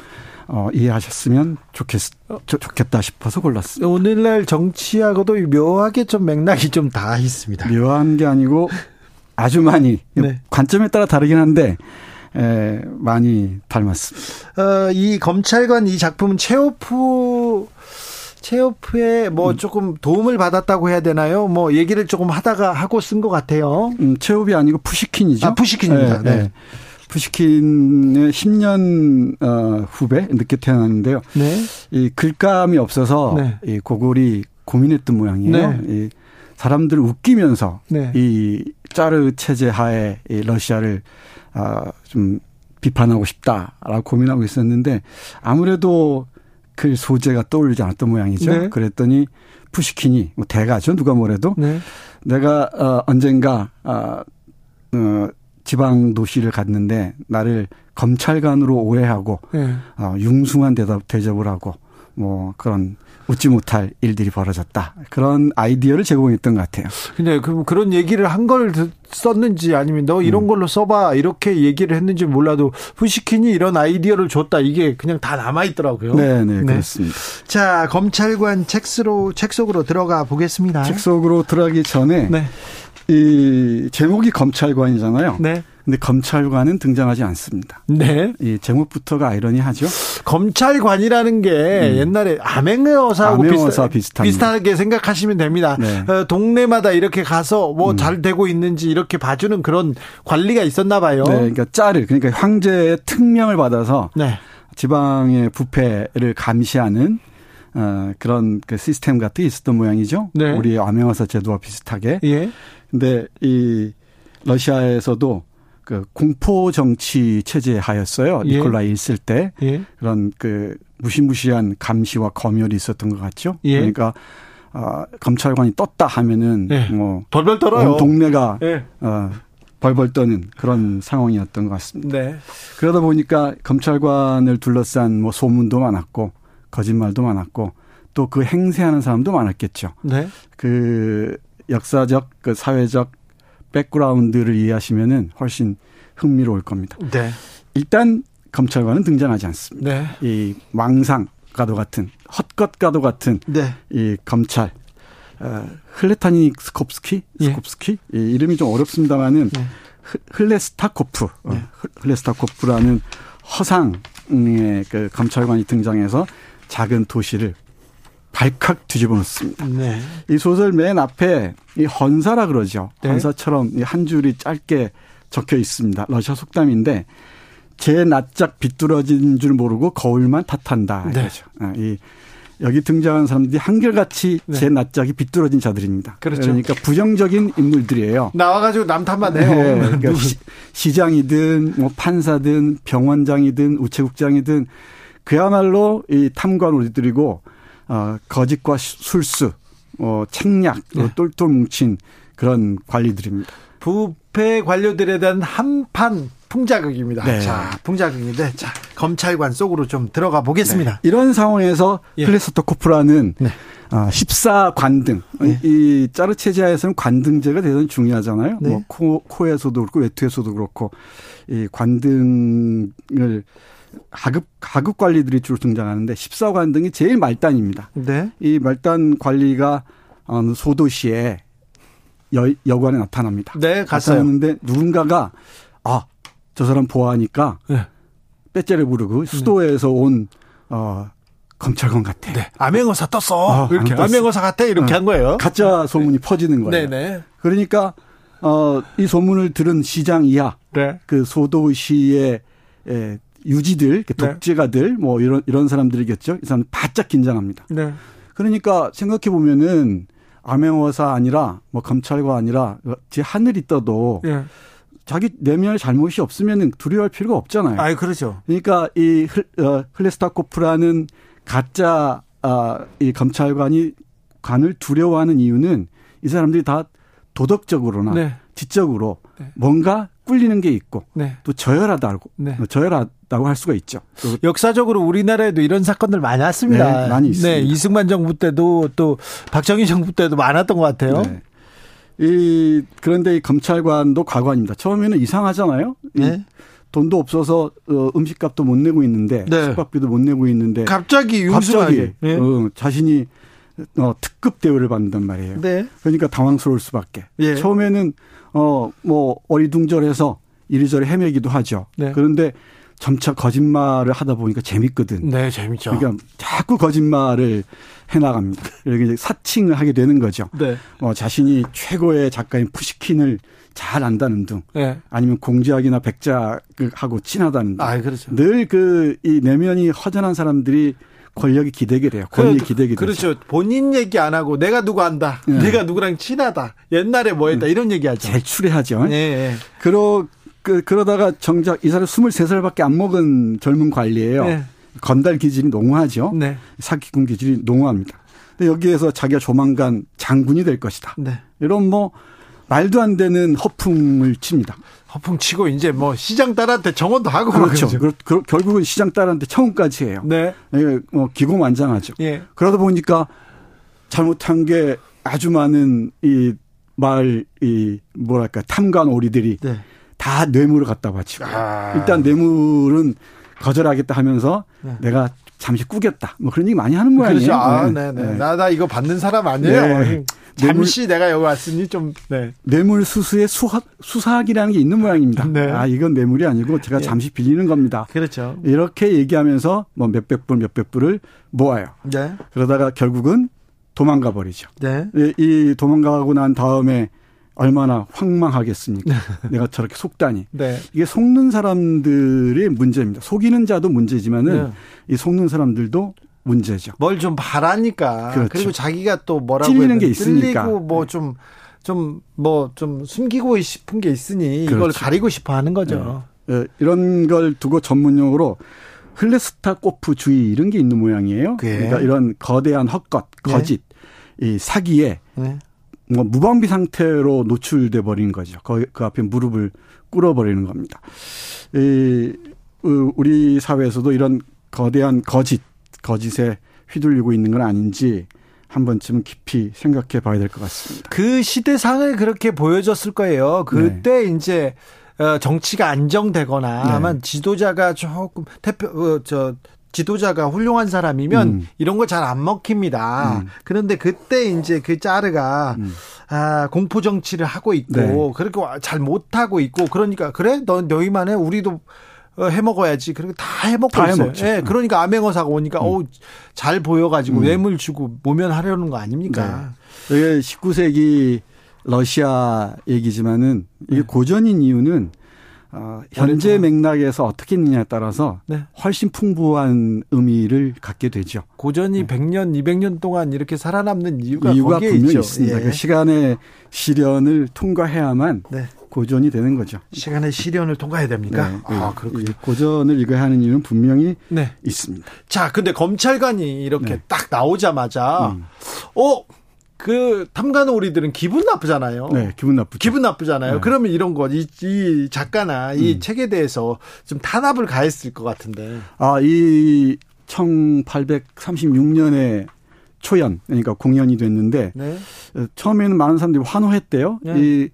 어, 이해하셨으면 좋겠, 좋겠다 싶어서 골랐습니다. 오늘날 정치하고도 묘하게 좀 맥락이 좀 다 있습니다. 묘한 게 아니고 아주 많이 네. 관점에 따라 다르긴 한데 에, 많이 닮았습니다. 어, 이 검찰관 이 작품은 체오프 체오프에 뭐 음. 조금 도움을 받았다고 해야 되나요? 뭐 얘기를 조금 하다가 하고 쓴 것 같아요. 음, 체오프이 아니고 푸시킨이죠. 아, 푸시킨입니다. 네. 네. 푸시킨의 10년 어, 후배 늦게 태어났는데요. 네. 이 글감이 없어서 네. 이 고골이 고민했던 모양이에요. 네. 이 사람들을 웃기면서 네. 이 짜르 체제 하에 이 러시아를 아 좀 비판하고 싶다라고 고민하고 있었는데 아무래도 그 소재가 떠올리지 않았던 모양이죠. 네. 그랬더니 푸시킨이 뭐 대가죠 누가 뭐래도 네. 내가 어 언젠가 어, 어 지방 도시를 갔는데 나를 검찰관으로 오해하고 네. 어, 융숭한 대답 대접을 하고 뭐 그런 웃지 못할 일들이 벌어졌다. 그런 아이디어를 제공했던 것 같아요. 근데 그럼 그런 얘기를 한 걸 썼는지 아니면 너 이런 음. 걸로 써봐 이렇게 얘기를 했는지 몰라도 푸시킨이 이런 아이디어를 줬다 이게 그냥 다 남아 있더라고요. 네, 네, 그렇습니다. 자, 검찰관 책으로 책 속으로 들어가 보겠습니다. 책 속으로 들어가기 전에 네. 이 제목이 검찰관이잖아요. 네. 근데 검찰관은 등장하지 않습니다. 네. 이 제목부터가 아이러니하죠. 검찰관이라는 게 음. 옛날에 암행어사하고 암행어사 비슷, 비슷하게 생각하시면 됩니다. 네. 어, 동네마다 이렇게 가서 뭐잘 음. 되고 있는지 이렇게 봐주는 그런 관리가 있었나 봐요. 네. 그러니까 짤을 그러니까 황제의 특명을 받아서 네. 지방의 부패를 감시하는 어, 그런 그 시스템 같은 게 있었던 모양이죠. 네. 우리 암행어사 제도와 비슷하게. 예. 근데 이 러시아에서도 그 공포 정치 체제 하였어요. 예. 니콜라이 있을 때 예. 그런 그 무시무시한 감시와 검열이 있었던 것 같죠. 예. 그러니까 어, 검찰관이 떴다 하면은 예. 뭐 벌벌 떨어요. 온 동네가 예. 어, 벌벌 떠는 그런 상황이었던 것 같습니다. 네. 그러다 보니까 검찰관을 둘러싼 뭐 소문도 많았고 거짓말도 많았고 또 그 행세하는 사람도 많았겠죠. 네. 그 역사적 그 사회적 백그라운드를 이해하시면은 훨씬 흥미로울 겁니다. 네. 일단 검찰관은 등장하지 않습니다. 네. 이 왕상과도 같은 헛것과도 같은 네. 이 검찰 어, 흘레타니 스콥스키 예. 스콥스키 예. 이 이름이 좀 어렵습니다만은 예. 흘레스타코프 어, 예. 흘레스타코프라는 허상의 그 검찰관이 등장해서 작은 도시를 발칵 뒤집어 놓습니다. 네. 이 소설 맨 앞에 이 헌사라 그러죠. 네. 헌사처럼 한 줄이 짧게 적혀 있습니다. 러시아 속담인데 제 낯짝 비뚤어진 줄 모르고 거울만 탓한다. 네. 아, 이 여기 등장하는 사람들이 한결같이 네. 제 낯짝이 비뚤어진 자들입니다. 그렇죠. 그러니까 부정적인 인물들이에요. 나와가지고 남탓만 해요. 네. 그러니까 시, 장이든뭐 판사든 병원장이든 우체국장이든 그야말로 이 탐관 우리들이고 어, 거짓과 술수, 어, 책략, 네. 똘똘 뭉친 그런 관리들입니다. 부패 관료들에 대한 한판 풍자극입니다. 네. 자, 풍자극인데, 자, 검찰관 속으로 좀 들어가 보겠습니다. 네. 이런 상황에서 예. 클레스토코프라는 네. 어, 14관등, 네. 이 짜르체지아에서는 관등제가 대단히 중요하잖아요. 네. 뭐 코, 코에서도 그렇고 외투에서도 그렇고 이 관등을 하급 하급 관리들이 주로 등장하는데 14관 등이 제일 말단입니다. 네. 이 말단 관리가 어느 소도시에 여, 여관에 나타납니다. 네, 갔어요. 나타났는데 누군가가 아, 저 사람 보아하니까 네. 빼째를 부르고 수도에서 온 어, 검찰관 같아. 네. 암행어사 떴어. 아, 이렇게 암행어사 같아 이렇게 어, 한 거예요. 가짜 소문이 네. 퍼지는 거예요. 네네. 네. 그러니까 어, 이 소문을 들은 시장 이하 네. 그 소도시의 에, 유지들, 그 네. 독재가들, 네. 뭐 이런 이런 사람들이겠죠. 이 사람 바짝 긴장합니다. 네. 그러니까 생각해 보면은 암행어사 아니라 뭐 검찰과 아니라 제 하늘이 떠도 네. 자기 내면에 잘못이 없으면은 두려워할 필요가 없잖아요. 아, 그렇죠. 그러니까 이 어, 흘레스타코프라는 가짜 아, 이 검찰관이 관을 두려워하는 이유는 이 사람들이 다 도덕적으로나 네. 지적으로 네. 뭔가 꿀리는 게 있고 네. 또 저열하다고 네. 저열하다고 할 수가 있죠. 역사적으로 우리나라에도 이런 사건들 많이 왔습니다. 네, 많이 있습니다. 네, 이승만 정부 때도 또 박정희 정부 때도 많았던 것 같아요. 네. 이 그런데 이 검찰관도 과관입니다. 처음에는 이상하잖아요. 네. 돈도 없어서 어, 음식값도 못 내고 있는데 네. 숙박비도 못 내고 있는데 갑자기 네. 어, 자신이 어, 특급 대우를 받는단 말이에요. 네. 그러니까 당황스러울 수밖에. 예. 처음에는 어, 뭐, 어리둥절해서 이리저리 헤매기도 하죠. 네. 그런데 점차 거짓말을 하다 보니까 재밌거든. 네, 재밌죠. 그러니까 자꾸 거짓말을 해나갑니다. 이렇게 사칭을 하게 되는 거죠. 네. 어, 자신이 최고의 작가인 푸시킨을 잘 안다는 등, 네. 아니면 공작이나 백작하고 친하다는 등. 아, 그렇죠. 늘 그 이 내면이 허전한 사람들이 권력이 기대게 돼요. 권력이 기대게 되죠. 그렇죠. 본인 얘기 안 하고 내가 누구 한다. 네. 내가 누구랑 친하다. 옛날에 뭐 했다. 네. 이런 얘기 하죠. 제일 추레하죠. 네. 그러, 그, 그러다가 정작 이 사람 23살밖에 안 먹은 젊은 관리예요. 네. 건달 기질이 농후하죠. 네. 사기꾼 기질이 농후합니다. 근데 여기에서 자기가 조만간 장군이 될 것이다. 네. 이런 뭐 말도 안 되는 허풍을 칩니다. 허풍 치고 이제 뭐 시장 딸한테 정원도 하고 그렇죠. 그, 그, 결국은 시장 딸한테 청원까지 해요. 네. 예, 뭐 기고만장하죠. 예. 그러다 보니까 잘못한 게 아주 많은 이 마을 이 뭐랄까 탐관 오리들이 네. 다 뇌물을 갖다 바치고 아. 일단 뇌물은 거절하겠다 하면서 네. 내가 잠시 꾸겼다. 뭐 그런 얘기 많이 하는 모양이에요. 그렇죠. 아, 네, 네. 네. 나, 나 이거 받는 사람 아니에요. 네. 잠시 뇌물, 내가 여기 왔으니 좀, 네. 뇌물 수수의 수학, 수사학이라는 게 있는 모양입니다. 네. 아, 이건 뇌물이 아니고 제가 네. 잠시 빌리는 겁니다. 그렇죠. 이렇게 얘기하면서 뭐 몇백 불, 몇백 불을 모아요. 네. 그러다가 결국은 도망가 버리죠. 네. 이 도망가고 난 다음에 얼마나 황망하겠습니까? 네. 내가 저렇게 속다니. 네. 이게 속는 사람들의 문제입니다. 속이는 자도 문제지만은 네. 이 속는 사람들도 문제죠. 뭘 좀 바라니까. 그렇죠. 그리고 자기가 또 뭐라고 찔리는 게 있으니까. 찔리고 뭐좀 좀 뭐좀 숨기고 싶은 게 있으니 그렇죠. 이걸 가리고 싶어 하는 거죠. 네. 네. 이런 걸 두고 전문용어로 흘레스타코프 주의 이런 게 있는 모양이에요. 네. 그러니까 이런 거대한 헛것, 네. 거짓, 이 사기에 네. 뭐 무방비 상태로 노출돼 버린 거죠. 그, 그 앞에 무릎을 꿇어 버리는 겁니다. 이, 우리 사회에서도 이런 거대한 거짓, 거짓에 휘둘리고 있는 건 아닌지 한 번쯤은 깊이 생각해 봐야 될 것 같습니다. 그 시대상을 그렇게 보여줬을 거예요. 그때 네. 이제 어, 정치가 안정되거나 네. 아마 지도자가 조금 대표 어, 저 지도자가 훌륭한 사람이면 음. 이런 거잘안 먹힙니다. 음. 그런데 그때 이제 그 짜르가 음. 아, 공포 정치를 하고 있고 네. 그렇게 잘 못하고 있고 그러니까 그래 너 너희만 해 우리도 어, 해 먹어야지. 그리고 다 해 먹고 다 있어요. 예. 네, 그러니까 암행어사가 오니까 음. 어잘 보여 가지고 음. 뇌물 주고 모면하려는 거 아닙니까? 네. 이게 19세기 러시아 얘기지만은 이게 네. 고전인 이유는 어, 현재 맥락에서 어떻게 했느냐에 따라서 네. 훨씬 풍부한 의미를 갖게 되죠. 고전이 네. 100년, 200년 동안 이렇게 살아남는 이유가, 이유가 분명히 있죠. 있습니다. 예. 그 시간의 시련을 통과해야만 네. 고전이 되는 거죠. 시간의 시련을 통과해야 됩니까? 네. 아, 그렇군요. 고전을 읽어야 하는 이유는 분명히 네. 있습니다. 자, 근데 검찰관이 이렇게 네. 딱 나오자마자 음. 어, 그 탐관오리들은 기분 나쁘잖아요. 네, 기분 나쁘죠. 기분 나쁘잖아요. 네. 그러면 이런 거, 이, 이 작가나 이 음. 책에 대해서 좀 탄압을 가했을 것 같은데. 아, 이 1836년에 초연, 그러니까 공연이 됐는데, 네. 처음에는 많은 사람들이 환호했대요. 네. 이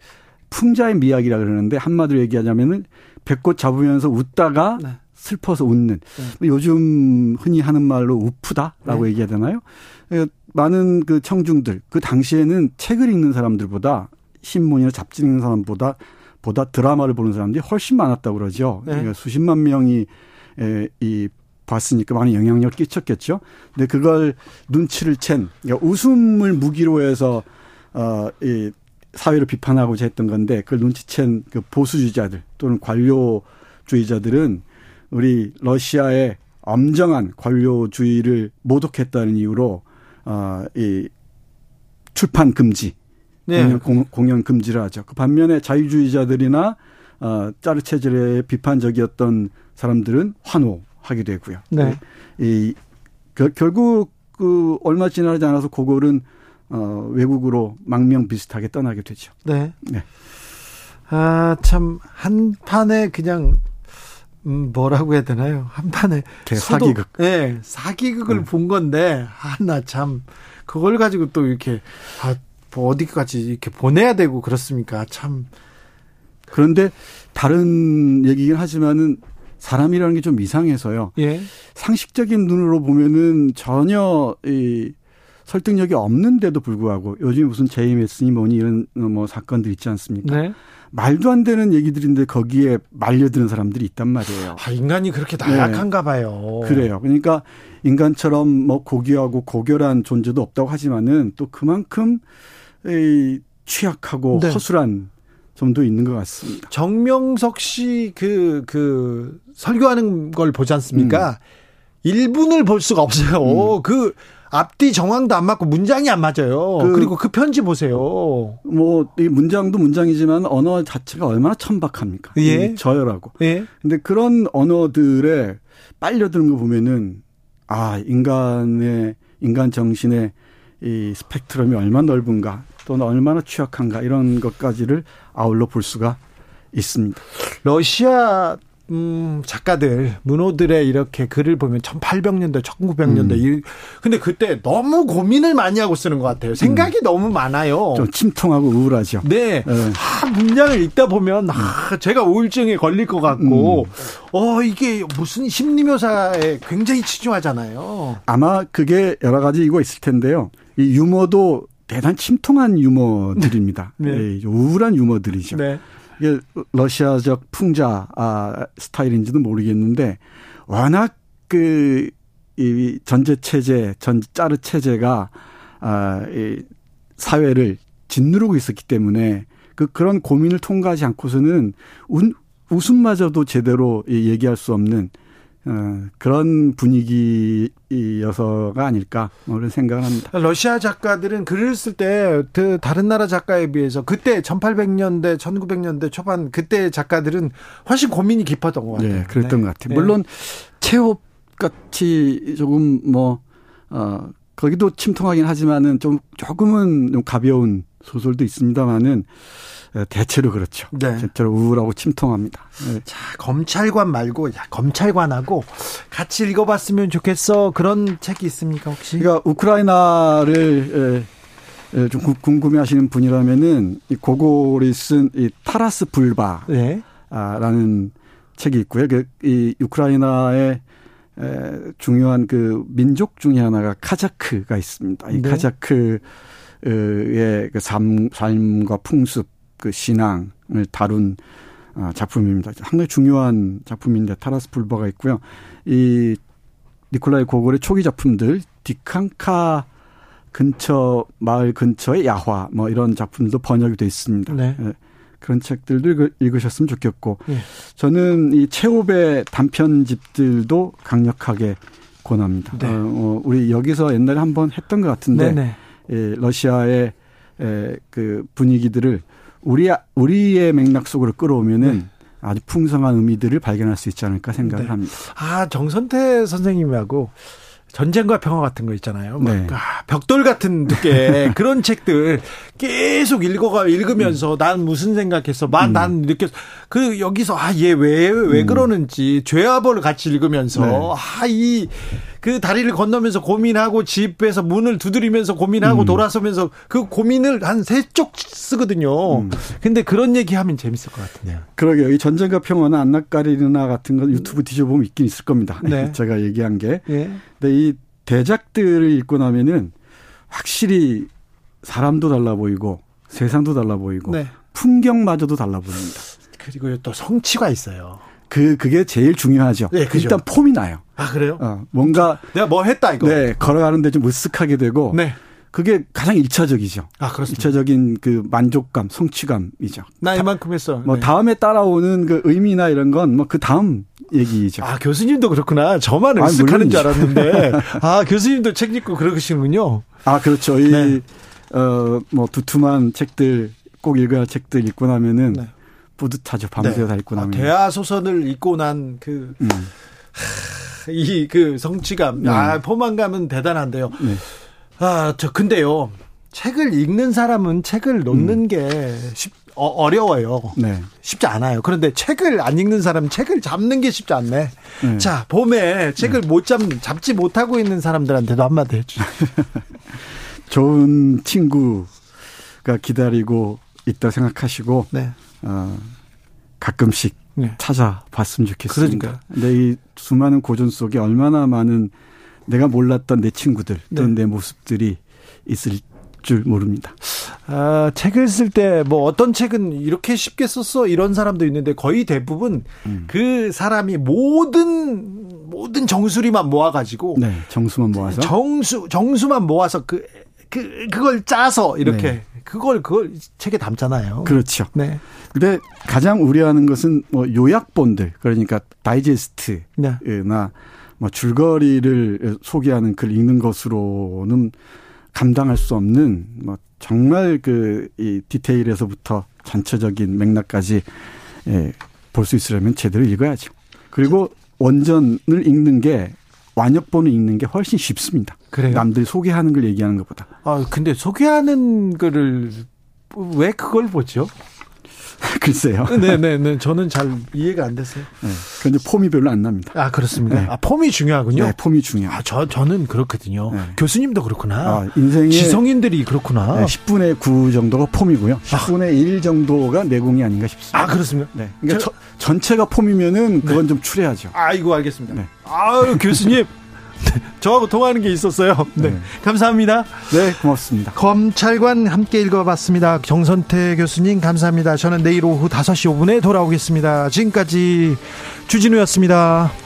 풍자의 미학이라 그러는데, 한마디로 얘기하자면은, 배꽃 잡으면서 웃다가 네. 슬퍼서 웃는. 네. 요즘 흔히 하는 말로 우프다라고 네. 얘기해야 되나요? 많은 그 청중들 그 당시에는 책을 읽는 사람들보다 신문이나 잡지 읽는 사람보다 보다 드라마를 보는 사람들이 훨씬 많았다고 그러죠. 네. 그러니까 수십만 명이 에, 이 봤으니까 많은 영향력을 끼쳤겠죠. 근데 그걸 눈치를 챈 그러니까 웃음을 무기로 해서 어이 사회를 비판하고자 했던 건데 그걸 눈치챈 그 보수주의자들 또는 관료주의자들은 우리 러시아의 엄정한 관료주의를 모독했다는 이유로 어, 이 출판 금지, 네. 공연, 공연 금지를 하죠. 그 반면에 자유주의자들이나 어, 짜르 체질에 비판적이었던 사람들은 환호하게 되고요. 네. 이 그, 결국 그 얼마 지나지 않아서 고골은 어, 외국으로 망명 비슷하게 떠나게 되죠. 네. 네. 아, 참, 한 판에 그냥 음, 뭐라고 해야 되나요? 한 판에 사기극. 예, 네, 사기극을 네. 본 건데 하나 참 그걸 가지고 또 이렇게 아, 뭐 어디까지 이렇게 보내야 되고 그렇습니까? 참 그런데 다른 얘기긴 하지만은 사람이라는 게 좀 이상해서요. 예. 상식적인 눈으로 보면은 전혀 이 설득력이 없는데도 불구하고 요즘 무슨 JMS니 뭐니 이런 뭐 사건들 있지 않습니까? 네. 말도 안 되는 얘기들인데 거기에 말려드는 사람들이 있단 말이에요. 아, 인간이 그렇게 나약한가 네. 봐요. 그래요. 그러니까 인간처럼 뭐 고귀하고 고결한 존재도 없다고 하지만은 또 그만큼 이 취약하고 네. 허술한 점도 있는 것 같습니다. 정명석 씨 그, 그, 설교하는 걸 보지 않습니까? 음. 1분을 볼 수가 없어요. 음. 그 앞뒤 정황도 안 맞고 문장이 안 맞아요. 그, 리고그 편지 보세요. 뭐 이 문장도 문장이지만 언어 자체가 얼마나 천박합니까? 예. 저열하고. 예. 근데 그런 언어들에 빨려드는 거 보면은 아 인간의 인간 정신의 이 스펙트럼이 얼마나 넓은가 또는 얼마나 취약한가 이런 것까지를 아울러 볼 수가 있습니다. 러시아 음, 작가들, 문호들의 이렇게 글을 보면 1800년대, 1900년대. 음. 근데 그때 너무 고민을 많이 하고 쓰는 것 같아요. 생각이 음. 너무 많아요. 좀 침통하고 우울하죠. 네. 네. 아, 문장을 읽다 보면, 아, 제가 우울증에 걸릴 것 같고, 음. 어, 이게 무슨 심리묘사에 굉장히 치중하잖아요. 아마 그게 여러 가지 이거 있을 텐데요. 이 유머도 대단 침통한 유머들입니다. 네. 네. 우울한 유머들이죠. 네. 이게 러시아적 풍자 아, 스타일인지도 모르겠는데 워낙 그 이 전제 체제, 전 짜르 체제가 아, 이 사회를 짓누르고 있었기 때문에 그 그런 고민을 통과하지 않고서는 운, 웃음마저도 제대로 얘기할 수 없는 어, 그런 분위기여서가 아닐까 뭐 그런 생각을 합니다. 러시아 작가들은 글을 쓸 때 그 다른 나라 작가에 비해서 그때 1800년대, 1900년대 초반 그때 작가들은 훨씬 고민이 깊었던 것 같아요. 네, 그랬던 네. 것 같아요. 물론 체홉 같이 조금 뭐 어, 거기도 침통하긴 하지만은 좀 조금은 좀 가벼운 소설도 있습니다만은 대체로 그렇죠. 네. 대체로 우울하고 침통합니다. 네. 자, 검찰관 말고 야, 검찰관하고 같이 읽어봤으면 좋겠어. 그런 책이 있습니까 혹시? 그러니까 우크라이나를 에, 좀 궁금해하시는 분이라면은 이 고골이 쓴 이 타라스 불바라는 네. 책이 있고요. 그, 이 우크라이나의 에, 중요한 그 민족 중에 하나가 카자크가 있습니다. 이 네. 카자크의 그 삶, 삶과 풍습 그 신앙을 다룬 어, 작품입니다. 상당히 중요한 작품인데 타라스 불바가 있고요. 이 니콜라이 고골의 초기 작품들 디칸카 근처 마을 근처의 야화 뭐 이런 작품도 번역이 돼 있습니다. 네. 네. 그런 책들도 읽으셨으면 좋겠고 네. 저는 이 체홉의 단편집들도 강력하게 권합니다. 네. 어, 어, 우리 여기서 옛날에 한번 했던 것 같은데 네, 네. 예, 러시아의 에, 그 분위기들을 우리 우리의 맥락 속으로 끌어오면은 네. 아주 풍성한 의미들을 발견할 수 있지 않을까 생각을 네. 합니다. 아 정선태 선생님하고 전쟁과 평화 같은 거 있잖아요. 네. 아, 벽돌 같은 두께 그런 책들 계속 읽어가 읽으면서 음. 난 무슨 생각했어, 막난 음. 느꼈. 그 여기서 아얘왜왜 음. 그러는지 죄와벌을 같이 읽으면서 네. 아이 그 다리를 건너면서 고민하고 집에서 문을 두드리면서 고민하고 음. 돌아서면서 그 고민을 한 세 쪽 쓰거든요. 음. 근데 그런 얘기하면 재밌을 것 같은데요. 그러게요. 이 전쟁과 평화나 안나까리나 같은 거 유튜브 뒤져보면 있긴 있을 겁니다. 네. 제가 얘기한 게. 네. 근데 이 대작들을 읽고 나면은 확실히 사람도 달라 보이고 세상도 달라 보이고 네. 풍경마저도 달라 보입니다. 그리고 또 성취가 있어요. 그 그게 제일 중요하죠. 네, 그죠. 일단 폼이 나요. 아 그래요? 어, 뭔가 내가 뭐 했다 이거. 네, 걸어가는데 좀 으쓱하게 되고. 네. 그게 가장 일차적이죠. 아, 그렇습니다. 일차적인 그 만족감, 성취감이죠. 나 이만큼 했어. 뭐 네. 다음에 따라오는 그 의미나 이런 건 뭐 그 다음 얘기죠. 아, 교수님도 그렇구나. 저만 으쓱하는 줄 알았는데. 아, 교수님도 책 읽고 그러시는군요. 아, 그렇죠. 이, 네. 어, 뭐 두툼한 책들, 꼭 읽어야 할 책들 읽고 나면은 네. 뿌듯하죠. 밤새워 다 읽고 아, 나면. 아, 대하 소설을 읽고 난 그, 음. 이 그 성취감, 네. 아, 포만감은 대단한데요. 네. 아, 저 근데요. 책을 읽는 사람은 책을 놓는 음. 게 쉽, 어, 어려워요. 네. 쉽지 않아요. 그런데 책을 안 읽는 사람은 책을 잡는 게 쉽지 않네. 네. 자, 봄에 책을 네. 못 잡, 잡지 못하고 있는 사람들한테도 한마디 해주세요. 좋은 친구가 기다리고 있다 생각하시고, 네. 어, 가끔씩 네. 찾아봤으면 좋겠습니다. 그러니까. 근데 이 수많은 고전 속에 얼마나 많은 내가 몰랐던 내 친구들 또는 네. 내 모습들이 있을 줄 모릅니다. 아, 책을 쓸 때 뭐 어떤 책은 이렇게 쉽게 썼어 이런 사람도 있는데 거의 대부분 음. 그 사람이 모든 모든 정수리만 모아가지고 네, 정수만 모아서 정수 정수만 모아서 그, 그 그걸 짜서 이렇게 네. 그걸 그걸 책에 담잖아요. 그렇죠. 네. 근데 가장 우려하는 것은 뭐 요약본들 그러니까 다이제스트나 네. 뭐 줄거리를 소개하는 글 읽는 것으로는 감당할 수 없는 뭐 정말 그 이 디테일에서부터 전체적인 맥락까지 예, 볼 수 있으려면 제대로 읽어야죠. 그리고 원전을 읽는 게 완역본을 읽는 게 훨씬 쉽습니다. 그래요? 남들이 소개하는 걸 얘기하는 것보다. 아, 근데 소개하는 거를 왜 그걸 보죠? 글쎄요. 네네네. 네. 저는 잘 이해가 안 됐어요. 네. 그런데 폼이 별로 안 납니다. 아, 그렇습니다. 네. 아, 폼이 중요하군요. 네, 폼이 중요. 아, 저, 저는 그렇거든요. 네. 교수님도 그렇구나. 아, 인생의. 지성인들이 그렇구나. 네, 10분의 9 정도가 폼이고요. 10분의 아. 1 정도가 내공이 아닌가 싶습니다. 아, 그렇습니다. 네. 그러니까 저, 전체가 폼이면은 그건 좀 추려야죠. 아이고, 알겠습니다. 네. 아유, 교수님. 저하고 통하는 게 있었어요. 네. 네. 감사합니다. 네, 고맙습니다. 검찰관 함께 읽어봤습니다. 정선태 교수님, 감사합니다. 저는 내일 오후 5시 5분에 돌아오겠습니다. 지금까지 주진우였습니다.